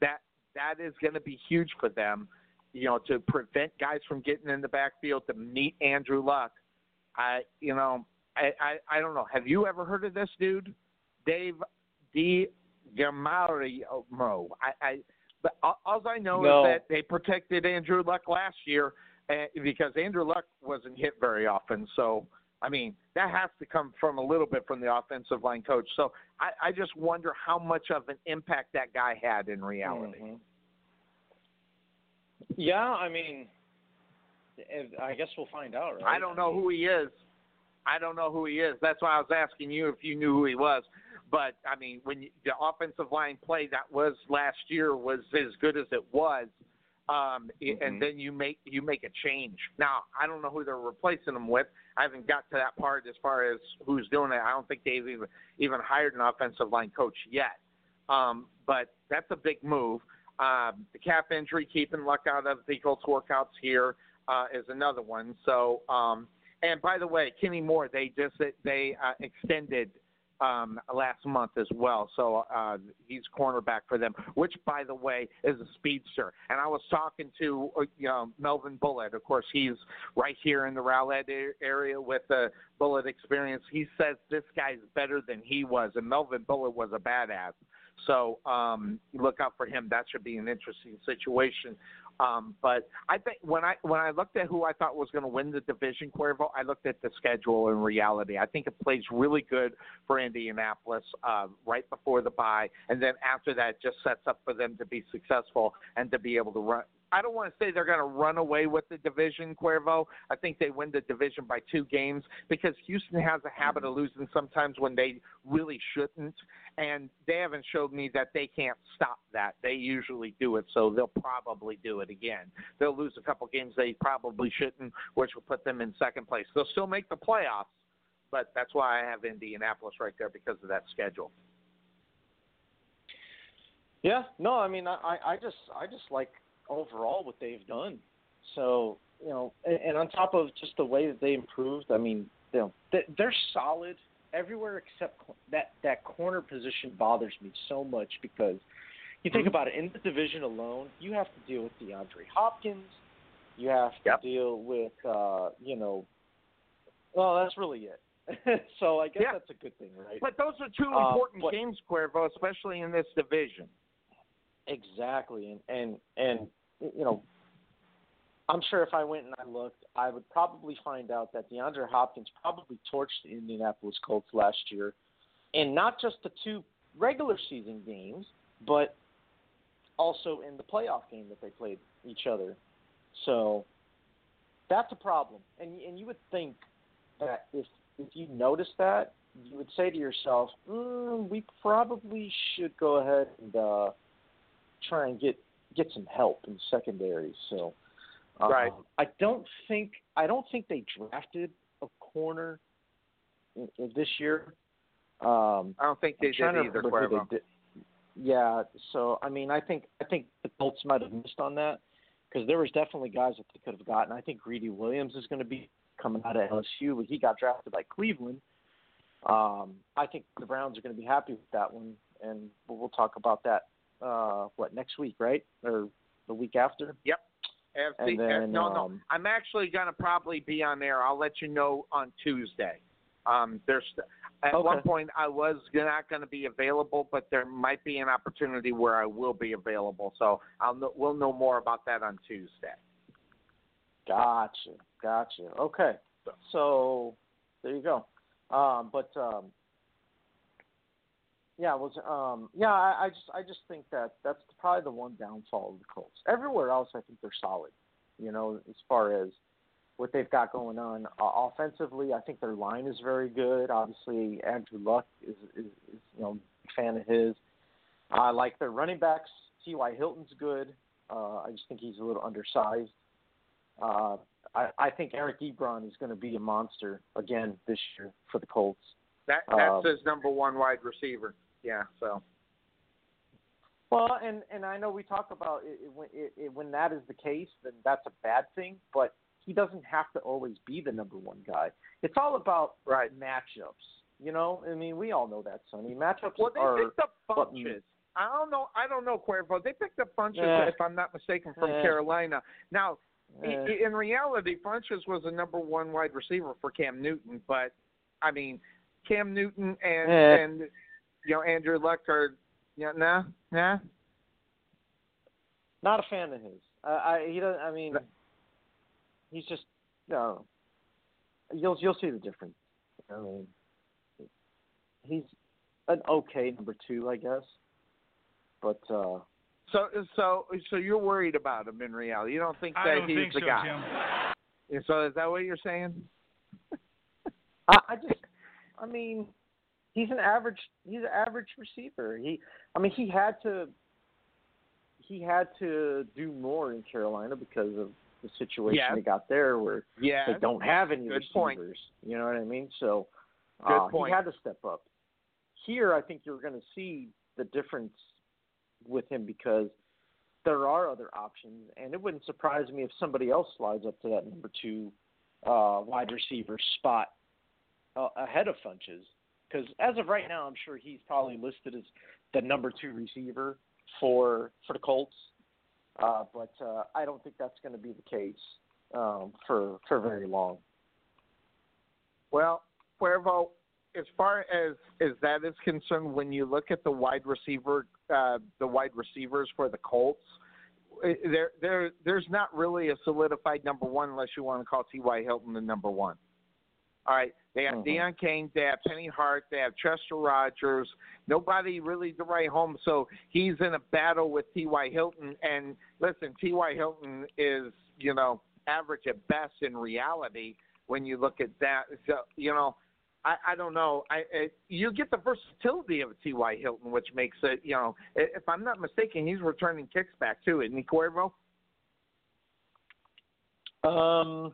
E: That that is going to be huge for them, you know, to prevent guys from getting in the backfield to meet Andrew Luck. I, you know, I I, I don't know. Have you ever heard of this dude, Dave D. Gamario? I, I but all, all I know
F: No.
E: is that they protected Andrew Luck last year because Andrew Luck wasn't hit very often. So I mean, that has to come from a little bit from the offensive line coach. So I, I just wonder how much of an impact that guy had in reality.
F: Mhm. Yeah, I mean, I guess we'll find out, right?
E: I don't know who he is. I don't know who he is. That's why I was asking you if you knew who he was. But I mean, when you, the offensive line play that was last year was as good as it was, um,
F: Mm-hmm.
E: and then you make you make a change. Now I don't know who they're replacing him with. I haven't got to that part as far as who's doing it. I don't think they've even even hired an offensive line coach yet. Um, but that's a big move. Um, the cap injury, keeping luck out of the Colts workouts here uh, is another one. So, um, and by the way, Kenny Moore, they just they uh, extended um, last month as well. So uh, he's cornerback for them, which, by the way, is a speedster. And I was talking to uh, you know Melvin Bullitt. Of course, he's right here in the Rowlett area with the Bullitt experience. He says this guy's better than he was, and Melvin Bullitt was a badass. So um, look out for him. That should be an interesting situation. Um, but I think when I when I looked at who I thought was going to win the division, Cuervo, I looked at the schedule in reality. I think it plays really good for Indianapolis uh, right before the bye, and then after that, just sets up for them to be successful and to be able to run. I don't want to say they're going to run away with the division, Cuervo. I think they win the division by two games because Houston has a habit of losing sometimes when they really shouldn't, and they haven't showed me that they can't stop that. They usually do it, so they'll probably do it again. They'll lose a couple games they probably shouldn't, which will put them in second place. They'll still make the playoffs, but that's why I have Indianapolis right there because of that schedule.
F: Yeah, no, I mean, I, I just, I just like overall what they've done. So, you know, and, and on top of just the way that they improved, I mean, you know, they, they're solid everywhere except that that corner position bothers me so much because you think about it in the division alone, you have to deal with DeAndre Hopkins, you have to deal with, uh, you know, well, that's really it. so I guess
E: Yeah.
F: that's a good thing, right?
E: But those are two
F: Uh,
E: important
F: but-
E: games, Cuervo, especially in this division.
F: Exactly, and and and you know, I'm sure if I went and I looked, I would probably find out that DeAndre Hopkins probably torched the Indianapolis Colts last year, and not just the two regular season games, but also in the playoff game that they played each other. So that's a problem, and and you would think that if if you notice that, you would say to yourself, mm, we probably should go ahead and. uh try and get get some help in secondary. So, um,
E: Right.
F: I don't think I don't think they drafted a corner in, in this year. Um,
E: I don't think they
F: I'm
E: did either, Cuervo.
F: they did. Yeah, so I mean, I think I think the Colts might have missed on that because there was definitely guys that they could have gotten. I think Greedy Williams is going to be coming out of LSU, but he got drafted by Cleveland. Um, I think the Browns are going to be happy with that one, and we'll we'll talk about that uh, what next week, right, or the week after.
E: Yep.
F: And then,
E: no, no.
F: um,
E: I'm actually going to probably be on there. I'll let you know on Tuesday. Um, there's at
F: Okay.
E: one point I was not going to be available, but there might be an opportunity where I will be available. So I'll know, we'll know more about that on Tuesday.
F: Gotcha, gotcha. Okay, so there you go. Um, but um, yeah, was um, yeah. I, I just I just think that that's probably the one downfall of the Colts. Everywhere else, I think they're solid. You know, as far as what they've got going on uh, offensively, I think their line is very good. Obviously, Andrew Luck is is, is you know big fan of his. I like their running backs. T.Y. Hilton's good. Uh, I just think he's a little undersized. Uh, I, I think Eric Ebron is going to be a monster again this year for the Colts.
E: That that's
F: Um,
E: his number one wide receiver. Yeah. So
F: Well, and and I know we talk about it, it, when it, it, when that is the case, then that's a bad thing. But he doesn't have to always be the number one guy. It's all about
E: right
F: matchups. You know, I mean, we all know that, Sonny. Matchups
E: well, they
F: are
E: picked up Funchess. I don't know. I don't know, Cuervo. They picked up Funchess,
F: Yeah.
E: if I'm not mistaken, from
F: Yeah.
E: Carolina. Now,
F: Yeah.
E: in reality, Funchess was the number one wide receiver for Cam Newton, but I mean, Cam Newton and
F: Yeah.
E: and you know Andrew Luck or you know, nah, nah.
F: Not a fan of his. Uh, I he doesn't. I mean, he's just no. you'll you'll see the difference. I mean, he's an okay number two, I guess. But uh
E: So so so you're worried about him in reality. You don't think that
L: don't
E: he's
L: think
E: the
L: so,
E: guy.
L: Jim.
E: So is that what you're saying?
F: I, I just, I mean, he's an average. He's an average receiver. He, I mean, he had to. He had to do more in Carolina because of the situation
E: Yes.
F: they got there, where
E: Yes.
F: they don't have any
E: Good
F: receivers.
E: point.
F: You know what I mean? So,
E: Good
F: uh, he had to step up. Here, I think you're going to see the difference with him because there are other options, and it wouldn't surprise me if somebody else slides up to that number two uh, wide receiver spot uh, ahead of Funchess. Because as of right now, I'm sure he's probably listed as the number two receiver for for the Colts. Uh, but uh, I don't think that's going to be the case um, for for very long.
E: Well, Cuervo, as far as as that is concerned, when you look at the wide receiver, uh, the wide receivers for the Colts, there there there's not really a solidified number one unless you want to call T.Y. Hilton the number one. All right, they have
F: Mhm.
E: Deon Cain, they have Penny Hart, they have Chester Rogers. Nobody really to write home, so he's in a battle with T.Y. Hilton. And listen, T.Y. Hilton is you know average at best in reality when you look at that. So you know. I, I don't know. I, I you get the versatility of T.Y. Hilton, which makes it. You know, i- if I'm not mistaken, he's returning kicks back too, isn't he, Cuervo?
F: Um,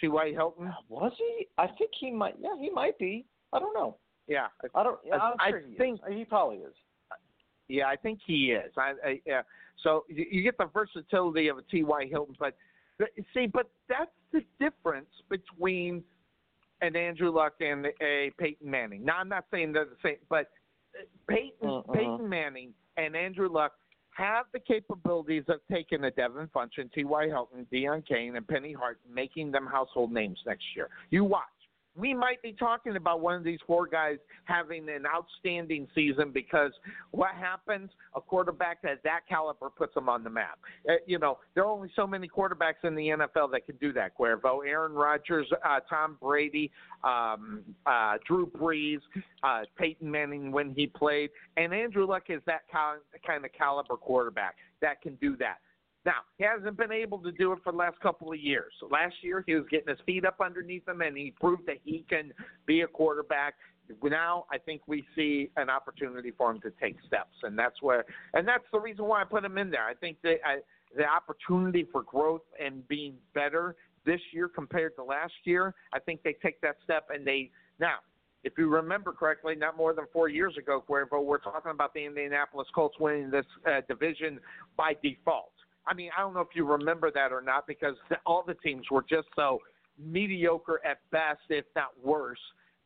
E: T.Y. Hilton.
F: was he? I think he might. Yeah, he might be. I don't know.
E: Yeah,
F: I don't. Yeah,
E: I
F: sure he
E: think-
F: is. He probably is.
E: Yeah, I think he is. I, I yeah. So you, you get the versatility of a T.Y. Hilton, but but- see, but that's the difference between an Andrew Luck and a Peyton Manning. Now, I'm not saying they're the same, but uh, Peyton
F: Uh-uh.
E: Peyton Manning and Andrew Luck have the capabilities of taking a Devin Funchess, T.Y. Hilton, Deon Cain, and Penny Hart, making them household names next year. You watch. We might be talking about one of these four guys having an outstanding season because what happens? A quarterback at that caliber puts them on the map. Uh, you know, there are only so many quarterbacks in the NFL that can do that. Cuervo, Aaron Rodgers, uh, Tom Brady, um, uh, Drew Brees, uh, Peyton Manning when he played, and Andrew Luck is that kind kind of caliber quarterback that can do that. Now, he hasn't been able to do it for the last couple of years. So last year, he was getting his feet up underneath him, and he proved that he can be a quarterback. Now, I think we see an opportunity for him to take steps, and that's where, and that's the reason why I put him in there. I think that I, the opportunity for growth and being better this year compared to last year, I think they take that step, and they now if you remember correctly, not more than four years ago, Cuervo, we're talking about the Indianapolis Colts winning this uh, division by default. I mean, I don't know if you remember that or not because all the teams were just so mediocre at best, if not worse.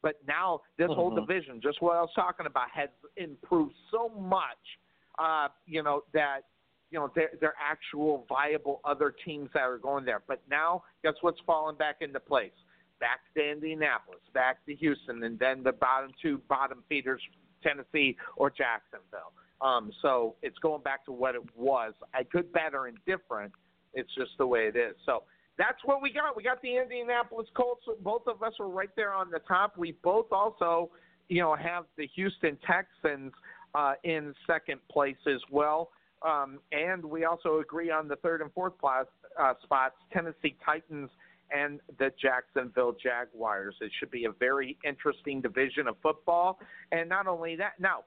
E: But now this whole
F: Mhm.
E: division, just what I was talking about, has improved so much. Uh, you know that you know they're, they're actual viable other teams that are going there. But now, guess what's falling back into place? Back to Indianapolis, back to Houston, and then the bottom two bottom feeders, Tennessee or Jacksonville. Um, so it's going back to what it was. I good, bad, or indifferent. It's just the way it is. So that's what we got. We got the Indianapolis Colts. Both of us are right there on the top. We both also, you know, have the Houston Texans uh, in second place as well. Um, and we also agree on the third and fourth place, uh, spots, Tennessee Titans and the Jacksonville Jaguars. It should be a very interesting division of football. And not only that, now,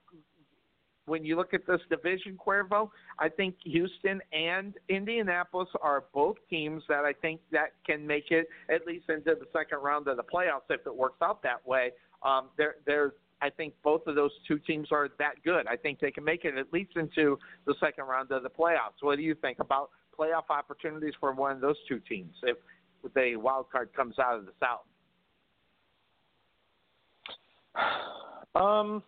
E: when you look at this division, Cuervo, I think Houston and Indianapolis are both teams that I think that can make it at least into the second round of the playoffs if it works out that way. Um, they're, they're, I think both of those two teams are that good. I think they can make it at least into the second round of the playoffs. What do you think about playoff opportunities for one of those two teams if the wild card comes out of the South?
F: Um,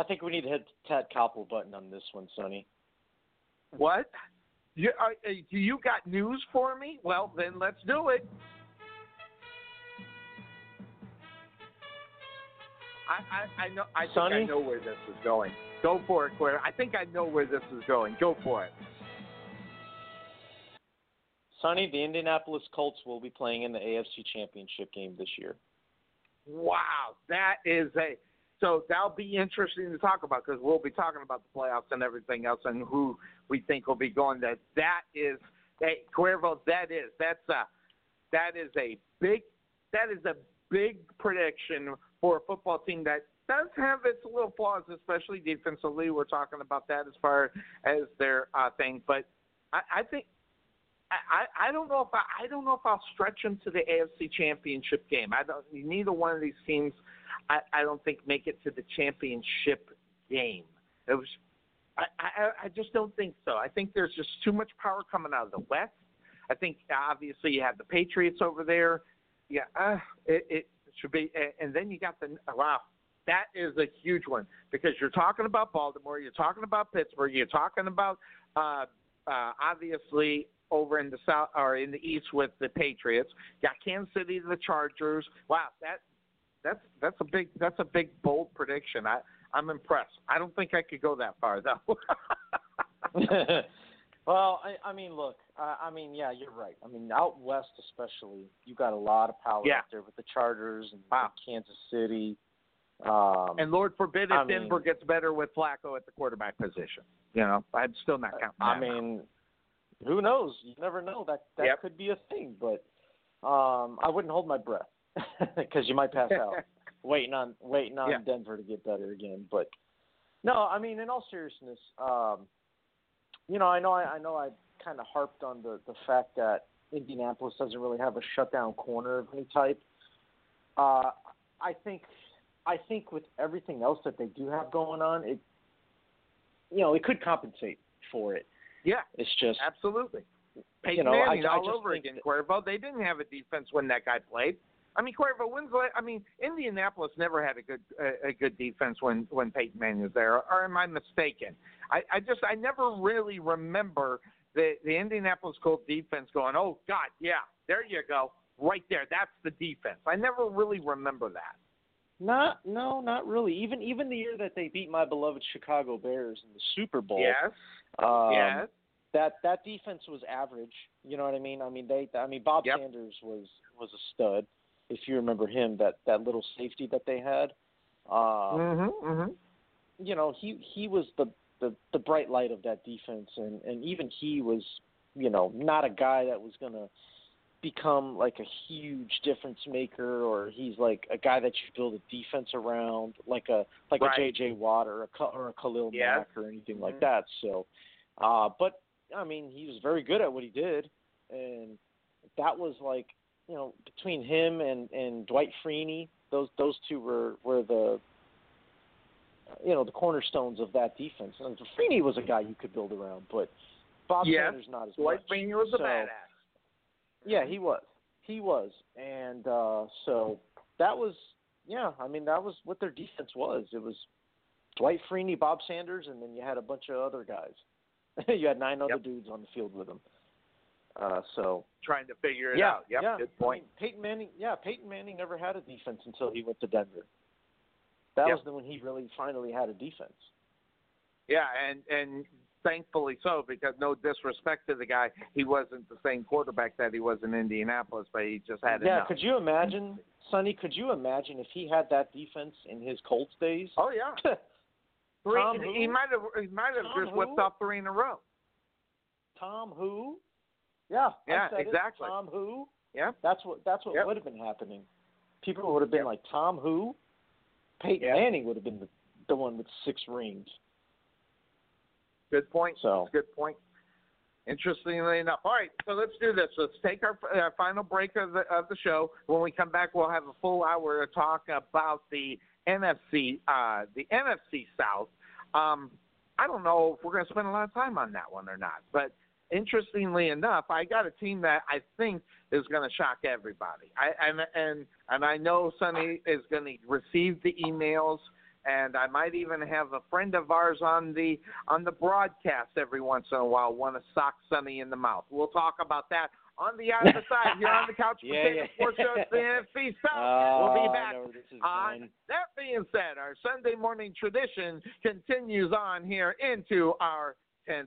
F: I think we need to hit the Ted Koppel button on this one, Sonny.
E: What? You, uh, uh, do you got news for me? Well, then let's do it. I, I, I know. I think I know where this is going. Go for it, Claire. I think I know where this is going. Go for it.
F: Sonny, the Indianapolis Colts will be playing in the AFC Championship game this year.
E: Wow, that is a so that'll be interesting to talk about because we'll be talking about the playoffs and everything else and who we think will be going. That that is, hey Cuervo, that is that's a that is a big that is a big prediction for a football team that does have its little flaws, especially defensively. We're talking about that as far as their uh, thing, but I, I think I, I don't know if I, I don't know if I'll stretch them to the AFC Championship game. I don't. Neither one of these teams, I, I don't think make it to the championship game. It was. I, I, I just don't think so. I think there's just too much power coming out of the West. I think obviously you have the Patriots over there. Yeah, uh, it, it should be, and then you got the wow. That is a huge one because you're talking about Baltimore, you're talking about Pittsburgh, you're talking about uh, uh, obviously over in the south or in the east with the Patriots. You Got Kansas City, the Chargers. Wow, that that's that's a big that's a big bold prediction. I I'm impressed. I don't think I could go that far though.
F: well, I, I mean, look, I, I mean, yeah, you're right. I mean, out west especially, you got a lot of power
E: Yeah.
F: out there with the Chargers and
E: Wow.
F: Kansas City. Um,
E: and Lord forbid if
F: I mean-
E: Denver gets better with Flacco at the quarterback position. You know, I'm still not counting.
F: I
E: that.
F: mean, who knows? You never know. That that
E: Yep.
F: could be a thing, but um, I wouldn't hold my breath because you might pass out waiting on waiting on
E: Yeah.
F: Denver to get better again. But no, I mean, in all seriousness, um, you know, I know I, I know I kind of harped on the the fact that Indianapolis doesn't really have a shutdown corner of any type. Uh, I think I think with everything else that they do have going on, it you know it could compensate for it.
E: yeah,
F: It's just
E: absolutely. Peyton
F: you know, I-
E: Manning
F: I
E: all over again.
F: that-
E: Cuervo, they didn't have a defense when that guy played. I mean, Cuervo, when's I mean, Indianapolis never had a good a, a good defense when when Peyton Manning was there. Or am I mistaken? I, I just I never really remember the the Indianapolis Colts defense going, oh God, yeah, there you go, right there, that's the defense. I never really remember that.
F: Not no, not really. Even even the year that they beat my beloved Chicago Bears in the Super Bowl.
E: Yes,
F: Um,
E: yes,
F: That that defense was average. You know what I mean? I mean they I mean Bob
E: Yep.
F: Sanders was was a stud. If you remember him, that that little safety that they had. Um,
E: mm-hmm, mm-hmm.
F: you know, he he was the, the the bright light of that defense and and even he was, you know, not a guy that was going to become like a huge difference maker or he's like a guy that you build a defense around like a like
E: Right.
F: a JJ Watt or a or a Khalil
E: Yes.
F: Mack or anything like
E: Mhm.
F: that. So uh but I mean, he was very good at what he did and that was like, you know, between him and and Dwight Freeney, those those two were were the you know the cornerstones of that defense. And Freeney was a guy you could build around, but Bob
E: Yes.
F: Sanders not as bad.
E: Dwight
F: much.
E: Freeney was a badass.
F: Yeah, he was. He was, and uh, so that was yeah. I mean, that was what their defense was. It was Dwight Freeney, Bob Sanders, and then you had a bunch of other guys. you had nine other
E: Yep.
F: dudes on the field with them. Uh, so
E: Trying to figure it
F: yeah,
E: out. Yep,
F: yeah.
E: good
F: I
E: point.
F: mean, Peyton Manning, yeah, Peyton Manning never had a defense until he went to Denver. That
E: Yep.
F: was the when he really finally had a defense.
E: Yeah, and and thankfully so because no disrespect to the guy, he wasn't the same quarterback that he was in Indianapolis, but he just had
F: yeah,
E: enough.
F: could you imagine, Sonny? Could you imagine if he had that defense in his Colts days?
E: Oh yeah, three,
F: Tom
E: he might have he might have just whipped off three in a row.
F: Tom who? Yeah,
E: Yeah,
F: said it.
E: exactly.
F: Tom who?
E: Yeah,
F: That's what that's what
E: Yep.
F: would have been happening. People would have been
E: Yep.
F: like Tom who? Peyton
E: Yeah.
F: Manning would have been the, the one with six rings.
E: good point.
F: So
E: Good point. Interestingly enough, all right. So let's do this. Let's take our uh, final break of the of the show. When we come back, we'll have a full hour to talk about the NFC, uh, the NFC South. Um, I don't know if we're going to spend a lot of time on that one or not, but interestingly enough, I got a team that I think is going to shock everybody. I and and and I know Sonny is going to receive the emails, and I might even have a friend of ours on the on the broadcast every once in a while want to sock Sonny in the mouth. We'll talk about that on the other side here on the Couch
F: Yeah,
E: Potato
F: yeah.
E: Sports Show. The NFC South.
F: Oh,
E: we'll be
F: oh,
E: back
F: know where
E: on that being said, our Sunday morning tradition continues on here into our 10th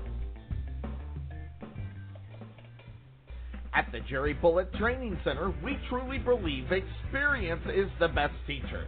E: At the Jerry Bullitt Training Center, we truly believe experience is the best teacher.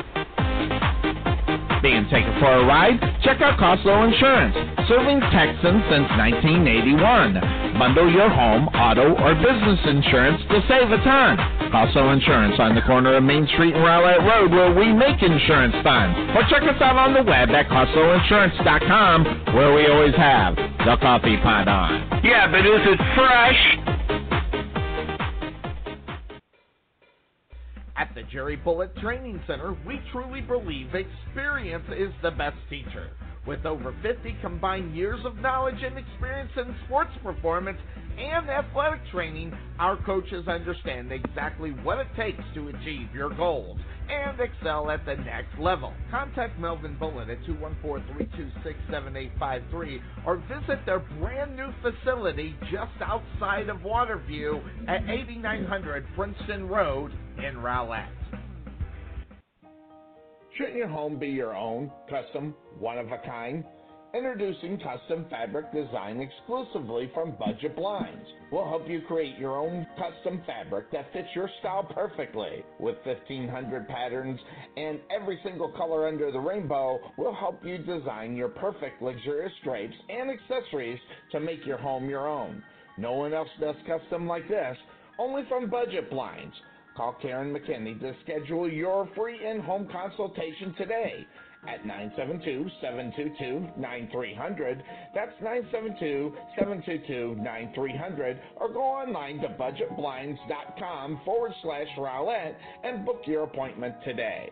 O: Being taken for a ride? Check out Costco Insurance, serving Texans since 1981. Bundle your home, auto, or business insurance to save a ton. Costco Insurance on the corner of Main Street and Rowlett Road where we make insurance fun. Or check us out on the web at CostcoInsurance.com where we always have the coffee pot on.
P: Yeah, but is it fresh?
E: At the Jerry Bullitt Training Center, we truly believe experience is the best teacher. With over 50 combined years of knowledge and experience in sports performance and athletic training, our coaches understand exactly what it takes to achieve your goals and excel at the next level. Contact Melvin Bullitt at 214-326-7853 or visit their brand new facility just outside of Waterview at 8900 Princeton Road Rowlett.
O: Shouldn't your home be your own, custom, one of a kind? Introducing custom fabric design exclusively from Budget Blinds. We'll help you create your own custom fabric that fits your style perfectly. With 1,500 patterns and every single color under the rainbow, we'll help you design your perfect luxurious drapes and accessories to make your home your own. No one else does custom like this, only from Budget Blinds. Call Karen McKinney to schedule your free in-home consultation today at 972-722-9300. That's 972-722-9300 or go online to budgetblinds.com forward slash Rowlett and book your appointment today.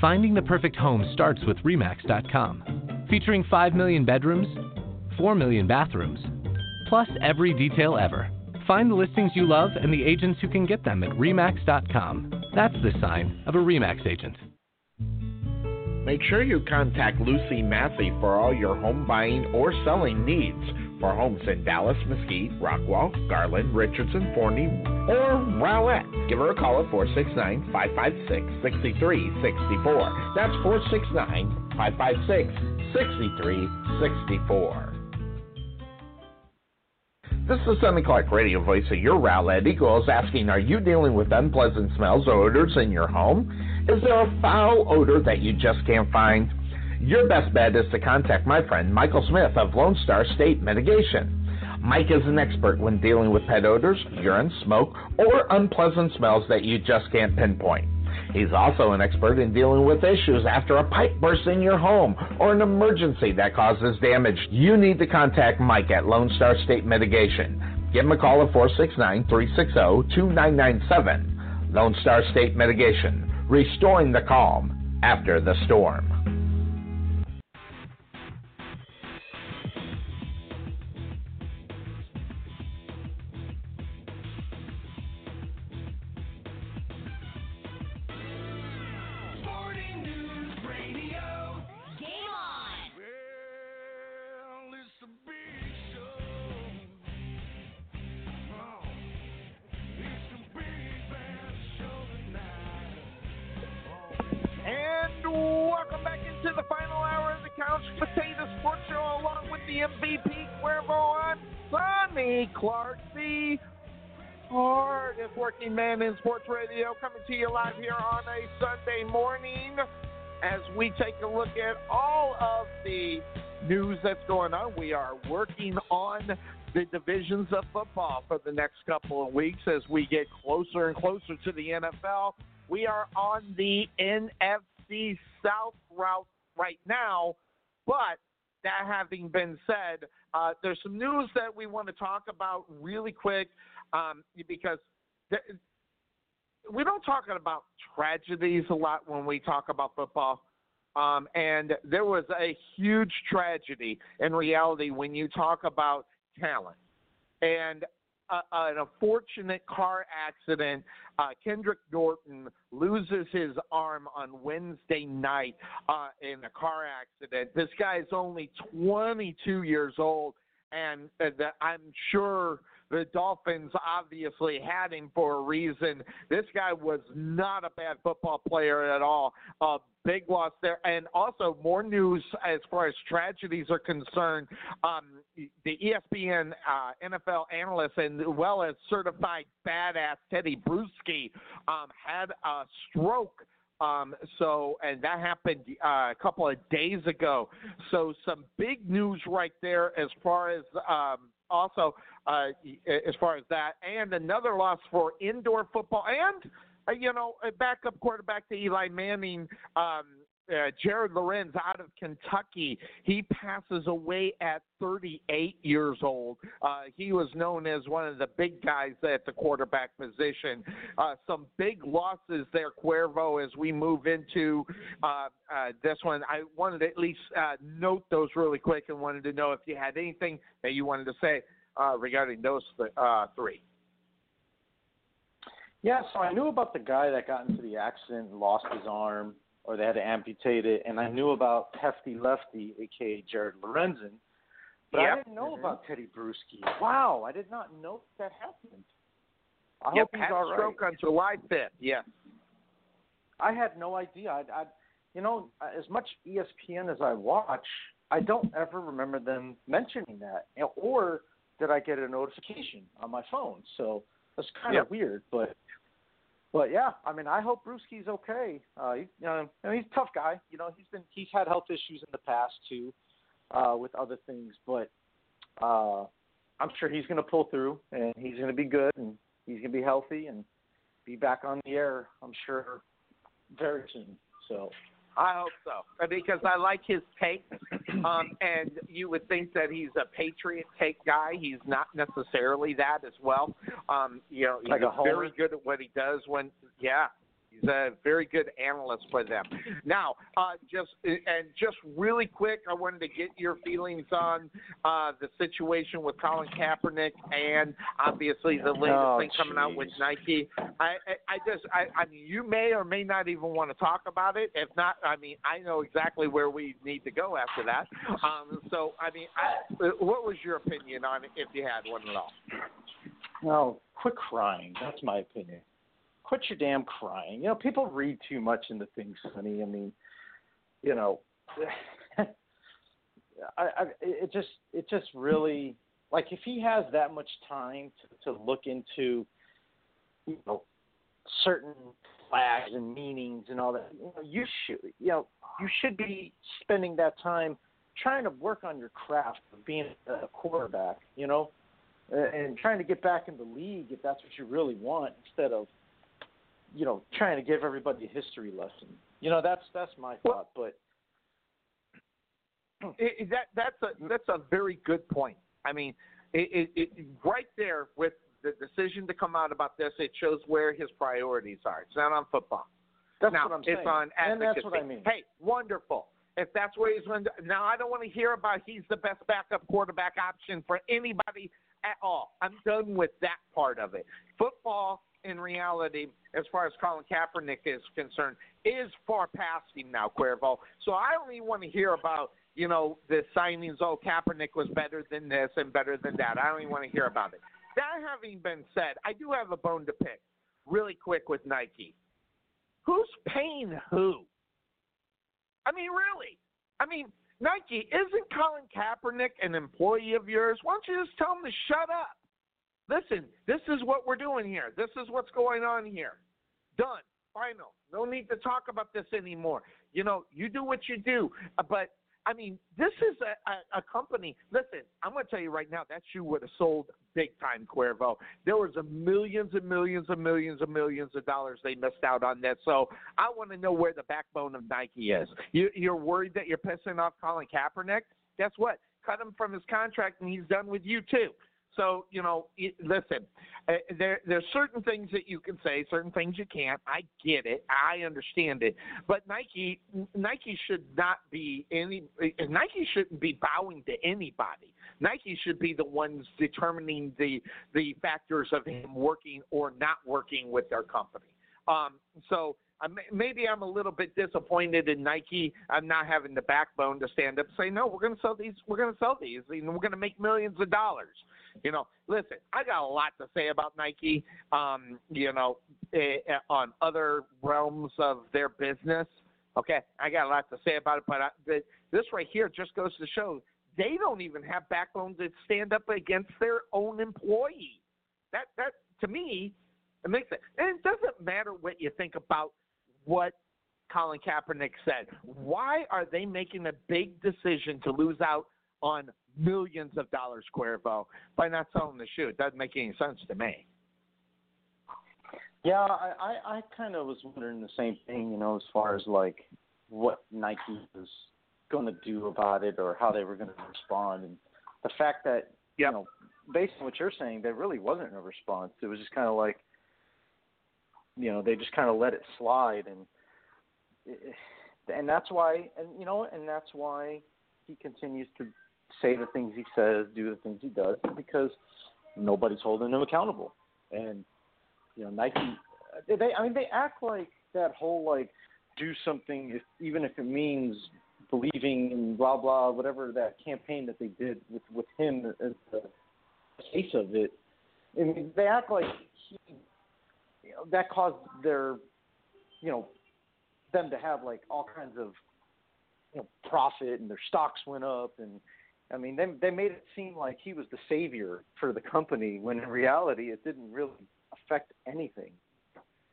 Q: Finding the perfect home starts with REMAX.com. Featuring 5 million bedrooms, 4 million bathrooms, plus every detail ever. Find the listings you love and the agents who can get them at REMAX.com. That's the sign of a REMAX agent.
O: Make sure you contact Lucy Massey for all your home buying or selling needs.
B: For homes in Dallas, Mesquite, Rockwall, Garland, Richardson, Forney, or Rowlett, give her a call at 469 556 6364. That's 469 556 6364. This is Sonny Clark, radio voice of your Rowlett Eagles, asking Are you dealing with unpleasant smells or odors in your home? Is there a foul odor that you just can't find? Your best bet is to contact my friend Michael Smith of Lone Star State Mitigation. Mike is an expert when dealing with pet odors, urine, smoke, or unpleasant smells that you just can't pinpoint. He's also an expert in dealing with issues after a pipe burst in your home or an emergency that causes damage. You need to contact Mike at Lone Star State Mitigation. Give him a call at 469 360 2997. Lone Star State Mitigation, restoring the calm after the storm.
E: Sonny Clark, the hardest working man in sports radio, coming to you live here on a Sunday morning as we take a look at all of the news that's going on. We are working on the divisions of football for the next couple of weeks as we get closer and closer to the NFL. We are on the NFC South route right now, but that having been said, uh, there's some news that we want to talk about really quick um, because th- we don't talk about tragedies a lot when we talk about football. Um, and there was a huge tragedy in reality when you talk about talent. And uh, an unfortunate car accident. Uh, Kendrick Norton loses his arm on Wednesday night uh, in a car accident. This guy is only 22 years old, and uh, I'm sure the Dolphins obviously had him for a reason. This guy was not a bad football player at all. A big loss there. And also, more news as far as tragedies are concerned. Um, the ESPN uh, NFL analyst and well as certified badass Tedy Bruschi um, had a stroke. Um, so, and that happened uh, a couple of days ago. So, some big news right there as far as um, also uh, as far as that, and another loss for indoor football, and uh, you know, a backup quarterback to Eli Manning. Um, uh, Jared Lorenz out of Kentucky. He passes away at 38 years old. Uh, he was known as one of the big guys at the quarterback position. Uh, some big losses there, Cuervo, as we move into uh, uh, this one. I wanted to at least uh, note those really quick and wanted to know if you had anything that you wanted to say regarding those th- three.
F: Yeah, so I knew about the guy that got into the accident and lost his arm, or they had to amputate it, and I knew about Hefty Lefty, aka Jared Lorenzen, but I didn't know
E: Mhm.
F: about Tedy Bruschi. Wow, I did not know that happened. I
E: yep,
F: hope he's all right.
E: stroke on July 5th. Yes.
F: I had no idea. I, I, you know, as much ESPN as I watch, I don't ever remember them mentioning that, or did I get a notification on my phone? So that's kind of weird, but. But yeah, I mean, I hope Bruschi's okay. Uh, you know, I mean, he's a tough guy. You know, he's been he's had health issues in the past too, uh, with other things. But uh, I'm sure he's going to pull through, and he's going to be good, and he's going to be healthy, and be back on the air. I'm sure very soon. So
E: I hope so because I like his take, um, and you would think that he's a Patriot take guy. He's not necessarily that as well. Um, you know, he's
F: Like a
E: very good at what he does. When yeah, He's a very good analyst for them. Now, uh, just and just really quick, I wanted to get your feelings on uh, the situation with Colin Kaepernick and obviously the latest
F: Oh,
E: thing coming out with Nike. I, I, I just, I, I mean, you may or may not even want to talk about it. If not, I mean, I know exactly where we need to go after that. Um, so, I mean, I, what was your opinion on it, if you had one at all?
F: No, quit crying. That's my opinion. Quit your damn crying. You know, people read too much into things, Sonny. I mean, you know, I, I, it just, it just really, like, if he has that much time to, to look into, you know, certain flags and meanings and all that, you know, you should, you know, you should be spending that time trying to work on your craft of being a quarterback. You know, and trying to get back in the league if that's what you really want instead of you know trying to give everybody a history lesson you know that's that's my thought but
E: it, that that's a that's a very good point. I mean, it, it, it right there with the decision to come out about this, it shows where his priorities are. It's not on football.
F: That's
E: now,
F: what I'm
E: it's
F: saying.
E: on
F: And that's what I mean.
E: Hey, wonderful. If that's where he's going to, now I don't want to hear about he's the best backup quarterback option for anybody at all. I'm done with that part of it. Football, in reality, as far as Colin Kaepernick is concerned, is far past him now, Cuervo. So I don't even want to hear about, you know, the signings. Oh, Kaepernick was better than this and better than that. I don't even want to hear about it. That having been said, I do have a bone to pick really quick with Nike. Who's paying who? I mean, really? I mean, Nike, isn't Colin Kaepernick an employee of yours? Why don't you just tell him to shut up? Listen, this is what we're doing here. This is what's going on here. Done. Final. No need to talk about this anymore. You know, you do what you do. Uh, But, I mean, this is a, a, a company. Listen, I'm going to tell you right now, that shoe would have sold big time, Cuervo. There was a millions and millions and millions and millions of dollars they missed out on that. So I want to know where the backbone of Nike is. You, you're worried that you're pissing off Colin Kaepernick? Guess what? Cut him from his contract, and he's done with you too. So you know, it, listen, uh, there there's certain things that you can say, certain things you can't. I get it, I understand it, but Nike Nike should not be any Nike shouldn't be bowing to anybody. Nike should be the ones determining the the factors of him working or not working with their company. Um, so uh, maybe I'm a little bit disappointed in Nike. I'm not having the backbone to stand up and say, no, we're going to sell these. We're going to sell these. and we're going to make millions of dollars. You know, listen, I got a lot to say about Nike. Um, you know, eh, eh, on other realms of their business. Okay, I got a lot to say about it, but I, this right here just goes to show they don't even have backbone to stand up against their own employee. That that to me, it makes it. And it doesn't matter what you think about what Colin Kaepernick said. Why are they making a big decision to lose out on millions of dollars, Cuervo, by not selling the shoe? It doesn't make any sense to me.
F: Yeah, I, I, I kind of was wondering the same thing, you know, as far as like what Nike was going to do about it or how they were going to respond. And the fact that, you know, based on what you're saying, there really wasn't a response. It was just kind of like, you know, they just kind of let it slide. And, eh, eh, and that's why, and, you know, and that's why he continues to say the things he says, do the things he does, because nobody's holding him accountable. And, you know, Nike, they, I mean, they act like that whole like do something, if, even if it means believing in blah blah, whatever that campaign that they did with with him as the face of it. I mean, they act like he, you know, that caused their, you know, them to have like all kinds of, you know, profit and their stocks went up and. I mean, they they made it seem like he was the savior for the company when in reality it didn't really affect anything.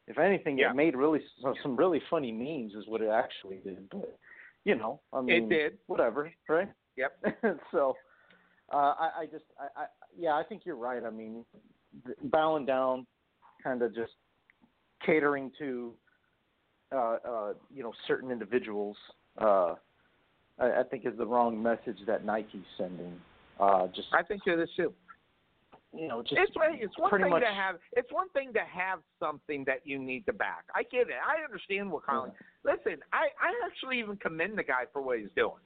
F: If anything,
E: Yeah.
F: it made really some, some really funny memes is what it actually did. But you know, I mean, it
E: did.
F: whatever, right?
E: Yep.
F: so, uh, I, I just, I, I, yeah, I think you're right. I mean, bowing down, kind of just catering to, uh, uh, you know, certain individuals. Uh, I, I think is the wrong message that Nike's sending. Uh, just
E: I think it is too.
F: you know, just
E: it's it's one thing
F: much
E: to have it's one thing to have something that you need to back. I get it. I understand what Colin. Listen, I I actually even commend the guy for what he's doing.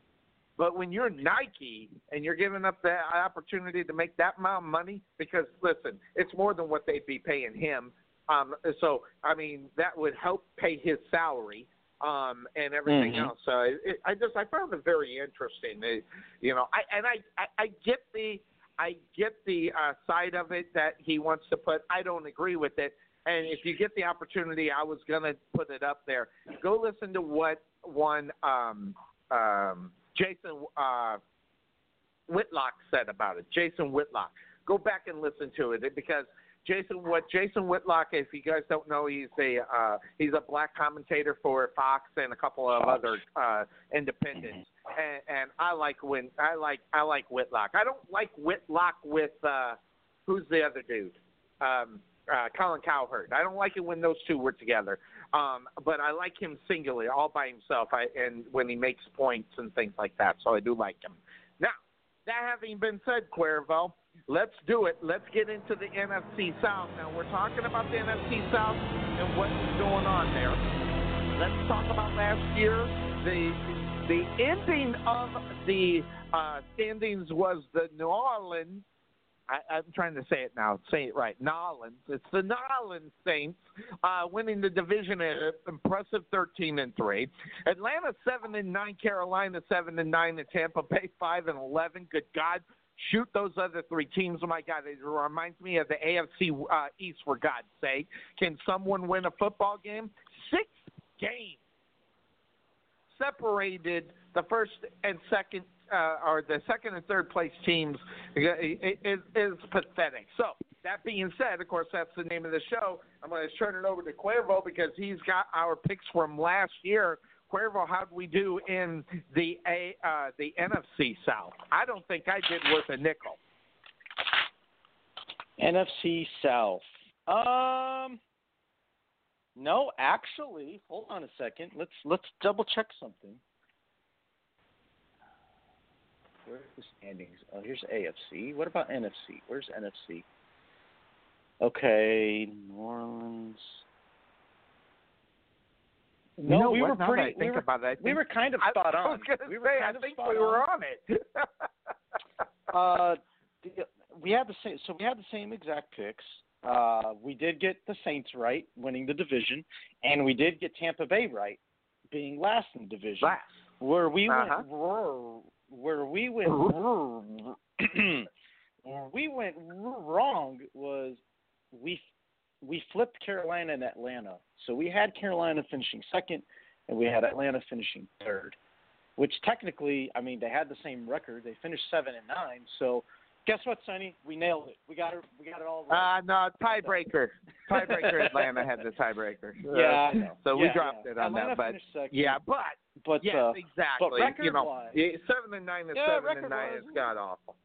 E: But when you're Nike and you're giving up that opportunity to make that amount of money, because listen, it's more than what they'd be paying him. Um, so I mean that would help pay his salary um, and everything
F: Mhm.
E: else. So it, it, I just I found it very interesting. It, you know, I and I, I I get the I get the uh, side of it that he wants to put. I don't agree with it. And if you get the opportunity, I was gonna put it up there. Go listen to what one um, um, Jason uh, Whitlock said about it. Jason Whitlock. Go back and listen to it because Jason, what Jason Whitlock, if you guys don't know, he's a uh, he's a black commentator for Fox and a couple of other uh, independents. And, and I like when I like I like Whitlock. I don't like Whitlock with uh, who's the other dude, um, uh, Colin Cowherd. I don't like it when those two were together. Um, but I like him singularly, all by himself. I, and when he makes points and things like that, so I do like him. Now, that having been said, Cuervo, let's do it. Let's get into the NFC South. Now, we're talking about the NFC South and what's going on there. Let's talk about last year. The the ending of the uh, standings was the New Orleans. I, I'm trying to say it now. Say it right. Nolans. It's the Nolans Saints uh, winning the division at an impressive 13 and three. Atlanta seven and nine. Carolina seven and nine. And Tampa Bay five and 11. Good God. Shoot those other three teams. Oh my God, it reminds me of the AFC uh, East. For God's sake, can someone win a football game? Six games separated the first and second, uh, or the second and third place teams is, is pathetic. So that being said, of course, that's the name of the show. I'm going to turn it over to Cuervo because he's got our picks from last year. Cuervo, how did we do in the a uh, the NFC South? I don't think I did worth a nickel.
F: NFC South. Um, no, actually, hold on a second. Let's let's double check something. Where's the standings? Oh, here's AFC. What about NFC? Where's NFC? Okay, New Orleans.
E: You
F: No,
E: know
F: we
E: what?
F: were
E: Now that I
F: pretty.
E: think
F: we were,
E: about it, I
F: we were kind of
E: I-
F: spot
E: I
F: on.
E: gonna
F: we were
E: say,
F: kind
E: I
F: of
E: think we were
F: on.
E: on it.
F: uh, we had the same. So we had the same exact picks. Uh, we did get the Saints right, winning the division, and we did get Tampa Bay right, being last in the division.
E: Last.
F: Where we
E: Uh-huh.
F: went, where we went, where we went wrong was we we flipped Carolina and Atlanta. So we had Carolina finishing second, and we had Atlanta finishing third. Which technically, I mean, they had the same record. They finished seven and nine. So, guess what, Sonny? We nailed it. We got it. We got it all right.
E: Uh, no, tiebreaker. Tiebreaker. Atlanta had the tiebreaker.
F: Yeah, I know.
E: So we
F: Yeah,
E: dropped
F: yeah.
E: it on
F: Atlanta
E: that, but
F: second.
E: yeah, but
F: but
E: yes,
F: uh,
E: exactly.
F: But record
E: you know,
F: wise,
E: seven and nine is
F: Yeah,
E: seven and nine
F: record-wise,
E: is god awful.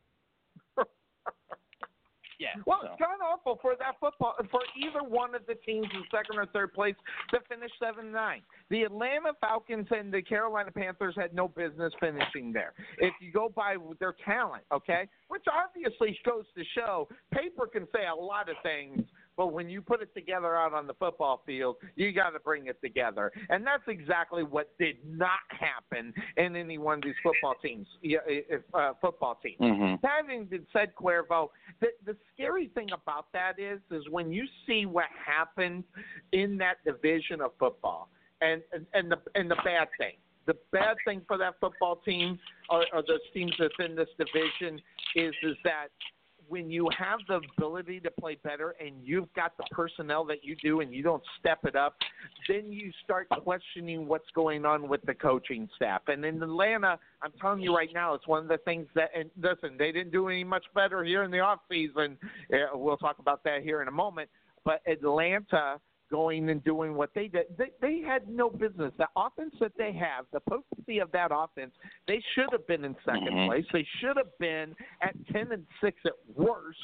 F: Yeah.
E: Well,
F: so.
E: it's god awful for that football for either one of the teams in second or third place to finish seven and nine. The Atlanta Falcons and the Carolina Panthers had no business finishing there. If you go by their talent, okay, which obviously goes to show paper can say a lot of things. But when you put it together out on the football field, you got to bring it together, and that's exactly what did not happen in any one of these football teams. Yeah, uh, football teams.
F: Mhm.
E: Having been said, Cuervo, the the scary thing about that is, is when you see what happened in that division of football, and and, and the and the bad thing. The bad thing for that football team or, or those teams that's in this division is is that when you have the ability to play better and you've got the personnel that you do and you don't step it up, then you start questioning what's going on with the coaching staff. And in Atlanta, I'm telling you right now, it's one of the things that and listen, they didn't do any much better here in the off season. We'll talk about that here in a moment. But Atlanta going and doing what they did. They, they had no business. The offense that they have, the potency of that offense, they should have been in 2nd
F: Mhm.
E: place. They should have been at ten and six at worst.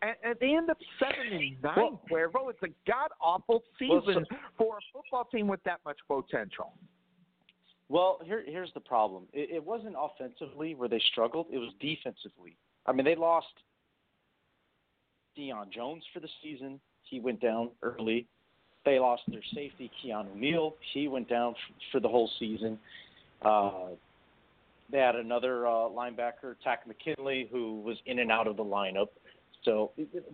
E: And, and they end up seven and nine. Cuervo, it's a god awful
F: Well,
E: season
F: so-
E: for a football team with that much potential.
F: Well, here here's the problem. It, it wasn't offensively where they struggled. It was defensively. I mean, they lost Deion Jones for the season. He went down early. They lost their safety, Keanu Neal. He went down for the whole season. Uh, they had another uh, linebacker, Takk McKinley, who was in and out of the lineup. So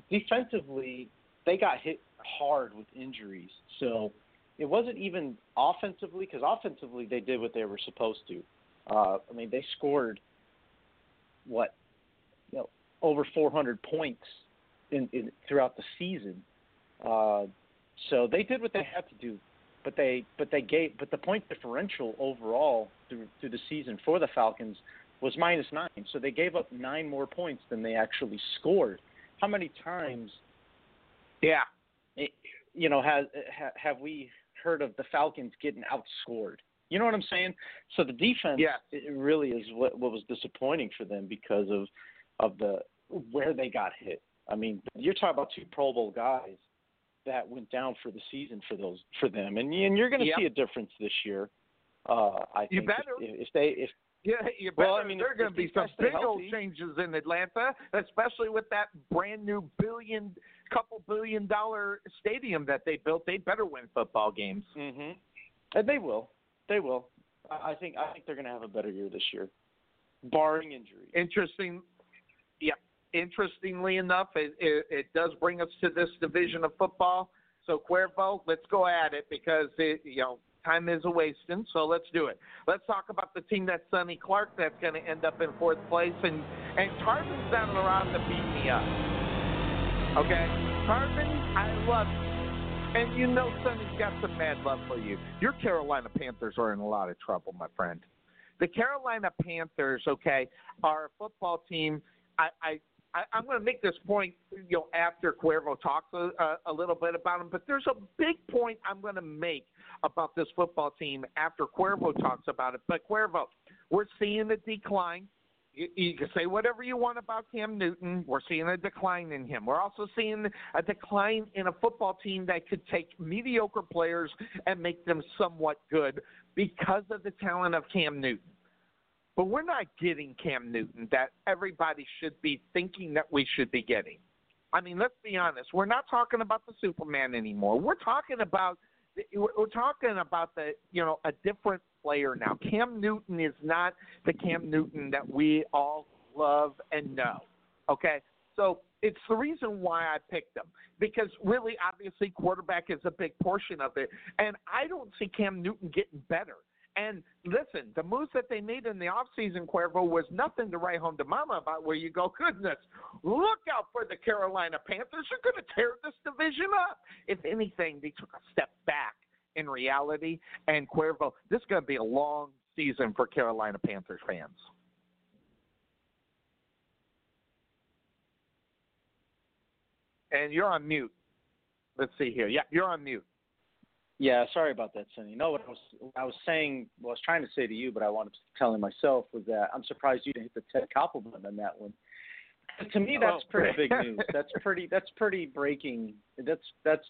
F: defensively, they got hit hard with injuries. So it wasn't even offensively, because offensively they did what they were supposed to. Uh, I mean, they scored what, you know, over 400 points in, in throughout the season. Uh, so they did what they had to do, but they but they gave but the point differential overall through through the season for the Falcons was minus nine. So they gave up nine more points than they actually scored. How many times?
E: Yeah.
F: It, you know, has ha, have we heard of the Falcons getting outscored? You know what I'm saying? So the defense,
E: Yeah.
F: it really is what what was disappointing for them because of of the where they got hit. I mean, you're talking about two Pro Bowl guys that went down for the season for those for them, and and you're going to
E: Yep.
F: see a difference this year. Uh, I
E: You
F: think
E: better.
F: if, if they if
E: Yeah, you better.
F: Well, I mean,
E: there are going to be some big old changes in Atlanta, especially with that brand new billion, couple billion dollar stadium that they built. They better win football games.
F: hmm and they will, they will. I think I think they're going to have a better year this year, barring injury.
E: Interesting. Yeah. Interestingly enough, it, it, it does bring us to this division of football. So Cuervo, let's go at it because it, you know time is a wasting. So let's do it. Let's talk about the team that's Sonny Clark that's going to end up in fourth place, and and Tarvin's not around to beat me up. Okay, Tarvin, I love you, and you know Sonny's got some mad love for you. Your Carolina Panthers are in a lot of trouble, my friend. The Carolina Panthers, okay, are a football team. I, I I, I'm going to make this point, you know, after Cuervo talks a, a, a little bit about him. But there's a big point I'm going to make about this football team after Cuervo talks about it. But Cuervo, we're seeing a decline. You, you can say whatever you want about Cam Newton. We're seeing a decline in him. We're also seeing a decline in a football team that could take mediocre players and make them somewhat good because of the talent of Cam Newton. But we're not getting Cam Newton that everybody should be thinking that we should be getting. I mean, let's be honest. We're not talking about the Superman anymore. We're talking about we're talking about the you know a different player now. Cam Newton is not the Cam Newton that we all love and know. Okay, so it's the reason why I picked him because really, obviously, quarterback is a big portion of it, and I don't see Cam Newton getting better. And listen, the moves that they made in the offseason, Cuervo, was nothing to write home to mama about where you go, goodness, look out for the Carolina Panthers. They're going to tear this division up. If anything, they took a step back in reality. And Cuervo, this is going to be a long season for Carolina Panthers fans. And you're on mute. Let's see here. Yeah, you're on mute.
F: Yeah, sorry about that, Sonny. No, what I was I was saying, what I was trying to say to you, but I wanted to tell him myself was that I'm surprised you didn't hit the Ted Koppel button on that one. To me, oh. that's
E: Oh.
F: pretty big news. That's pretty. That's pretty breaking. That's that's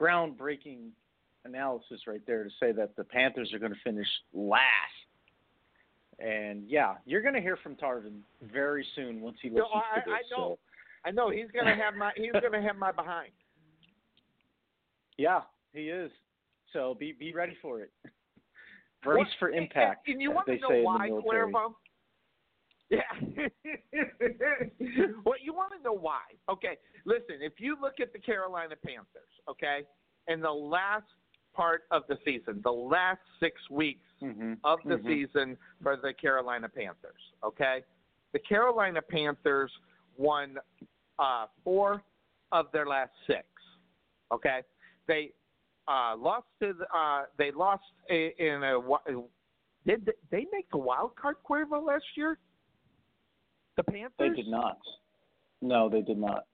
F: groundbreaking analysis right there to say that the Panthers are going to finish last. And yeah, you're going to hear from Tarvin very soon once he
E: No,
F: listens
E: I,
F: to this.
E: I know.
F: So,
E: I know he's gonna have my he's gonna have my behind.
F: yeah, he is. So be be ready for it. Brace
E: What-
F: for impact.
E: And, and you want
F: they
E: to know
F: say
E: why,
F: in the military.
E: Cuervo? Yeah. well, you want to know why? Okay, listen. If you look at the Carolina Panthers, okay, in the last part of the season, the last six weeks of the
F: Mhm.
E: season for the Carolina Panthers, okay, the Carolina Panthers won uh, four of their last six. Okay, they uh, lost to the, uh, they lost i- in a did they make the wild card Cuervo last year? The Panthers.
F: They did not. No, they did not.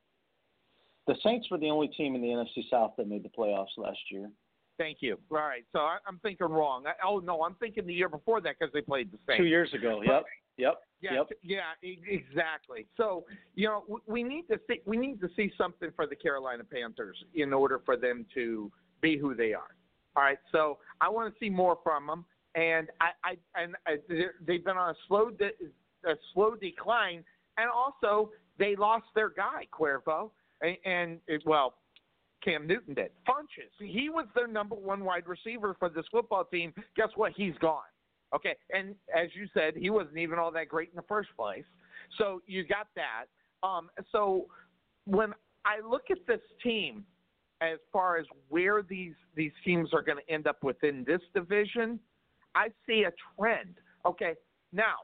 F: The Saints were the only team in the NFC South that made the playoffs last year.
E: Thank you. All right, so I, I'm thinking wrong. I, oh no, I'm thinking the year before that because they played the Saints.
F: Two years ago. Yep. Yep.
E: Yeah,
F: Yep.
E: yeah, exactly. So you know, w- we need to see we need to see something for the Carolina Panthers in order for them to be who they are. All right, so I want to see more from them, and I, I and I, they're- they've been on a slow de- a slow decline, and also they lost their guy Cuervo. and, and it, well, Cam Newton did. Funchess, he was their number one wide receiver for this football team. Guess what? He's gone. Okay, and as you said, he wasn't even all that great in the first place. So you got that. Um, so when I look at this team, as far as where these these teams are going to end up within this division, I see a trend. Okay, now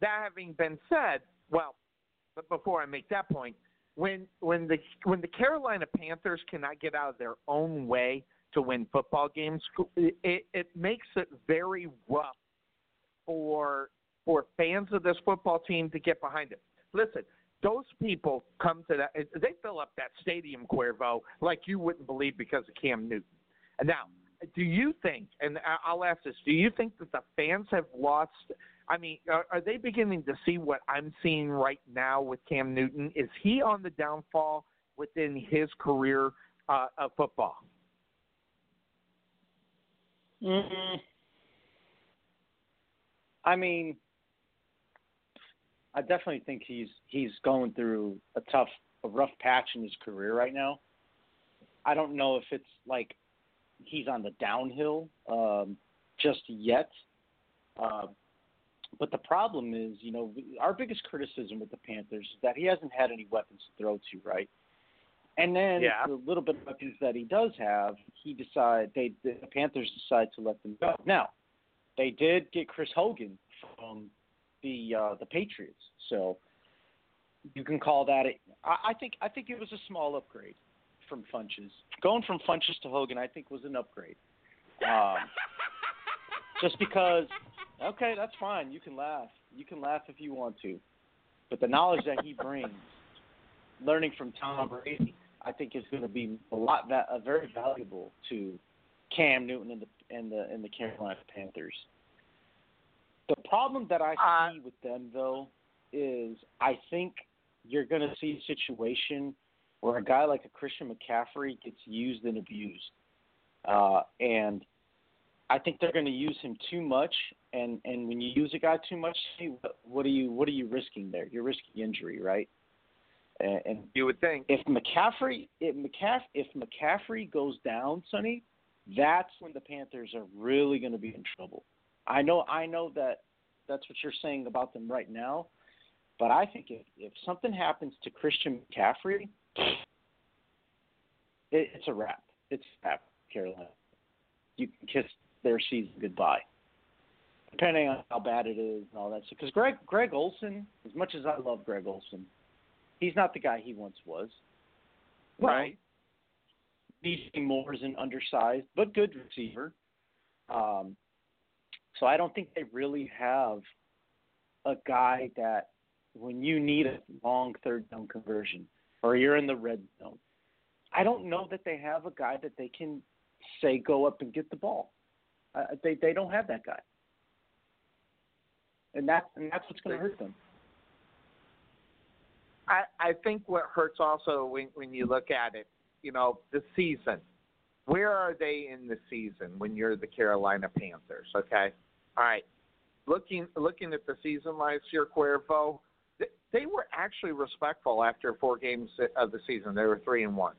E: that having been said, well, but before I make that point, when when the when the Carolina Panthers cannot get out of their own way to win football games, it, it makes it very rough for for fans of this football team to get behind it. Listen, those people come to that they fill up that stadium Cuervo like you wouldn't believe because of Cam Newton. Now, do you think and I'll ask this, do you think that the fans have lost I mean, are, are they beginning to see what I'm seeing right now with Cam Newton? Is he on the downfall within his career uh, of football?
F: Mm-hmm. I mean, I definitely think he's he's going through a tough, a rough patch in his career right now. I don't know if it's like he's on the downhill um, just yet. Uh, but the problem is, you know, our biggest criticism with the Panthers is that he hasn't had any weapons to throw to, right? And then
E: yeah.
F: the little bit of weapons that he does have, he decide they the Panthers decide to let them go. Now, they did get Chris Hogan from the uh, the Patriots, so you can call that. I, think I think it was a small upgrade from Funchess. Going from Funchess to Hogan, I think was an upgrade. Um, just because Okay, that's fine. You can laugh. You can laugh if you want to. But the knowledge that he brings, learning from Tom Brady, I think is going to be a lot va- very valuable to Cam Newton and the and the and the Carolina Panthers. The problem that I
E: Uh,
F: see with them though is I think you're going to see a situation where a guy like a Christian McCaffrey gets used and abused, uh, and I think they're going to use him too much, and and when you use a guy too much, what, what are you what are you risking there? You're risking injury, right? And, and
E: you would think
F: if McCaffrey if McCaff if McCaffrey goes down, Sonny, that's when the Panthers are really going to be in trouble. I know I know that that's what you're saying about them right now, but I think if if something happens to Christian McCaffrey, it, it's a wrap. It's a wrap, Carolina. You can kiss their season goodbye. Depending on how bad it is and all that stuff. Because Greg Greg Olsen, as much as I love Greg Olsen, he's not the guy he once was.
E: Right.
F: DJ Moore is an undersized but good receiver. Um, so I don't think they really have a guy that when you need a long third down conversion or you're in the red zone, I don't know that they have a guy that they can say go up and get the ball. Uh, they they don't have that guy, and that's and that's what's going to hurt them.
E: I I think what hurts also when when you look at it, you know, the season. Where are they in the season when you're the Carolina Panthers? Okay, all right. Looking looking at the season last year, Cuervo, they, they were actually respectful after four games of the season. They were three and one,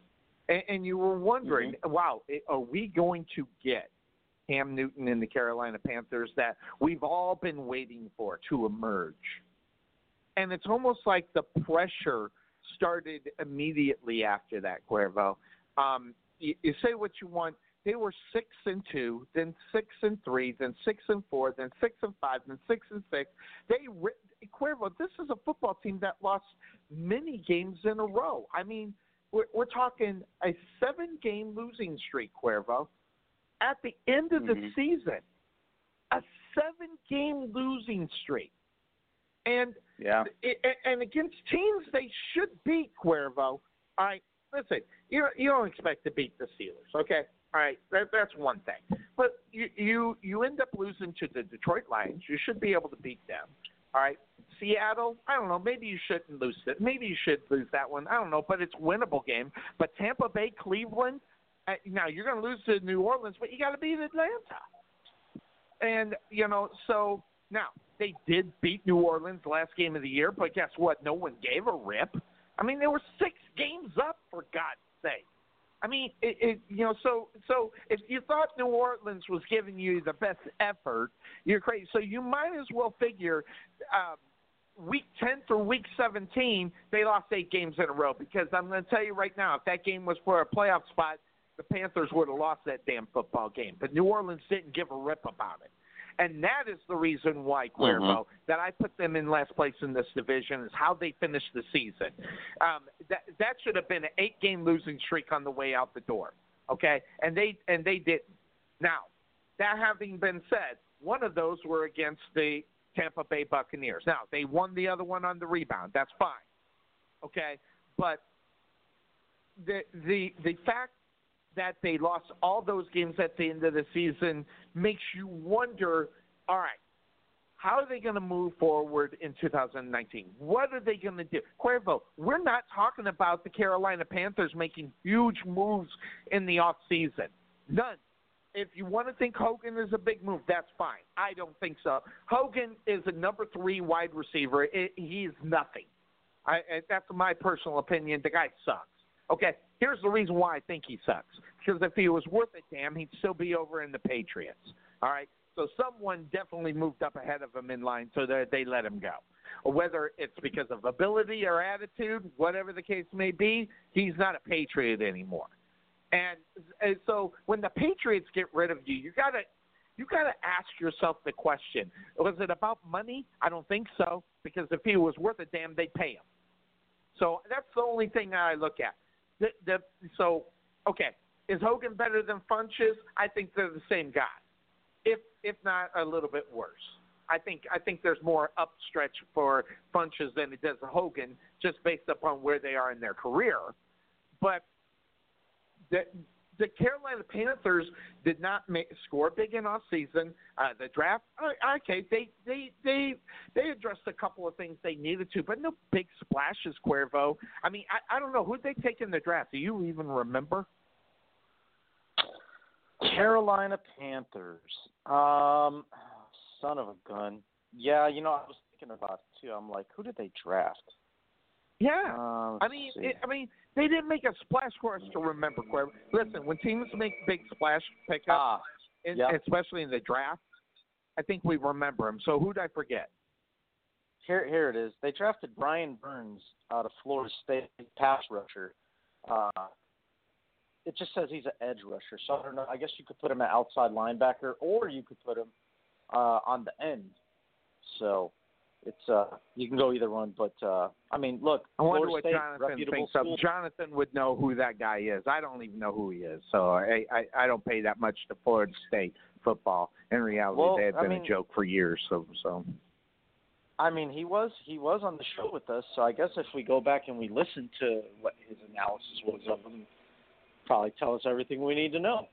E: and, and you were wondering,
F: Mm-hmm.
E: wow, are we going to get Cam Newton and the Carolina Panthers that we've all been waiting for to emerge? And it's almost like the pressure started immediately after that, Cuervo. Um, you, you say what you want. They were six and two, then six and three, then six and four, then six and five, then six and six. They Cuervo. This is a football team that lost many games in a row. I mean, we're, we're talking a seven-game losing streak, Cuervo. At the end of the
F: Mhm.
E: season, a seven-game losing streak, and
F: Yeah.
E: it, and against teams they should beat Cuervo. I listen, you you don't expect to beat the Steelers, okay? All right, that, that's one thing. But you, you you end up losing to the Detroit Lions. You should be able to beat them. All right, Seattle. I don't know. Maybe you shouldn't lose it. Maybe you should lose that one. I don't know, but it's winnable game. But Tampa Bay, Cleveland. Uh, now you're going to lose to New Orleans, but you got to beat Atlanta. And you know, so now they did beat New Orleans last game of the year, but guess what? No one gave a rip. I mean, they were six games up for God's sake. I mean, it, it you know, so so if you thought New Orleans was giving you the best effort, you're crazy. So you might as well figure um, week 10 through week 17, they lost eight games in a row. Because I'm going to tell you right now, if that game was for a playoff spot, the Panthers would have lost that damn football game. But New Orleans didn't give a rip about it. And that is the reason why, Cuervo,
L: Mhm.
E: that I put them in last place in this division is how they finished the season. Um, that that should have been an eight game losing streak on the way out the door. Okay? And they and they didn't. Now, that having been said, one of those were against the Tampa Bay Buccaneers. Now, they won the other one on the rebound. That's fine. Okay? But the the the fact that they lost all those games at the end of the season makes you wonder, all right, how are they going to move forward in 2019? What are they going to do? Cuervo, we're not talking about the Carolina Panthers making huge moves in the off season. None. If you want to think Hogan is a big move, that's fine. I don't think so. Hogan is a number three wide receiver. It, he's nothing. I, that's my personal opinion. The guy sucks. Okay, here's the reason why I think he sucks. Because if he was worth a damn, he'd still be over in the Patriots. All right, so someone definitely moved up ahead of him in line, so that they let him go. Whether it's because of ability or attitude, whatever the case may be, he's not a Patriot anymore. And, and so when the Patriots get rid of you, you gotta you gotta ask yourself the question: Was it about money? I don't think so, because if he was worth a damn, they'd pay him. So that's the only thing I look at. The, the, so okay, is Hogan better than Funchess? I think they're the same guy, if if not a little bit worse. I think I think there's more upstretch for Funchess than it does Hogan, just based upon where they are in their career. But the the Carolina Panthers did not make, score big in off season. Uh, the draft, uh, okay, they they they they addressed a couple of things they needed to, but no big splashes. Cuervo. I mean, I, I don't know who they take in the draft. Do you even remember?
F: Carolina Panthers. Um, son of a gun. Yeah, you know, I was thinking about it too. I'm like, who did they draft?
E: Yeah,
F: Uh,
E: I mean, it, I mean, they didn't make a splash for us to remember. Listen, when teams make big splash pickups, in,
F: yeah.
E: especially in the draft, I think we remember them. So who'd I forget?
F: Here, here it is. They drafted Brian Burns out of Florida State pass rusher. Uh, it just says he's an edge rusher, so I don't know. I guess you could put him at outside linebacker, or you could put him uh, on the end. So it's uh, you can go either one. But uh, I mean, look,
E: I wonder
F: Florida
E: what
F: State,
E: Jonathan thinks of. Jonathan would know who that guy is. I don't even know who he is, so I I, I don't pay that much to Florida State football. In reality,
F: Well,
E: they have been
F: mean-
E: a joke for years. So so
F: I mean, he was he was on the show with us, so I guess if we go back and we listen to what his analysis was of him, probably tell us everything we need to know.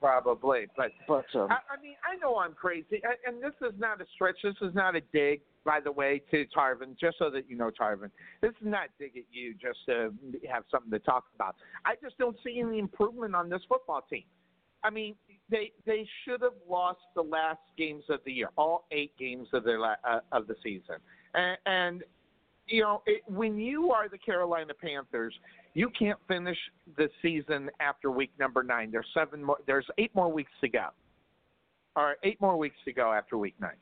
E: Probably, but
F: But um,
E: I, I mean, I know I'm crazy, I- and this is not a stretch. This is not a dig, by the way, to Tarvin. Just so that you know, Tarvin, this is not dig at you just to have something to talk about. I just don't see any improvement on this football team. I mean, they they should have lost the last games of the year, all eight games of their la- uh, of the season, and, and you know it, when you are the Carolina Panthers, you can't finish the season after week number nine. There's seven more. There's eight more weeks to go, or eight more weeks to go after week nine,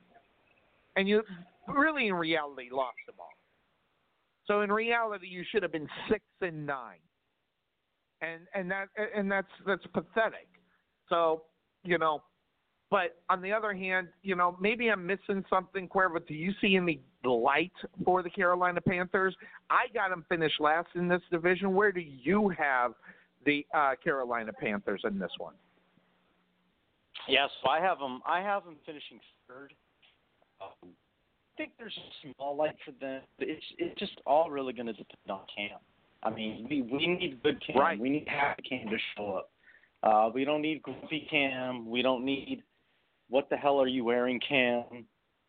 E: and you really in reality lost them all. So in reality, you should have been six and nine, and and that and that's that's pathetic. So you know, but on the other hand, you know, maybe I'm missing something, Cuervo. Do you see any light for the Carolina Panthers? I got them finished last in this division. Where do you have the uh, Carolina Panthers in this one?
F: Yes, I have them. I have them finishing third. Um, I think there's a small light for them. but It's it's just all really going to depend on Cam. I mean, we we need good Cam.
E: Right.
F: We need happy Cam to show up. Uh, we don't need grumpy Cam. We don't need what the hell are you wearing Cam.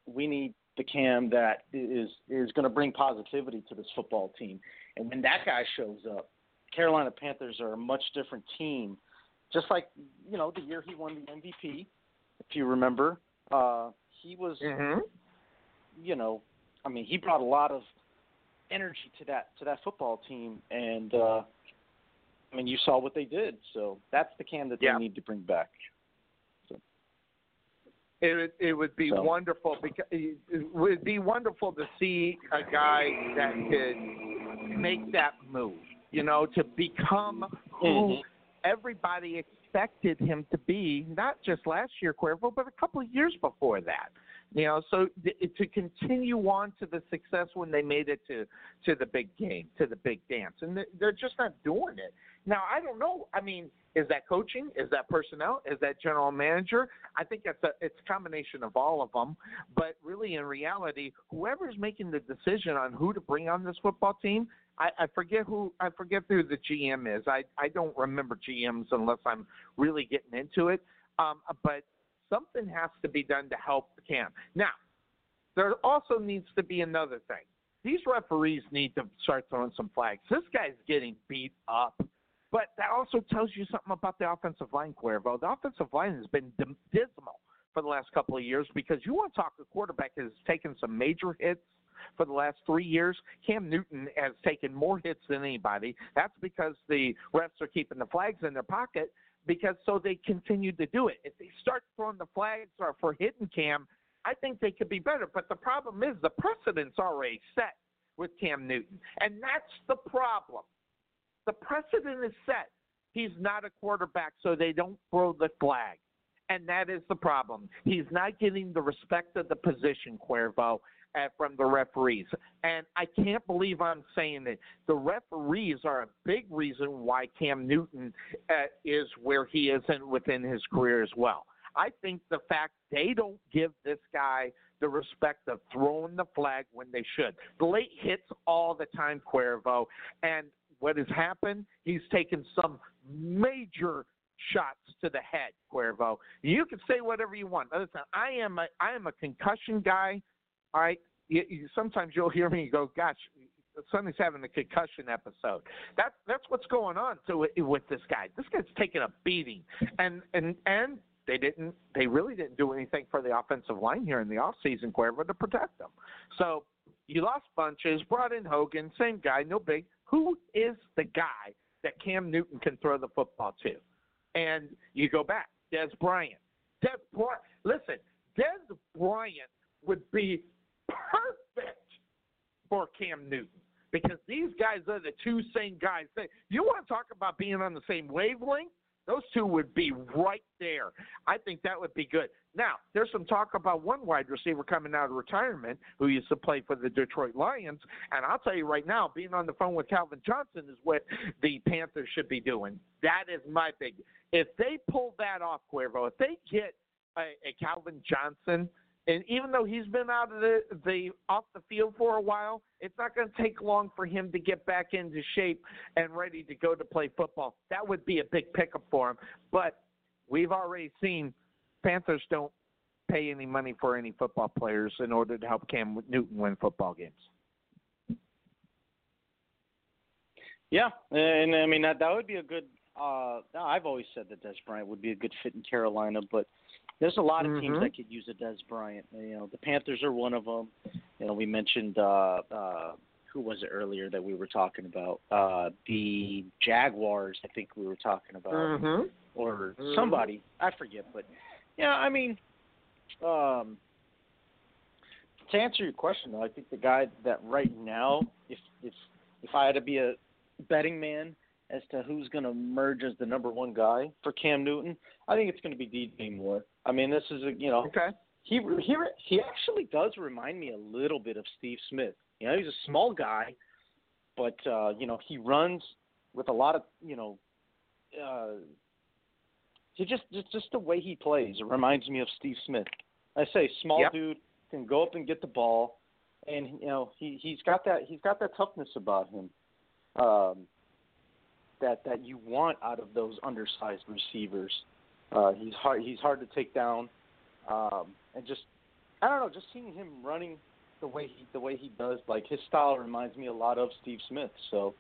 F: We need the Cam that is is going to bring positivity to this football team. And when that guy shows up, Carolina Panthers are a much different team. Just like you know the year he won the MVP, if you remember, uh, he was
E: Mm-hmm.
F: you know, I mean, he brought a lot of energy to that to that football team, and uh, I mean, you saw what they did. So that's the Cam that they
E: Yeah.
F: need to bring back.
E: It it would be
F: So-
E: wonderful because it would be wonderful to see a guy that could make that move. You know, to become who
F: Mhm.
E: everybody expected him to be, not just last year, Cuervo, but a couple of years before that. You know, so th- to continue on to the success when they made it to to the big game, to the big dance, and th- they're just not doing it. Now, I don't know. I mean, is that coaching? Is that personnel? Is that general manager? I think it's a it's a combination of all of them. But really, in reality, whoever's making the decision on who to bring on this football team, I, I forget who I forget who the GM is. I I don't remember GMs unless I'm really getting into it. Um, but something has to be done to help Cam. Now, there also needs to be another thing. These referees need to start throwing some flags. This guy's getting beat up. But that also tells you something about the offensive line, Cuervo. The offensive line has been dismal for the last couple of years because you want to talk a quarterback has taken some major hits for the last three years. Cam Newton has taken more hits than anybody. That's because the refs are keeping the flags in their pocket because so they continue to do it. If they start throwing the flags or for hitting Cam, I think they could be better. But the problem is the precedent's already set with Cam Newton, and that's the problem. The precedent is set. He's not a quarterback, so they don't throw the flag. And that is the problem. He's not getting the respect of the position, Cuervo, from the referees. And I can't believe I'm saying it. The referees are a big reason why Cam Newton uh, is where he is in, within his career as well. I think the fact they don't give this guy the respect of throwing the flag when they should. The late hits all the time, Cuervo, and what has happened? He's taken some major shots to the head, Cuervo. You can say whatever you want. Listen, I am a I am a concussion guy. All right. You, you, sometimes you'll hear me go, "Gosh, Sonny's having a concussion episode." That's that's what's going on to with this guy. This guy's taking a beating, and and and they didn't. They really didn't do anything for the offensive line here in the off season, Cuervo, to protect them. So you lost Funchess, brought in Hogan, same guy, no big. Who is the guy that Cam Newton can throw the football to? And you go back, Dez Bryant. Dez Bryant. Listen, Dez Bryant would be perfect for Cam Newton because these guys are the two same guys. You want to talk about being on the same wavelength? Those two would be right there. I think that would be good. Now, there's some talk about one wide receiver coming out of retirement who used to play for the Detroit Lions. And I'll tell you right now, being on the phone with Calvin Johnson is what the Panthers should be doing. That is my big. If they pull that off, Cuervo, if they get a, a Calvin Johnson, and even though he's been out of the, the off the field for a while, it's not going to take long for him to get back into shape and ready to go to play football. That would be a big pickup for him. But we've already seen Panthers don't pay any money for any football players in order to help Cam Newton win football games.
F: Yeah, and I mean that that would be a good. Uh, I've always said that Dez Bryant would be a good fit in Carolina, but there's a lot of teams
E: Mhm.
F: that could use a Dez Bryant. You know, the Panthers are one of them. You know, we mentioned uh, uh, who was it earlier that we were talking about? Uh, the Jaguars, I think we were talking about,
E: Mm-hmm.
F: or
E: Mhm.
F: somebody. I forget, but yeah, I mean, um, to answer your question, though, I think the guy that right now, if if if I had to be a betting man as to who's going to emerge as the number one guy for Cam Newton, I think it's going to be DJ Moore. I mean, this is a you know
E: Okay.
F: he he he actually does remind me a little bit of Steve Smith. You know, he's a small guy, but uh, you know he runs with a lot of you know. Uh, he just just just the way he plays it reminds me of Steve Smith. I say small
E: Yep.
F: dude can go up and get the ball, and you know he he's got that he's got that toughness about him. Um, that that you want out of those undersized receivers. Uh, he's hard he's hard to take down, um, and just I don't know, just seeing him running the way he the way he does, like his style reminds me a lot of Steve Smith. So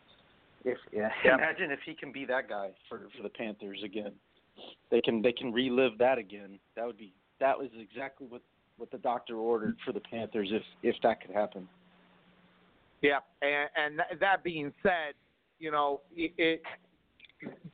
F: if yeah, imagine if he can be that guy for for the Panthers again, they can they can relive that again. That would be that was exactly what what the doctor ordered for the Panthers if if that could happen.
E: Yeah, And, and th- that being said, you know, it, it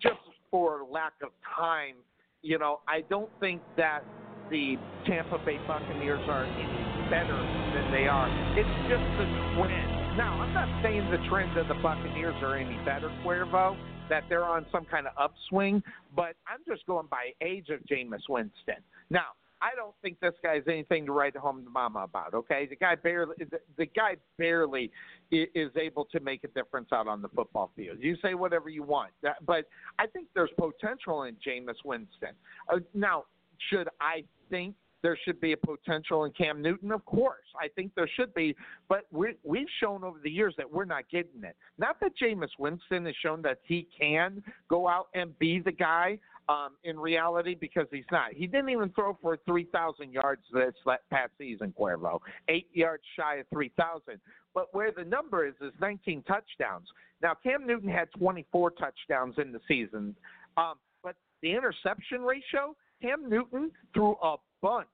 E: just for lack of time, you know, I don't think that the Tampa Bay Buccaneers are any better than they are. It's just the trend. Now, I'm not saying the trend of the Buccaneers are any better, Cuervo, that they're on some kind of upswing, but I'm just going by age of Jameis Winston. Now, I don't think this guy's anything to write home to mama about. Okay, the guy barely, the, the guy barely is able to make a difference out on the football field. You say whatever you want, that, but I think there's potential in Jameis Winston. Uh, now, should I think there should be a potential in Cam Newton? Of course, I think there should be, but we we've shown over the years that we're not getting it. Not that Jameis Winston has shown that he can go out and be the guy um, in reality because he's not. He didn't even throw for 3,000 yards this past season, Cuervo. Eight yards shy of 3,000. But where the number is, is 19 touchdowns. Now, Cam Newton had 24 touchdowns in the season. Um, but the interception ratio, Cam Newton threw a bunch.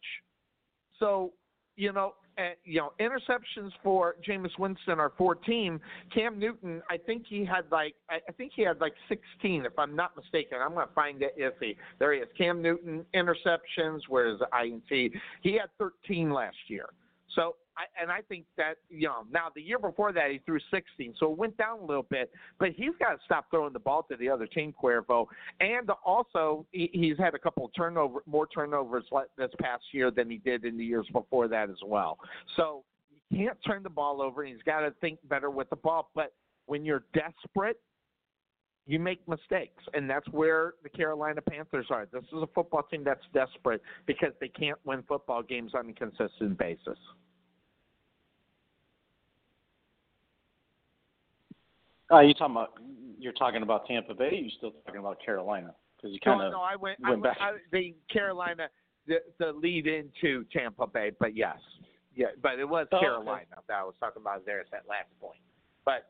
E: So, you know, Uh, you know, interceptions for Jameis Winston are 14. Cam Newton, I think he had like, I think he had like 16, if I'm not mistaken. I'm going to find it iffy. There he is. Cam Newton interceptions. Where's the INT? He had 13 last year. So, I, and I think that you know now the year before that he threw 16, so it went down a little bit. But he's got to stop throwing the ball to the other team, Cuervo, and also he, he's had a couple of turnover, more turnovers this past year than he did in the years before that as well. So you can't turn the ball over. and He's got to think better with the ball. But when you're desperate, you make mistakes, and that's where the Carolina Panthers are. This is a football team that's desperate because they can't win football games on a consistent basis.
F: Uh, you talking about you're talking about Tampa Bay? Or you still talking about Carolina? Because you kind of
E: no, I went, I
F: went
E: went
F: back.
E: I, the Carolina, the, the lead into Tampa Bay, but yes, yeah, but it was
F: Oh, okay.
E: Carolina that I was talking about there at that last point. But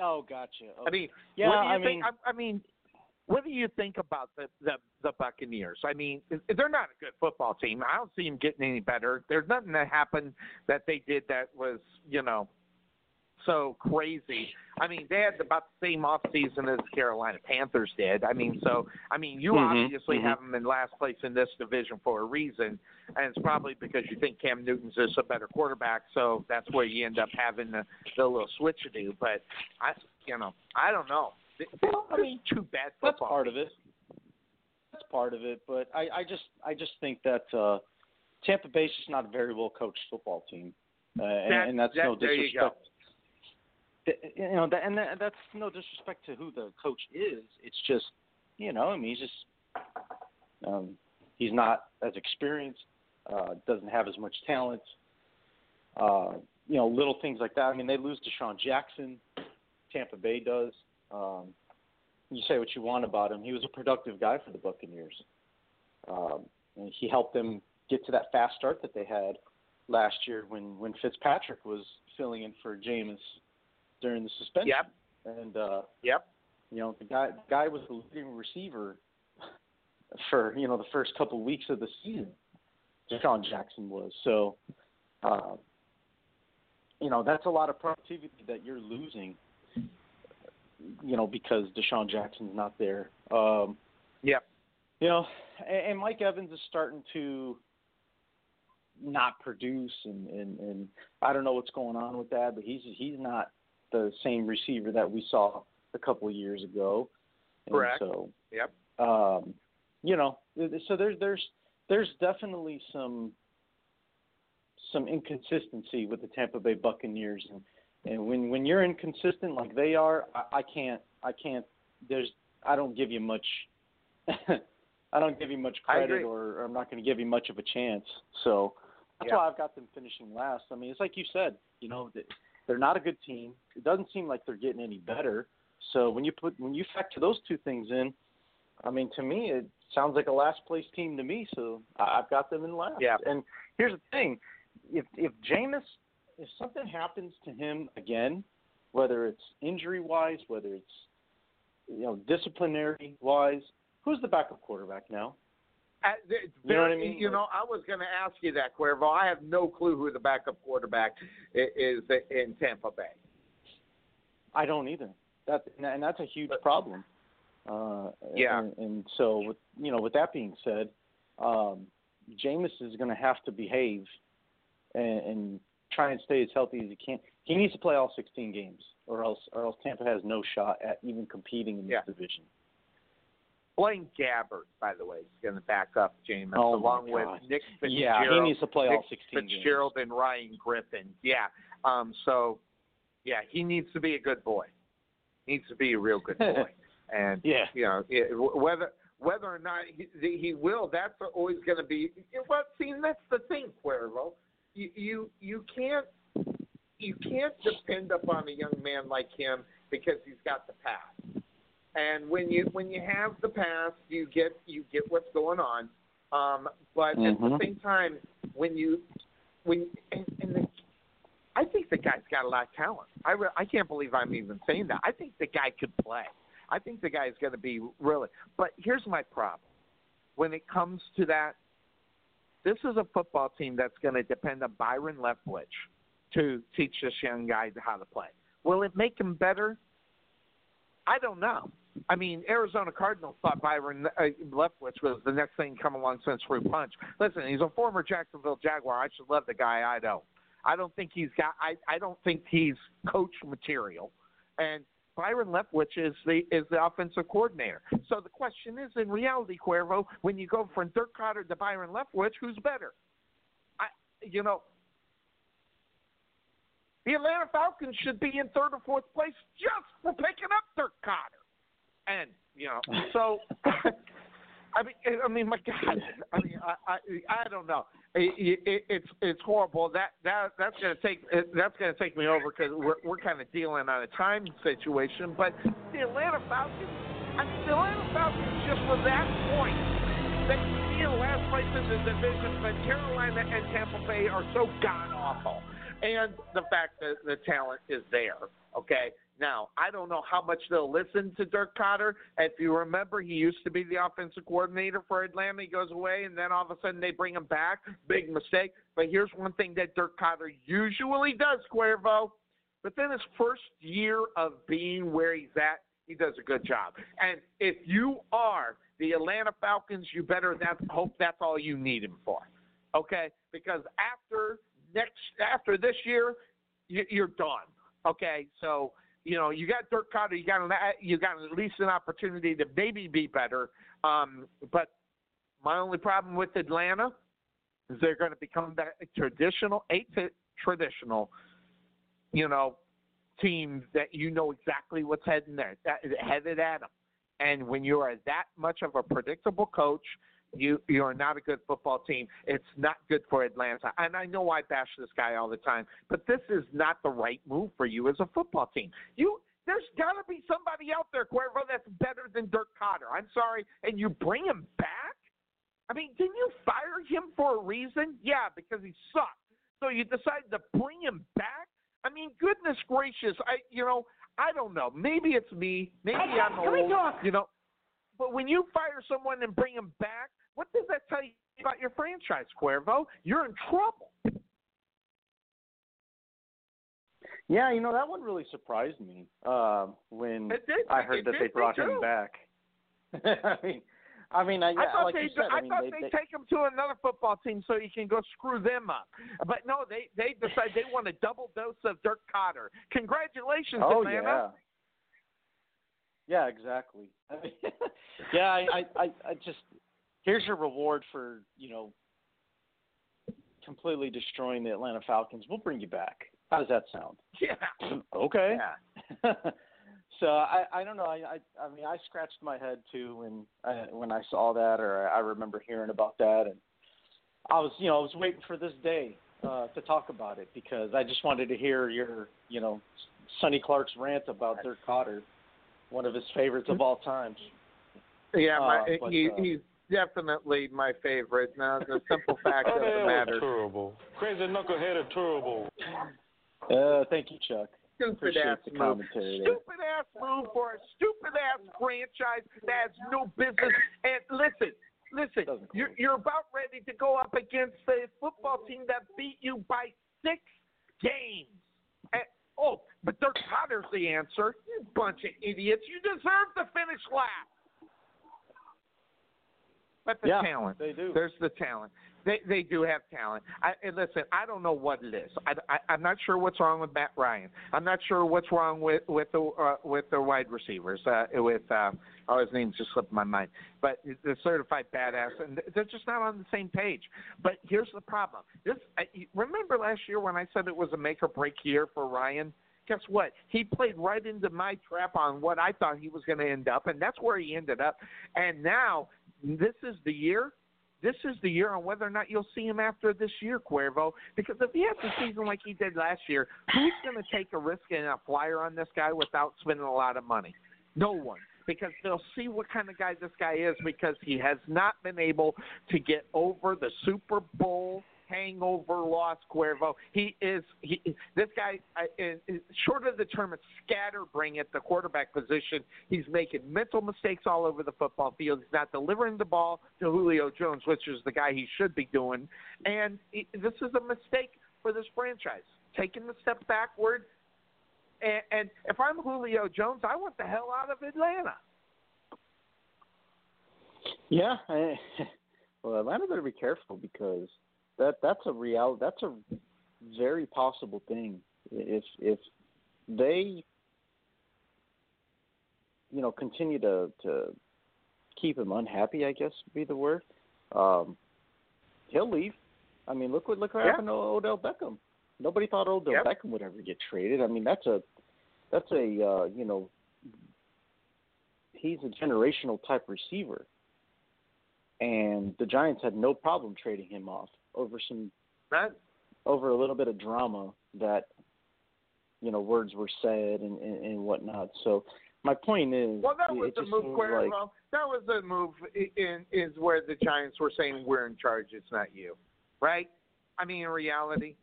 F: oh, gotcha.
E: I mean,
F: Yeah,
E: what do you
F: I
E: think?
F: mean-
E: I, I mean, what do you think about the, the the Buccaneers? I mean, they're not a good football team. I don't see them getting any better. There's nothing that happened that they did that was, you know, so crazy. I mean, they had about the same off season as the Carolina Panthers did. I mean, so I mean, you
F: Mhm,
E: obviously
F: mhm.
E: have them in last place in this division for a reason, and it's probably because you think Cam Newton's just a better quarterback. So that's where you end up having the, the little switch to do. But I, you know, I don't know. Th- th-
F: I mean,
E: too bad
F: That's part of it. That's part of it, but I, I just I just think that uh, Tampa Bay's just not a very well coached football team, uh, and,
E: That-
F: and that's
E: that-
F: no
E: there you go.
F: disrespect. You know, and that, that's no disrespect to who the coach is. It's just, you know, I mean, he's just um, he's not as experienced, uh, doesn't have as much talent. Uh, you know, little things like that. I mean, they lose DeSean Jackson. Tampa Bay does. Um, you say what you want about him. He was a productive guy for the Buccaneers. Um, and he helped them get to that fast start that they had last year when when Fitzpatrick was filling in for Jameis during the suspension.
E: Yep.
F: And uh,
E: Yep.
F: you know, the guy the guy was the leading receiver for you know the first couple weeks of the season. DeSean Jackson was so. Uh, you know that's a lot of productivity that you're losing. You know because DeSean Jackson's not there. Um,
E: Yep.
F: you know, and, and Mike Evans is starting to not produce, and, and and I don't know what's going on with that, but he's he's not the same receiver that we saw a couple of years ago. And
E: Correct.
F: So,
E: Yep.
F: um, you know, so there's there's there's definitely some some inconsistency with the Tampa Bay Buccaneers, and and when when you're inconsistent like they are, I, I can't I can't there's I don't give you much. I don't give you much credit,
E: agree.
F: or I'm not going to give you much of a chance. So that's
E: Yeah.
F: why I've got them finishing last. I mean, it's like you said, you know, they're not a good team. It doesn't seem like they're getting any better. So when you put when you factor those two things in, I mean, to me, it sounds like a last place team to me. So I- I've got them in last.
E: Yeah.
F: And here's the thing: if if Jameis, if something happens to him again, whether it's injury wise, whether it's you know disciplinary wise, who's the backup quarterback now?
E: Uh, it's
F: You know what I mean?
E: You know, I was going to ask you that, Cuervo. I have no clue who the backup quarterback is in Tampa Bay.
F: I don't either. That and that's a huge problem. Uh,
E: Yeah.
F: And, and so, with you know, with that being said, um, Jameis is going to have to behave and, and try and stay as healthy as he can. He needs to play all 16 games, or else, or else Tampa has no shot at even competing in this
E: Yeah.
F: division.
E: Blaine Gabbert, by the way, is going to back up Jameis
F: Oh,
E: along with. Nick
F: Yeah,
E: Fitzgerald.
F: he needs to play all
E: Nick
F: 16 games.
E: Fitzgerald and Ryan Griffin. Yeah. Um. So, yeah, he needs to be a good boy. He needs to be a real good boy. and
F: Yeah.
E: you know it, whether whether or not he, he will, that's always going to be. Well, see, that's the thing, Cuervo. You you you can't you can't depend upon a young man like him because he's got the past. And when you when you have the past, you get you get what's going on. Um, but at the
F: Mhm.
E: same time, when you when and, and the, I think the guy's got a lot of talent. I re- I can't believe I'm even saying that. I think the guy could play. I think the guy's going to be really. But here's my problem. When it comes to that, this is a football team that's going to depend on Byron Leftwich to teach this young guy how to play. Will it make him better? I don't know. I mean, Arizona Cardinals thought Byron uh, Leftwich was the next thing come along since fruit punch. Listen, he's a former Jacksonville Jaguar. I should love the guy. I don't. I don't think he's got. I I don't think he's coach material. And Byron Leftwich is the is the offensive coordinator. So the question is, in reality, Cuervo, when you go from Dirk Koetter to Byron Leftwich, who's better? I you know. The Atlanta Falcons should be in third or fourth place just for picking up Dirk Koetter. And you know, so I mean, I mean, my God, I mean, I, I, I don't know. It, it, it's it's horrible. That that that's gonna take that's gonna take me over because we're we're kind of dealing on a time situation. But the Atlanta Falcons, I mean, the Atlanta Falcons just from that point, they could be in last place in the division, but Carolina and Tampa Bay are so god awful, and the fact that the talent is there. Okay, now, I don't know how much they'll listen to Dirk Koetter. If you remember, he used to be the offensive coordinator for Atlanta. He goes away, and then all of a sudden they bring him back. Big mistake. But here's one thing that Dirk Koetter usually does, Cuervo. Within his first year of being where he's at, he does a good job. And if you are the Atlanta Falcons, you better that, hope that's all you need him for. Okay? Because after next after this year, you, you're done. Okay? So you know, you got Dirk Koetter, you got an, you got at least an opportunity to maybe be better. Um, but my only problem with Atlanta is they're going to become that traditional, a t- traditional, you know, team that you know exactly what's heading there, that, headed at them. And when you are that much of a predictable coach, you you are not a good football team. It's not good for Atlanta. And I know I bash this guy all the time, but this is not the right move for you as a football team. You there's got to be somebody out there, Cuervo, that's better than Dirk Koetter. I'm sorry, and you bring him back. I mean, didn't you fire him for a reason? Yeah, because he sucked. So you decided to bring him back. I mean, goodness gracious, I you know I don't know. Maybe it's me. Maybe
R: Hey,
E: I'm
R: can we
E: old.
R: talk?
E: You know, but when you fire someone and bring him back, what does that tell you about your franchise, Cuervo? You're in trouble.
F: Yeah, you know that one really surprised me uh, when
E: did.
F: I heard that
E: did
F: they brought him back. I mean, I mean, I, yeah,
E: I thought
F: like
E: they
F: said, I,
E: I
F: mean,
E: thought
F: they,
E: they'd
F: they,
E: take him to another football team so you can go screw them up. But no, they they decide they want a double dose of Dirk Koetter. Congratulations,
F: oh
E: Atlanta.
F: yeah, yeah, exactly. I mean, yeah, I, I, I, I just here's your reward for you know completely destroying the Atlanta Falcons. We'll bring you back. How does that sound?
E: Yeah.
F: Okay.
E: Yeah.
F: so I I don't know I I I mean I scratched my head too when I when I saw that or I remember hearing about that and I was you know I was waiting for this day uh to talk about it because I just wanted to hear your you know Sonny Clark's rant about Dirk Koetter, one of his favorites of all time.
E: Yeah, my,
F: Uh, but,
E: he,
F: uh,
E: he's definitely my favorite. Now, the simple fact of the matter.
S: terrible. Crazy knucklehead are terrible.
F: Uh, thank you, Chuck.
E: Stupid
F: Appreciate
E: ass
F: the
E: move.
F: commentary.
E: Stupid ass move for a stupid ass franchise that has no business. And listen, listen, you're, you're about ready to go up against a football team that beat you by six games. And Oh, but Dirk Koetter's the answer. You bunch of idiots. You deserve to finish last. But the
F: Yeah,
E: talent.
F: they do.
E: There's the talent. They they do have talent. I, and listen, I don't know what it is. I, I I'm not sure what's wrong with Matt Ryan. I'm not sure what's wrong with with the uh, with the wide receivers. Uh, with uh, oh his name just slipped my mind. But the certified badass, and they're just not on the same page. But here's the problem. This I, remember last year when I said it was a make or break year for Ryan. Guess what? He played right into my trap on what I thought he was going to end up, and that's where he ended up. And now this is the year. This is the year on whether or not you'll see him after this year, Cuervo. Because if he has a season like he did last year, who's going to take a risk and a flyer on this guy without spending a lot of money? No one. Because they'll see what kind of guy this guy is because he has not been able to get over the Super Bowl hangover loss, Cuervo. He is he. This guy, I- is, short of the term it's scatterbrain at the quarterback position, he's making mental mistakes all over the football field. He's not delivering the ball to Julio Jones, which is the guy he should be doing. And he, this is a mistake for this franchise, taking a step backward. And, and if I'm Julio Jones, I want the hell out of Atlanta.
F: Yeah, I, well, Atlanta better be careful because that that's a real that's a very possible thing. If if they you know continue to to keep him unhappy, I guess would be the word. Um, he'll leave. I mean, look what look what
E: Yeah.
F: happened to Odell Beckham. Nobody thought Odell
E: Yep.
F: Beckham would ever get traded. I mean, that's a that's a uh, you know he's a generational type receiver, and the Giants had no problem trading him off over some
E: Right?
F: over a little bit of drama that you know words were said and and, and whatnot. So my point is,
E: Well, that was the move,
F: like
E: that was the move. In is where the Giants were saying we're in charge. It's not you, right? I mean, in reality,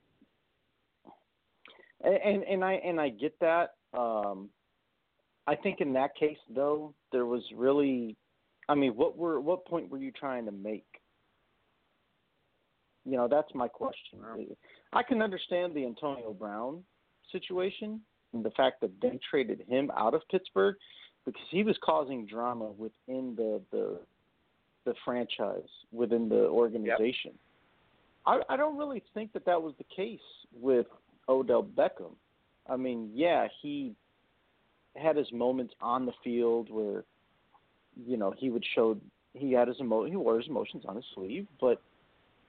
F: and and, and I and I get that. Um, I think in that case though, there was really, I mean, what were what point were you trying to make? You know, that's my question. I can understand the Antonio Brown situation and the fact that they traded him out of Pittsburgh because he was causing drama within the the the franchise, within the organization. I, I don't really think that that was the case with Odell Beckham. I mean, yeah, he had his moments on the field where, you know, he would show he had his emo he wore his emotions on his sleeve, but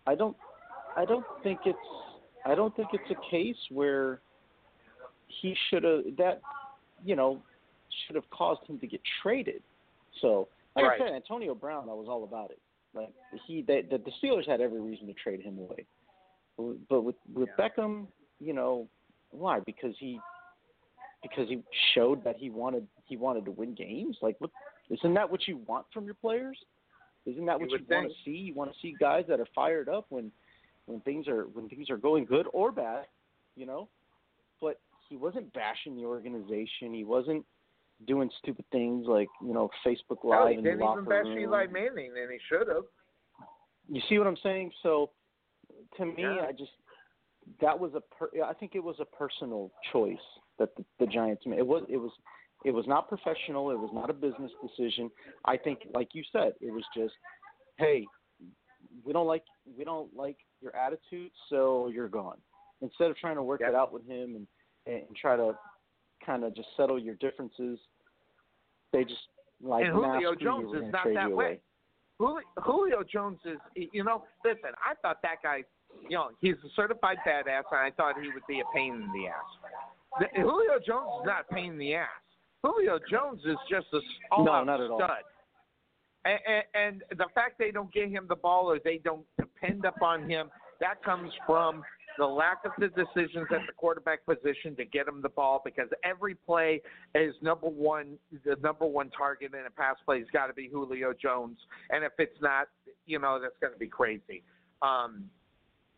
F: I don't I don't think it's I don't think it's a case where he should have that you know should have caused him to get traded. So, like
E: Right.
F: I said, Antonio Brown, I was all about it. Like he, they, the, the Steelers had every reason to trade him away. But with with Beckham, you know, why? Because he because he showed that he wanted he wanted to win games. Like, what isn't that what you want from your players? Isn't that what
E: You
F: you, want to see? You want to see guys that are fired up when when things are when things are going good or bad, you know. But he wasn't bashing the organization. He wasn't doing stupid things like you know Facebook Live
E: he
F: in the
E: didn't even bash
F: room.
E: Eli Manning, and he should have.
F: You see what I'm saying? So to me,
E: Yeah.
F: I just that was a per, I think it was a personal choice that the, the Giants made. It was it was it was not professional. It was not a business decision. I think, like you said, it was just, hey, we don't like we don't like your attitude, so you're gone. Instead of trying to work it out with him and and try to kind of just settle your differences, they just like
E: and Julio Jones is not that way.
F: away.
E: Julio, Julio Jones is, you know, listen, I thought that guy, you know, he's a certified badass, and I thought he would be a pain in the ass. The, Julio Jones is not a pain in the ass. Julio Jones is just a s-
F: No, not at all.
E: stud. And, and, and the fact they don't get him the ball or they don't depend upon him, that comes from the lack of the decisions at the quarterback position to get him the ball because every play is number one the number one target in a pass play has got to be Julio Jones and if it's not you know that's going to be crazy um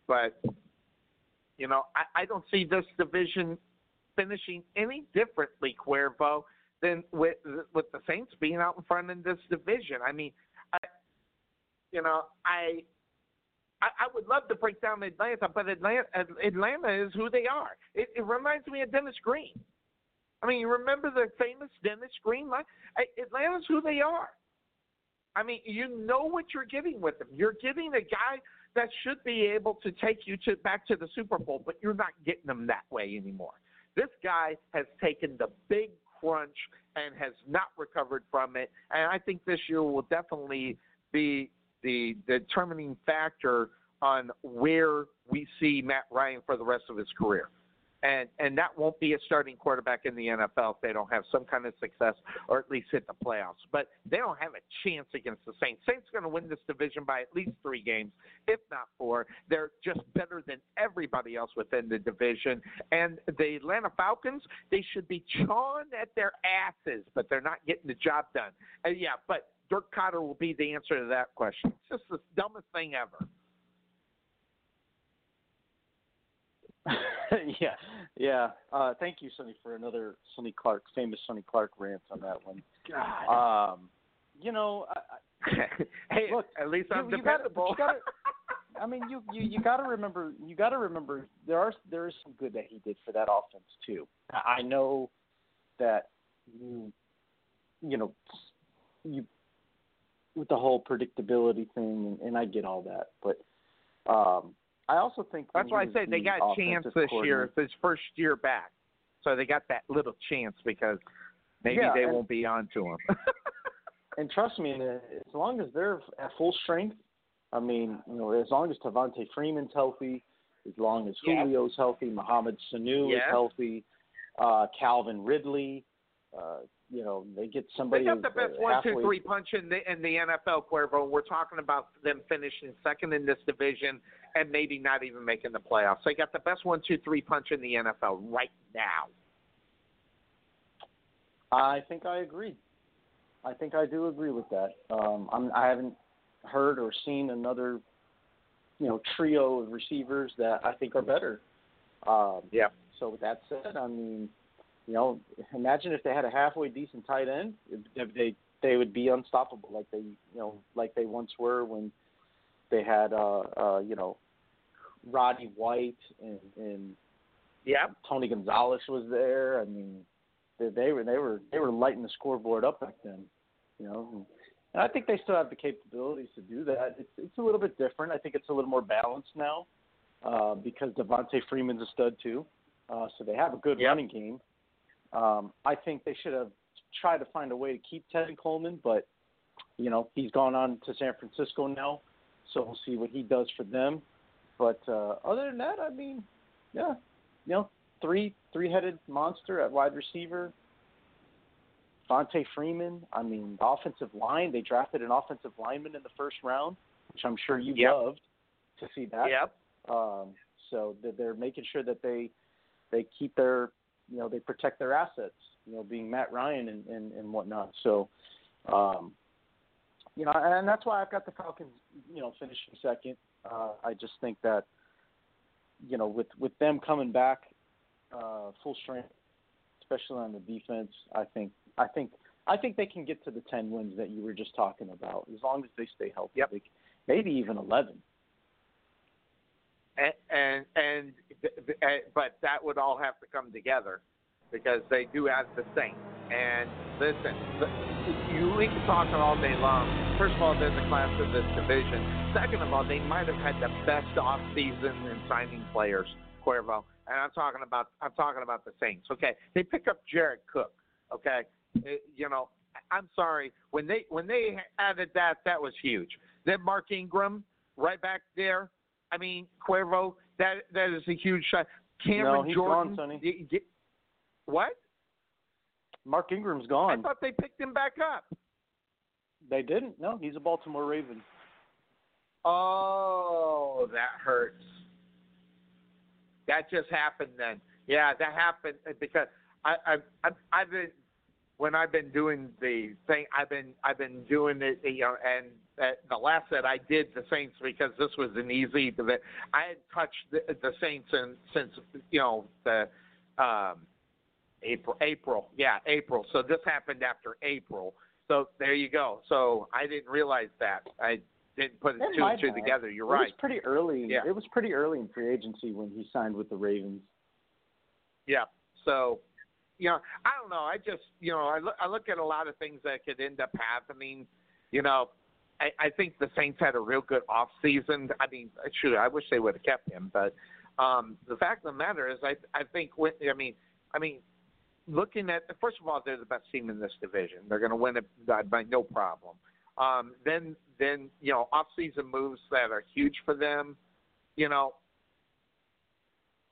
E: but you know I, I don't see this division finishing any differently Cuervo than with with the Saints being out in front in this division I mean I you know I I, I would love to break down Atlanta, but Atlanta, Atlanta is who they are. It, it reminds me of Dennis Green. I mean, you remember the famous Dennis Green line? Atlanta's who they are. I mean, you know what you're getting with them. You're getting a guy that should be able to take you to back to the Super Bowl, but you're not getting them that way anymore. This guy has taken the big crunch and has not recovered from it, and I think this year will definitely be the determining factor on where we see Matt Ryan for the rest of his career and and that won't be a starting quarterback in the NFL if they don't have some kind of success or at least hit the playoffs. But they don't have a chance against the Saints. Saints going to win this division by at least three games, if not four. They're just better than everybody else within the division. And the Atlanta Falcons, they should be chawing at their asses, but they're not getting the job done. And yeah, but Dirk Koetter will be the answer to that question. It's just the dumbest thing ever.
F: yeah, yeah. Uh, thank you, Sonny, for another Sonny Clark, famous Sonny Clark rant on that one.
E: God.
F: Um, you know, I, I,
E: hey,
F: look,
E: at least I'm
F: you, you gotta,
E: dependable.
F: you gotta, I mean, you you you got to remember. You got to remember there are there is some good that he did for that offense too. I know that you you know you with the whole predictability thing, and, and I get all that, but um, I also think
E: that's why I said they got a chance this year. It's his first year back, so they got that little chance because maybe
F: Yeah,
E: they
F: and-
E: won't be on to him.
F: and trust me, as long as they're at full strength, I mean, you know, as long as Devonta Freeman's healthy, as long as
E: Yeah.
F: Julio's healthy, Mohamed Sanu is healthy, uh, Calvin Ridley, uh, you know, they get somebody.
E: they got the best one, two, three punch in the in the NFL, Cuervo. We're talking about them finishing second in this division and maybe not even making the playoffs. They got the best one, two, three punch in the NFL right now.
F: I think I agree. I think I do agree with that. Um, I'm, I haven't heard or seen another, you know, trio of receivers that I think are better. Um,
E: yeah.
F: So with that said, I mean, you know, imagine if they had a halfway decent tight end, they they would be unstoppable like they, you know, like they once were when they had, uh, uh, you know, Roddy White and, and
E: yeah,
F: Tony Gonzalez was there. I mean, they, they were they were they were lighting the scoreboard up back then, you know. And, I think they still have the capabilities to do that. It's it's a little bit different. I think it's a little more balanced now uh, because Devonta Freeman's a stud too, uh, so they have a good running game. Um, I think they should have tried to find a way to keep Tevin Coleman, but you know he's gone on to San Francisco now, so we'll see what he does for them. But uh, other than that, I mean, yeah, you know, three three headed monster at wide receiver. Fonte Freeman. I mean, the offensive line. They drafted an offensive lineman in the first round, which I'm sure you
E: Yep.
F: loved to see that.
E: Yep.
F: Um, so they're making sure that they they keep their you know they protect their assets. You know, being Matt Ryan and and, and whatnot. So. Um, you know, and that's why I've got the Falcons, you know, finishing second. Uh, I just think that, you know, with with them coming back uh, full strength, especially on the defense, I think I think I think they can get to the ten wins that you were just talking about as long as they stay healthy.
E: Yep.
F: They, maybe even eleven.
E: and and, and uh, but that would all have to come together because they do have the Saints. And listen, you we can talk all day long. First of all, they're the class of this division. Second of all, they might have had the best off season in signing players, Cuervo. And I'm talking about I'm talking about the Saints. Okay, they pick up Jared Cook. Okay, It- you know, I'm sorry when they when they added that, that was huge. Then Mark Ingram right back there. I mean, Cuervo, that that is a huge shot. Cameron
F: No, he's
E: Jordan.
F: gone, Sonny.
E: what?
F: Mark Ingram's gone.
E: I thought they picked him back up.
F: They didn't. No, he's a Baltimore Raven.
E: Oh, that hurts. That just happened then. Yeah, that happened because I I I I've been when I've been doing the thing I've been I've been doing it you know and uh, the last that I did the Saints because this was an easy that I had touched the, the Saints and since you know the um April April yeah April so this happened after April so there you go so I didn't realize that I
F: didn't
E: put
F: It
E: two and two together. You're
F: it
E: right.
F: was pretty early.
E: Yeah.
F: It was pretty early in free agency when he signed with the Ravens.
E: Yeah. So, you know, I don't know. I just, you know, I look, I look at a lot of things that could end up happening. You know, I, I think the Saints had a real good off season. I mean, shoot, I wish they would have kept him, but um, the fact of the matter is, I, I think, when, I mean, I mean, looking at first of all, they're the best team in this division. They're going to win it by, no problem. Um, then, then you know, off-season moves that are huge for them. You know,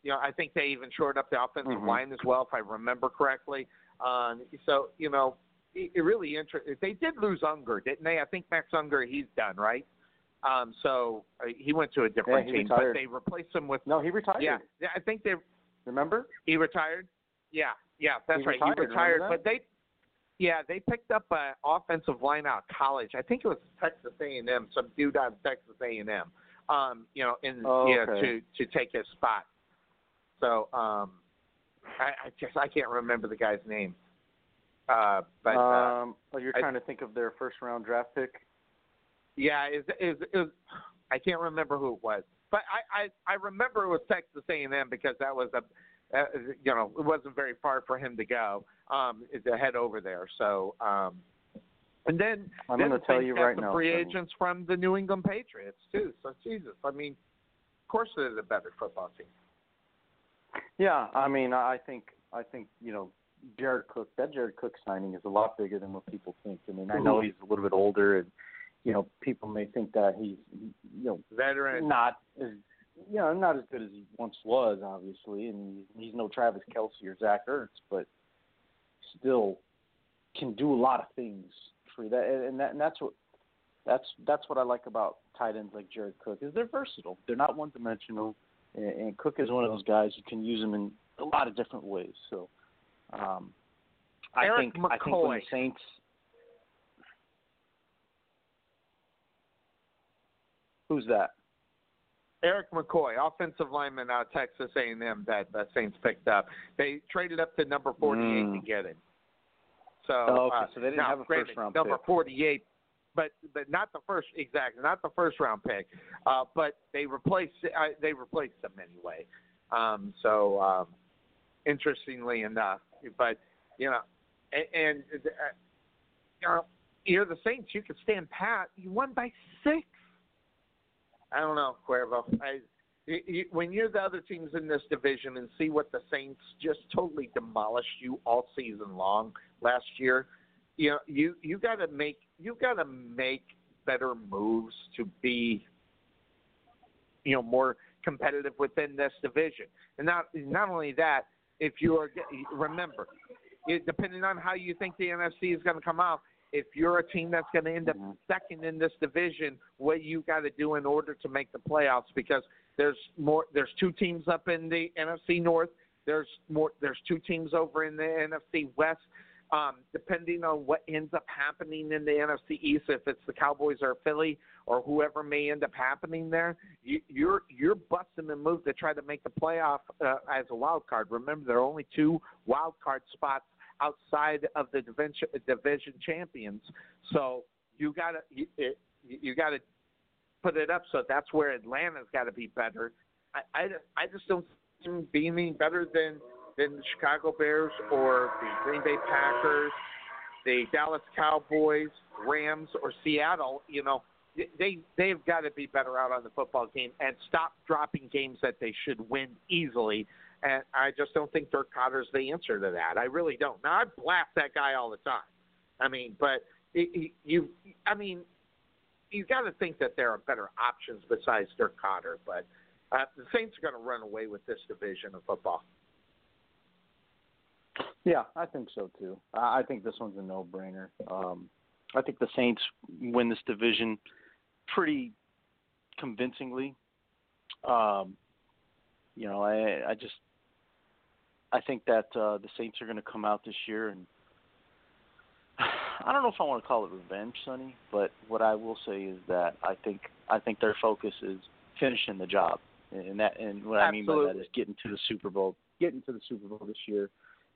E: you know, I think they even shored up the offensive
F: Mhm.
E: line as well, if I remember correctly. Um, so, you know, it, it really interesting. They did lose Unger, didn't they? I think Max Unger, he's done, right? Um, so uh, he went to a different
F: Yeah,
E: team,
F: retired.
E: but they replaced him with.
F: No, he retired.
E: Yeah, yeah, I think they.
F: Remember?
E: He retired. Yeah, yeah, that's
F: He
E: right.
F: retired,
E: he retired, but they. Yeah, they picked up an offensive line out of college. I think it was Texas A&M, some dude out of Texas A&M. Um, you know, in
F: Oh,
E: yeah,
F: okay.
E: to to take his spot. So, um, I, I just I can't remember the guy's name. Uh, but uh,
F: um, oh, you're
E: I-
F: trying to think of their first round draft pick.
E: Yeah, is is is I can't remember who it was, but I I, I remember it was Texas A and M because that was a uh, you know it wasn't very far for him to go um to head over there. So um and then
F: I'm gonna tell you right now,
E: free agents from the New England Patriots too. So Jesus, I mean, of course they're the better football team.
F: Yeah, I mean, I think I think you know Jared Cook. That Jared Cook signing is a lot bigger than what people think. I mean, I know he's a little bit older, and you know people may think that he's you know
E: Veteran.
F: not as you know not as good as he once was, obviously, and he's no Travis Kelce or Zach Ertz, but still can do a lot of things for that, and, that and that's what that's that's what I like about tight ends like Jared Cook is they're versatile. They're not one dimensional, and, and Cook is one of those guys you can use him in a lot of different ways. So, um, I
E: Erik
F: think I think when the Saints. Who's that?
E: Erik McCoy, offensive lineman out of Texas A&M that the Saints picked up. They traded up to number 48 to
F: Mm.
E: get him. So,
F: Oh, okay,
E: uh,
F: so they didn't have a
E: granted,
F: first-round
E: number
F: pick.
E: 48, but but not the first exactly, not the first round pick. Uh, but they replaced uh, they replaced them anyway. Um, so um, interestingly enough, but you know, and, and uh, you know, you're the Saints. You could stand pat. You won by six. I don't know, Cuervo. I, you, when you're the other teams in this division and see what the Saints just totally demolished you all season long last year, you know, you you got to make you got to make better moves to be, you know, more competitive within this division. And not not only that, if you are remember, it, depending on how you think the NFC is going to come out, if you're a team that's going to end up second in this division, what you got to do in order to make the playoffs because there's more there's two teams up in the NFC North. There's more there's two teams over in the NFC West. Um, depending on what ends up happening in the NFC East, if it's the Cowboys or Philly or whoever may end up happening there, you, you're you're busting the move to try to make the playoff uh, as a wild card. Remember, there are only two wild card spots outside of the division division champions, so you gotta you, you gotta put it up. So that's where Atlanta's got to be better. I, I I just don't see them being any better than than the Chicago Bears or the Green Bay Packers, the Dallas Cowboys, Rams, or Seattle. You know, they they've got to be better out on the football game and stop dropping games that they should win easily. And I just don't think Dirk Koetter's the answer to that. I really don't. Now I blast that guy all the time. I mean, but it, it, you, I mean, you got to think that there are better options besides Dirk Koetter. But uh, the Saints are going to run away with this division of football.
F: Yeah, I think so too. I think this one's a no-brainer. Um, I think the Saints win this division pretty convincingly. Um, you know, I I just I think that uh, the Saints are going to come out this year and I don't know if I want to call it revenge, Sonny, but what I will say is that I think I think their focus is finishing the job, and that and what I mean by that
E: Absolutely.
F: is getting to the Super Bowl, getting to the Super Bowl this year.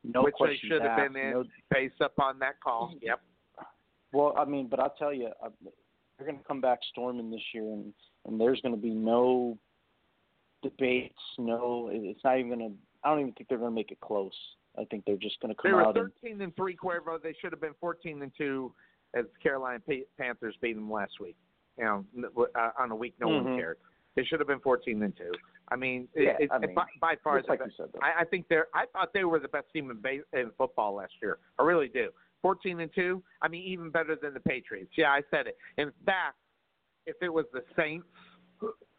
F: No
E: Which they should have been in
F: no
E: based upon that call. Yep.
F: well, I mean, but I'll tell you, uh, they're going to come back storming this year, and and there's going to be no debates. No, it's not even going to. I don't even think they're going to make it close. I think they're just going to
E: They
F: come
E: were
F: out and
E: 13 and three, Cuervo. They should have been 14 and two, as Carolina Panthers beat them last week. You know, uh, on a week no one
F: Mhm.
E: cared. They should have been 14 and two. I mean,
F: Yeah,
E: it,
F: I mean,
E: by, by far, the
F: like
E: best-
F: you said.
E: I, I think they're. I thought they were the best team in base, in football last year. I really do. 14 and two. I mean, even better than the Patriots. Yeah, I said it. In fact, if it was the Saints,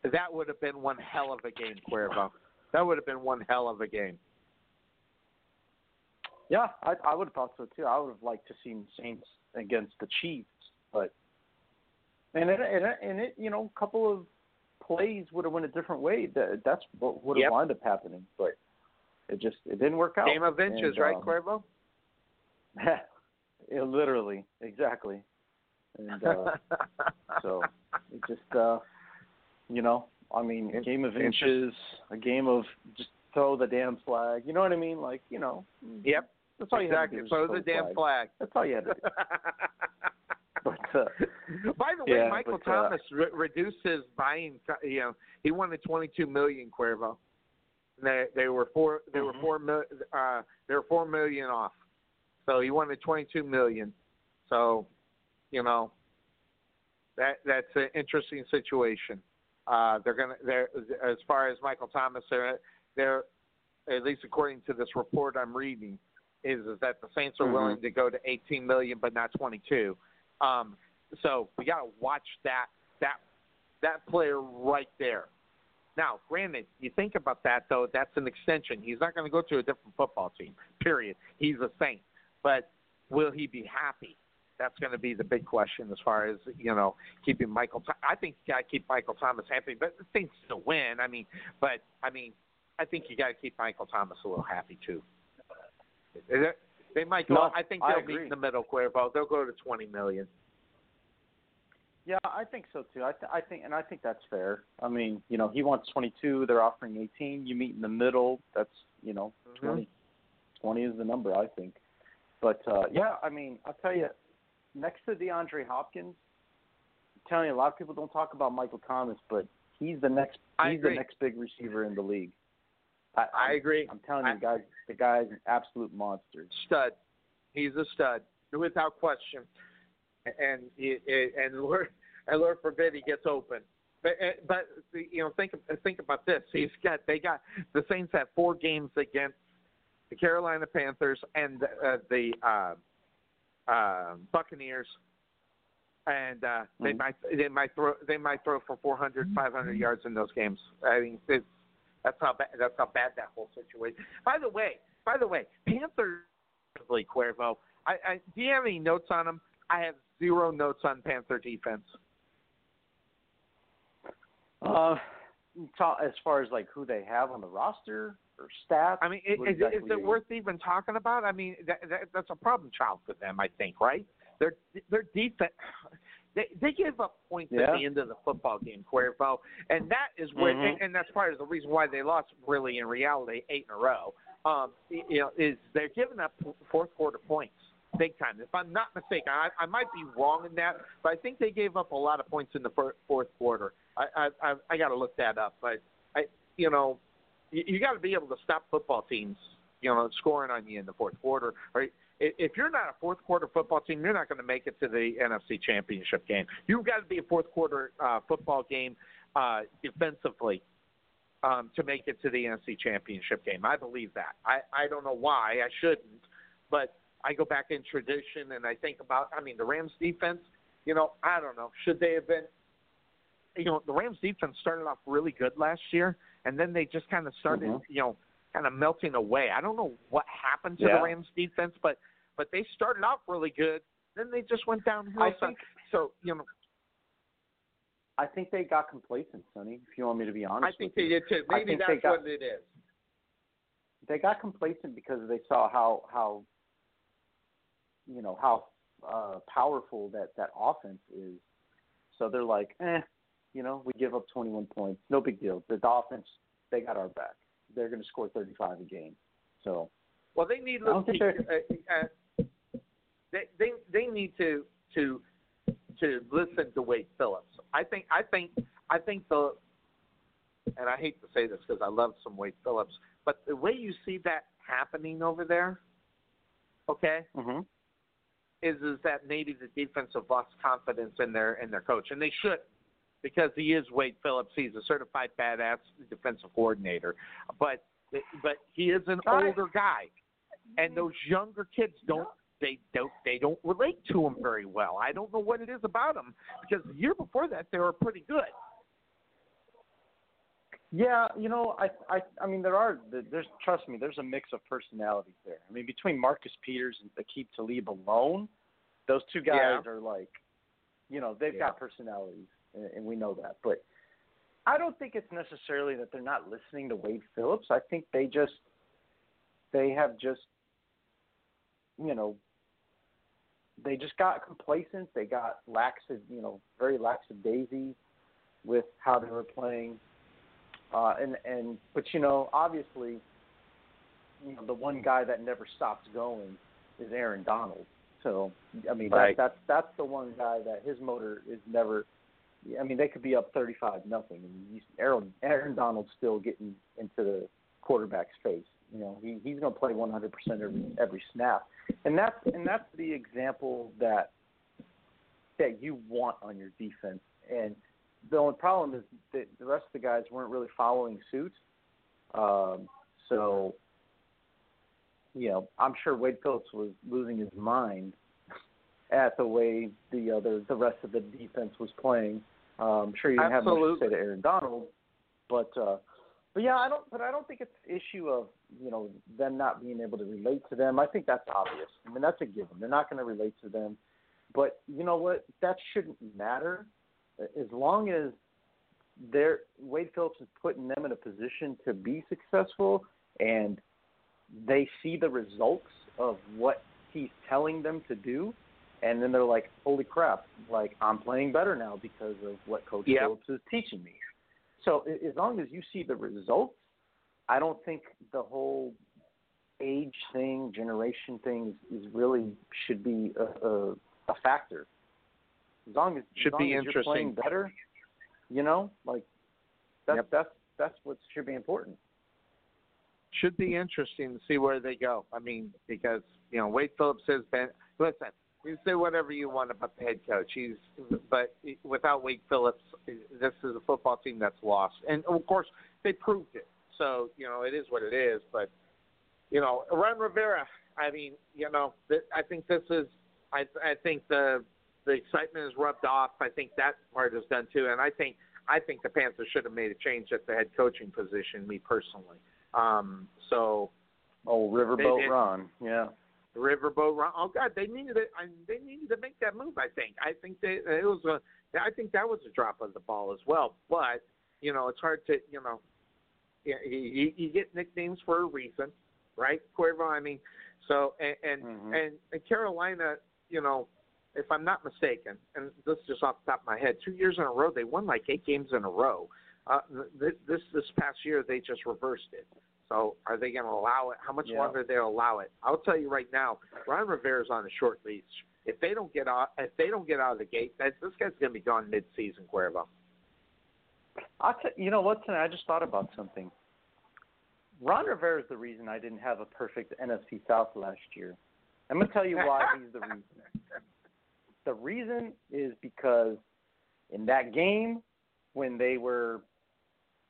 E: that would have been one hell of a game, Cuervo. That would have been one hell of a game.
F: Yeah, I, I would have thought so too. I would have liked to seen Saints against the Chiefs, but and it, and it, and it you know, a couple of plays would have went a different way. That that's what would have
E: Yep.
F: wound up happening, but it just it didn't work out.
E: Game of inches,
F: And,
E: right,
F: um,
E: Cuervo?
F: yeah, literally, exactly. And uh, so it just uh, you know, I mean, a game of
E: Inches.
F: a game of just throw the damn flag. You know what I mean? Like you know.
E: Yep.
F: That's all you had to
E: exactly.
F: do.
E: Throw the damn
F: flag. That's all you had to do. But uh,
E: By the way,
F: Yeah,
E: Michael
F: but, uh,
E: Thomas re- reduced his buying. You know, he wanted 22 million. Cuervo. They they were four. They were
F: Mhm.
E: four mil. Uh, they were four million off. So he wanted 22 million. So, you know, that that's an interesting situation. Uh, they're gonna. They're as far as Michael Thomas. They're they're at least according to this report I'm reading, is is that the Saints are
F: Mhm.
E: willing to go to 18 million, but not 22. Um, so we got to watch that that that player right there. Now, granted, you think about that though, that's an extension. He's not going to go to a different football team. Period. He's a Saint, but will he be happy? That's going to be the big question as far as you know keeping Michael. I think you got to keep Michael Thomas happy, but the Saints still win. I mean, but I mean, I think you got to keep Michael Thomas a little happy too. They- might go.
F: No,
E: I think they'll meet in the middle, Cuervo. They'll go to 20 million.
F: yeah, I think so too. I th- I think and I think that's fair. I mean, you know, he wants 22. They're offering 18. You meet in the middle. That's you know,
E: Mhm.
F: 20. 20 is the number I think. But uh yeah, I mean, I'll tell you, next to DeAndre Hopkins, I'm telling you, a lot of people don't talk about Michael Thomas, but he's the next he's the next big receiver in the league. I,
E: I agree.
F: I'm telling you,
E: I-
F: guys, the guy's an absolute monster.
E: Stud. He's a stud, without question. And he, and Lord, and Lord forbid he gets open. But but you know think think about this. He's got they got the Saints have four games against the Carolina Panthers and uh, the uh, uh, Buccaneers, and uh, they
F: Mhm.
E: might they might throw they might throw for 400, 500 yards in those games. I mean, it's, that's how bad that's how bad that whole situation. By the way, by the way, Panthers Cuervo. I, I do you have any notes on them? I have zero notes on Panther defense.
F: Uh, as far as like who they have on the roster or stats.
E: I mean, i-
F: exactly
E: is it worth even talking about? I mean, that, that, that's a problem child for them, I think, right? Their their defense. They they give up points
F: Yeah.
E: at the end of the football game, Cuervo, and that is where,
F: Mhm.
E: and, and that's part of the reason why they lost. Really, in reality, eight in a row. Um, you know, is they're giving up fourth quarter points big time. If I'm not mistaken, I, I might be wrong in that, but I think they gave up a lot of points in the fourth quarter. I I I, I got to look that up, but I you know you, you got to be able to stop football teams, you know, scoring on you in the fourth quarter. Or if you're not a fourth quarter football team, you're not going to make it to the NFC Championship game. You've got to be a fourth quarter uh, football game uh, defensively um, to make it to the NFC Championship game. I believe that. I I don't know why I shouldn't, but I go back in tradition and I think about. I mean, the Rams defense. You know, I don't know. Should they have been? You know, the Rams defense started off really good last year, and then they just kind of started,
F: Mhm.
E: you know, kind of melting away. I don't know what happened to
F: Yeah.
E: the Rams defense, but but they started off really good. Then they just went downhill.
F: I
E: so,
F: think
E: so you know,
F: I think they got complacent, Sonny. If you want me to be honest,
E: I think they
F: you.
E: did too. Maybe that's
F: got-
E: what it is.
F: they got complacent because they saw how how you know how uh powerful that that offense is. So they're like, eh, you know, we give up 21 points, no big deal. The offense, they got our back. They're going to score 35 a game. So
E: Well, they need little. Uh, uh, they they they need to to to listen to Wade Phillips. I think I think I think the and I hate to say this because I love some Wade Phillips, but the way you see that happening over there, okay,
F: Mm-hmm.
E: is is that maybe the defense have lost confidence in their in their coach, and they should, because he is Wade Phillips. He's a certified badass defensive coordinator, but but he is an older guy, and mm-hmm. those younger kids don't. They don't. They don't relate to him very well. I don't know what it is about him because the year before that they were pretty good.
F: Yeah, you know, I, I, I mean, there are, there's, trust me, there's a mix of personalities there. I mean, between Marcus Peters and Aqib Talib alone, those two guys
E: Yeah.
F: are like, you know, they've
E: Yeah.
F: got personalities, and, we know that. But I don't think it's necessarily that they're not listening to Wade Phillips. I think they just, they have just, you know, they just got complacent. They got lax, you know, very lackadaisy with how they were playing. Uh, and and but you know, obviously, you know, the one guy that never stops going is Aaron Donald. So I mean,
E: Right.
F: that, that's that's the one guy that his motor is never. I mean, they could be up thirty-five nothing, and Aaron Aaron Donald's still getting into the quarterback's face. You know, he he's going to play one hundred percent every every snap, and that's and that's the example that that you want on your defense. And the only problem is that the rest of the guys weren't really following suit. Um, so, you know, I'm sure Wade Phillips was losing his mind at the way the other the rest of the defense was playing. Um, I'm sure you didn't have much to say to Aaron Donald, but uh, but yeah, I don't. But I don't think it's an issue of you know them not being able to relate to them. I think that's obvious. I mean, that's a given. They're not going to relate to them. But you know what? That shouldn't matter as long as they're Wade Phillips is putting them in a position to be successful and they see the results of what he's telling them to do and then they're like, Holy crap, like I'm playing better now because of what Coach
E: Yep.
F: Phillips is teaching me. So as long as you see the results, I don't think the whole age thing, generation thing is, really should be a, a, a factor. As long as
E: Should
F: as long
E: be
F: as you're playing
E: interesting.
F: better, you know, like that's that's that's what should be important.
E: should be interesting to see where they go. I mean, because you know Wade Phillips has been. Listen, you say whatever you want about the head coach. He's, but without Wade Phillips, this is a football team that's lost. And of course, they proved it. So you know, it is what it is. But you know, Ron Rivera. I mean, you know, th- I think this is. I I think the the excitement is rubbed off. I think that part is done too. And I think I think the Panthers should have made a change at the head coaching position. Me personally. Um, so
F: Oh, Riverboat. Ron, yeah.
E: Riverboat Ron. Oh God, they needed it. I, they needed to make that move. I think. I think they it was a. I think that was a drop of the ball as well. But you know, it's hard to you know. You, you, you get nicknames for a reason, right, Cuervo? I mean, so and and,
F: Mhm.
E: and and Carolina, you know, if I'm not mistaken, and this is just off the top of my head, two years in a row they won like eight games in a row. Uh, this this this past year they just reversed it. So are they going to allow it? How much
F: Yeah.
E: longer they allow it? I'll tell you right now, Ron Rivera's on a short leash. If they don't get out, if they don't get out of the gate, that, this guy's going to be gone mid-season, Cuervo.
F: I t- you know what? Tonight I just thought about something. Ron Rivera is the reason I didn't have a perfect NFC South last year. I'm gonna tell you why he's the reason. The reason is because in that game when they were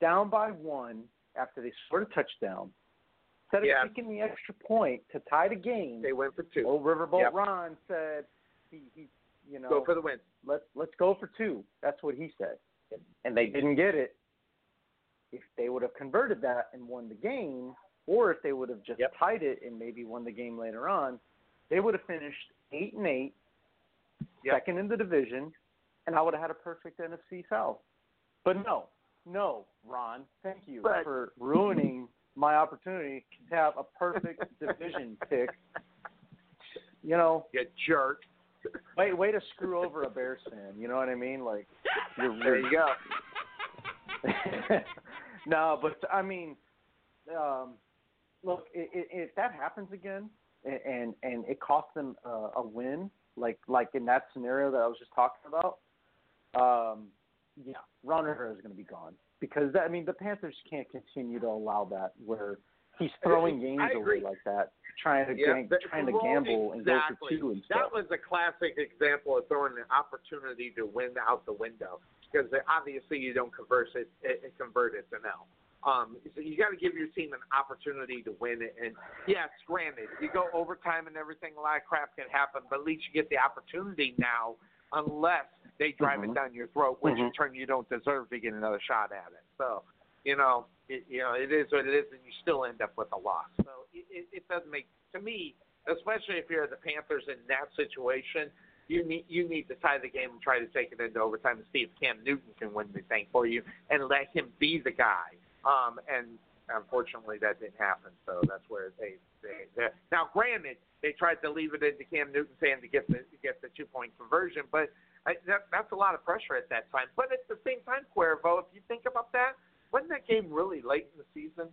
F: down by one after they scored a touchdown, instead of
E: Yeah.
F: kicking the extra point to tie the game,
E: They went for two.
F: old Riverboat
E: Yep.
F: Ron said he, he you know
E: Go for the win.
F: let's let's go for two. That's what he said, and they didn't get it. If they would have converted that and won the game, or if they would have just tied it and maybe won the game later on, they would have finished eight and eight, second in the division, and I would have had a perfect NFC South. But no, no, Ron, thank you
E: But-
F: for ruining my opportunity to have a perfect division pick. You know,
E: You jerk.
F: Way way to screw over a Bears fan. You know what I mean? Like you're,
E: There you go.
F: no, but I mean, um, look, i i if that happens again, and and, and it costs them uh, a win,
L: like like in that scenario that I was just talking about, um, yeah, Ron Rivera is going to be gone because that, I mean the Panthers can't continue to allow that where he's throwing games away like that, trying to
E: Yeah,
L: gang, trying to gamble and go
E: exactly.
L: for two and stuff.
E: That was a classic example of throwing an opportunity to win out the window because obviously you don't convert it, it, it convert it to no. Um, so you got to give your team an opportunity to win it. And yes, granted, you go overtime and everything, a lot of crap can happen, but at least you get the opportunity now, unless they drive
L: Mhm.
E: it down your throat, which in
L: Mhm.
E: turn you don't deserve to get another shot at it. So, you know, it, you know, it is what it is, and you still end up with a loss. So it, it, it doesn't make to me, especially if you're the Panthers in that situation. You need you need to tie the game and try to take it into overtime and see if Cam Newton can win the thing for you and let him be the guy. Um, and unfortunately, that didn't happen. So that's where they they now. Granted, they tried to leave it into Cam Newton's hand to get the to get the two point conversion, but I, that, that's a lot of pressure at that time. But at the same time, Cuervo, if you think about that, wasn't that game really late in the season?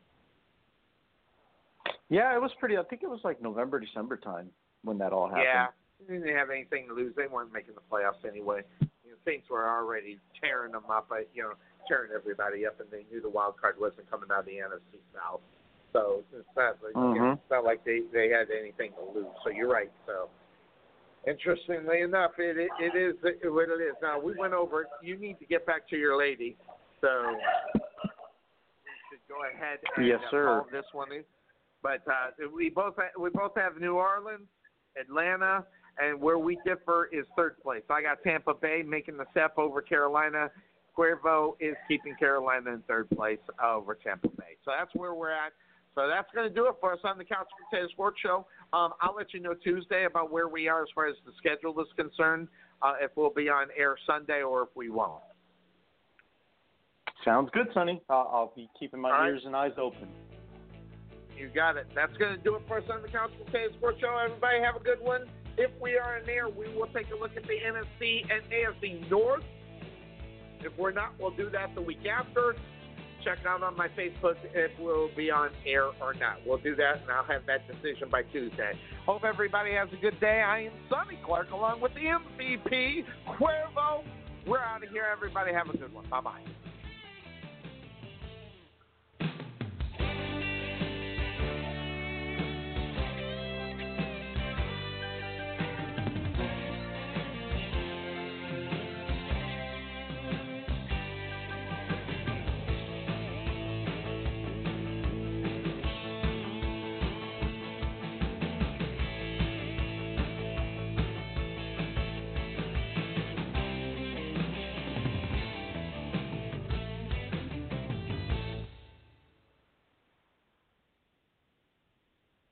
L: Yeah, it was pretty. I think it was like November, December time when that all happened.
E: Yeah, they didn't have anything to lose. They weren't making the playoffs anyway. You know, Saints were already tearing them up. uh, You know, tearing everybody up, and they knew the wild card wasn't coming out of the NFC South. So it's not like you know, it's not like they they had anything to lose. So you're right. So interestingly enough, it it, it is what it is. Now we went over. You need to get back to your lady. So we should go ahead and
L: Yes,
E: uh,
L: sir.
E: call this one in. But uh, we both we both have New Orleans, Atlanta, and where we differ is third place. I got Tampa Bay making the step over Carolina. Cuervo is keeping Carolina in third place over Tampa Bay. So that's where we're at. So that's going to do it for us on the Couch Potato Sports Show. Um, I'll let you know Tuesday about where we are as far as the schedule is concerned, uh, if we'll be on air Sunday or if we won't.
L: Sounds good, Sonny. Uh, I'll be keeping my
E: All right.
L: ears and eyes open.
E: You got it. That's going to do it for us on the Couch Potato Sports Show. Everybody have a good one. If we are in there, we will take a look at the NFC and AFC North. If we're not, we'll do that the week after. Check out on my Facebook if we'll be on air or not. We'll do that, and I'll have that decision by Tuesday. Hope everybody has a good day. I am Sonny Clark along with the MVP, Cuervo. We're out of here. Everybody have a good one. Bye-bye.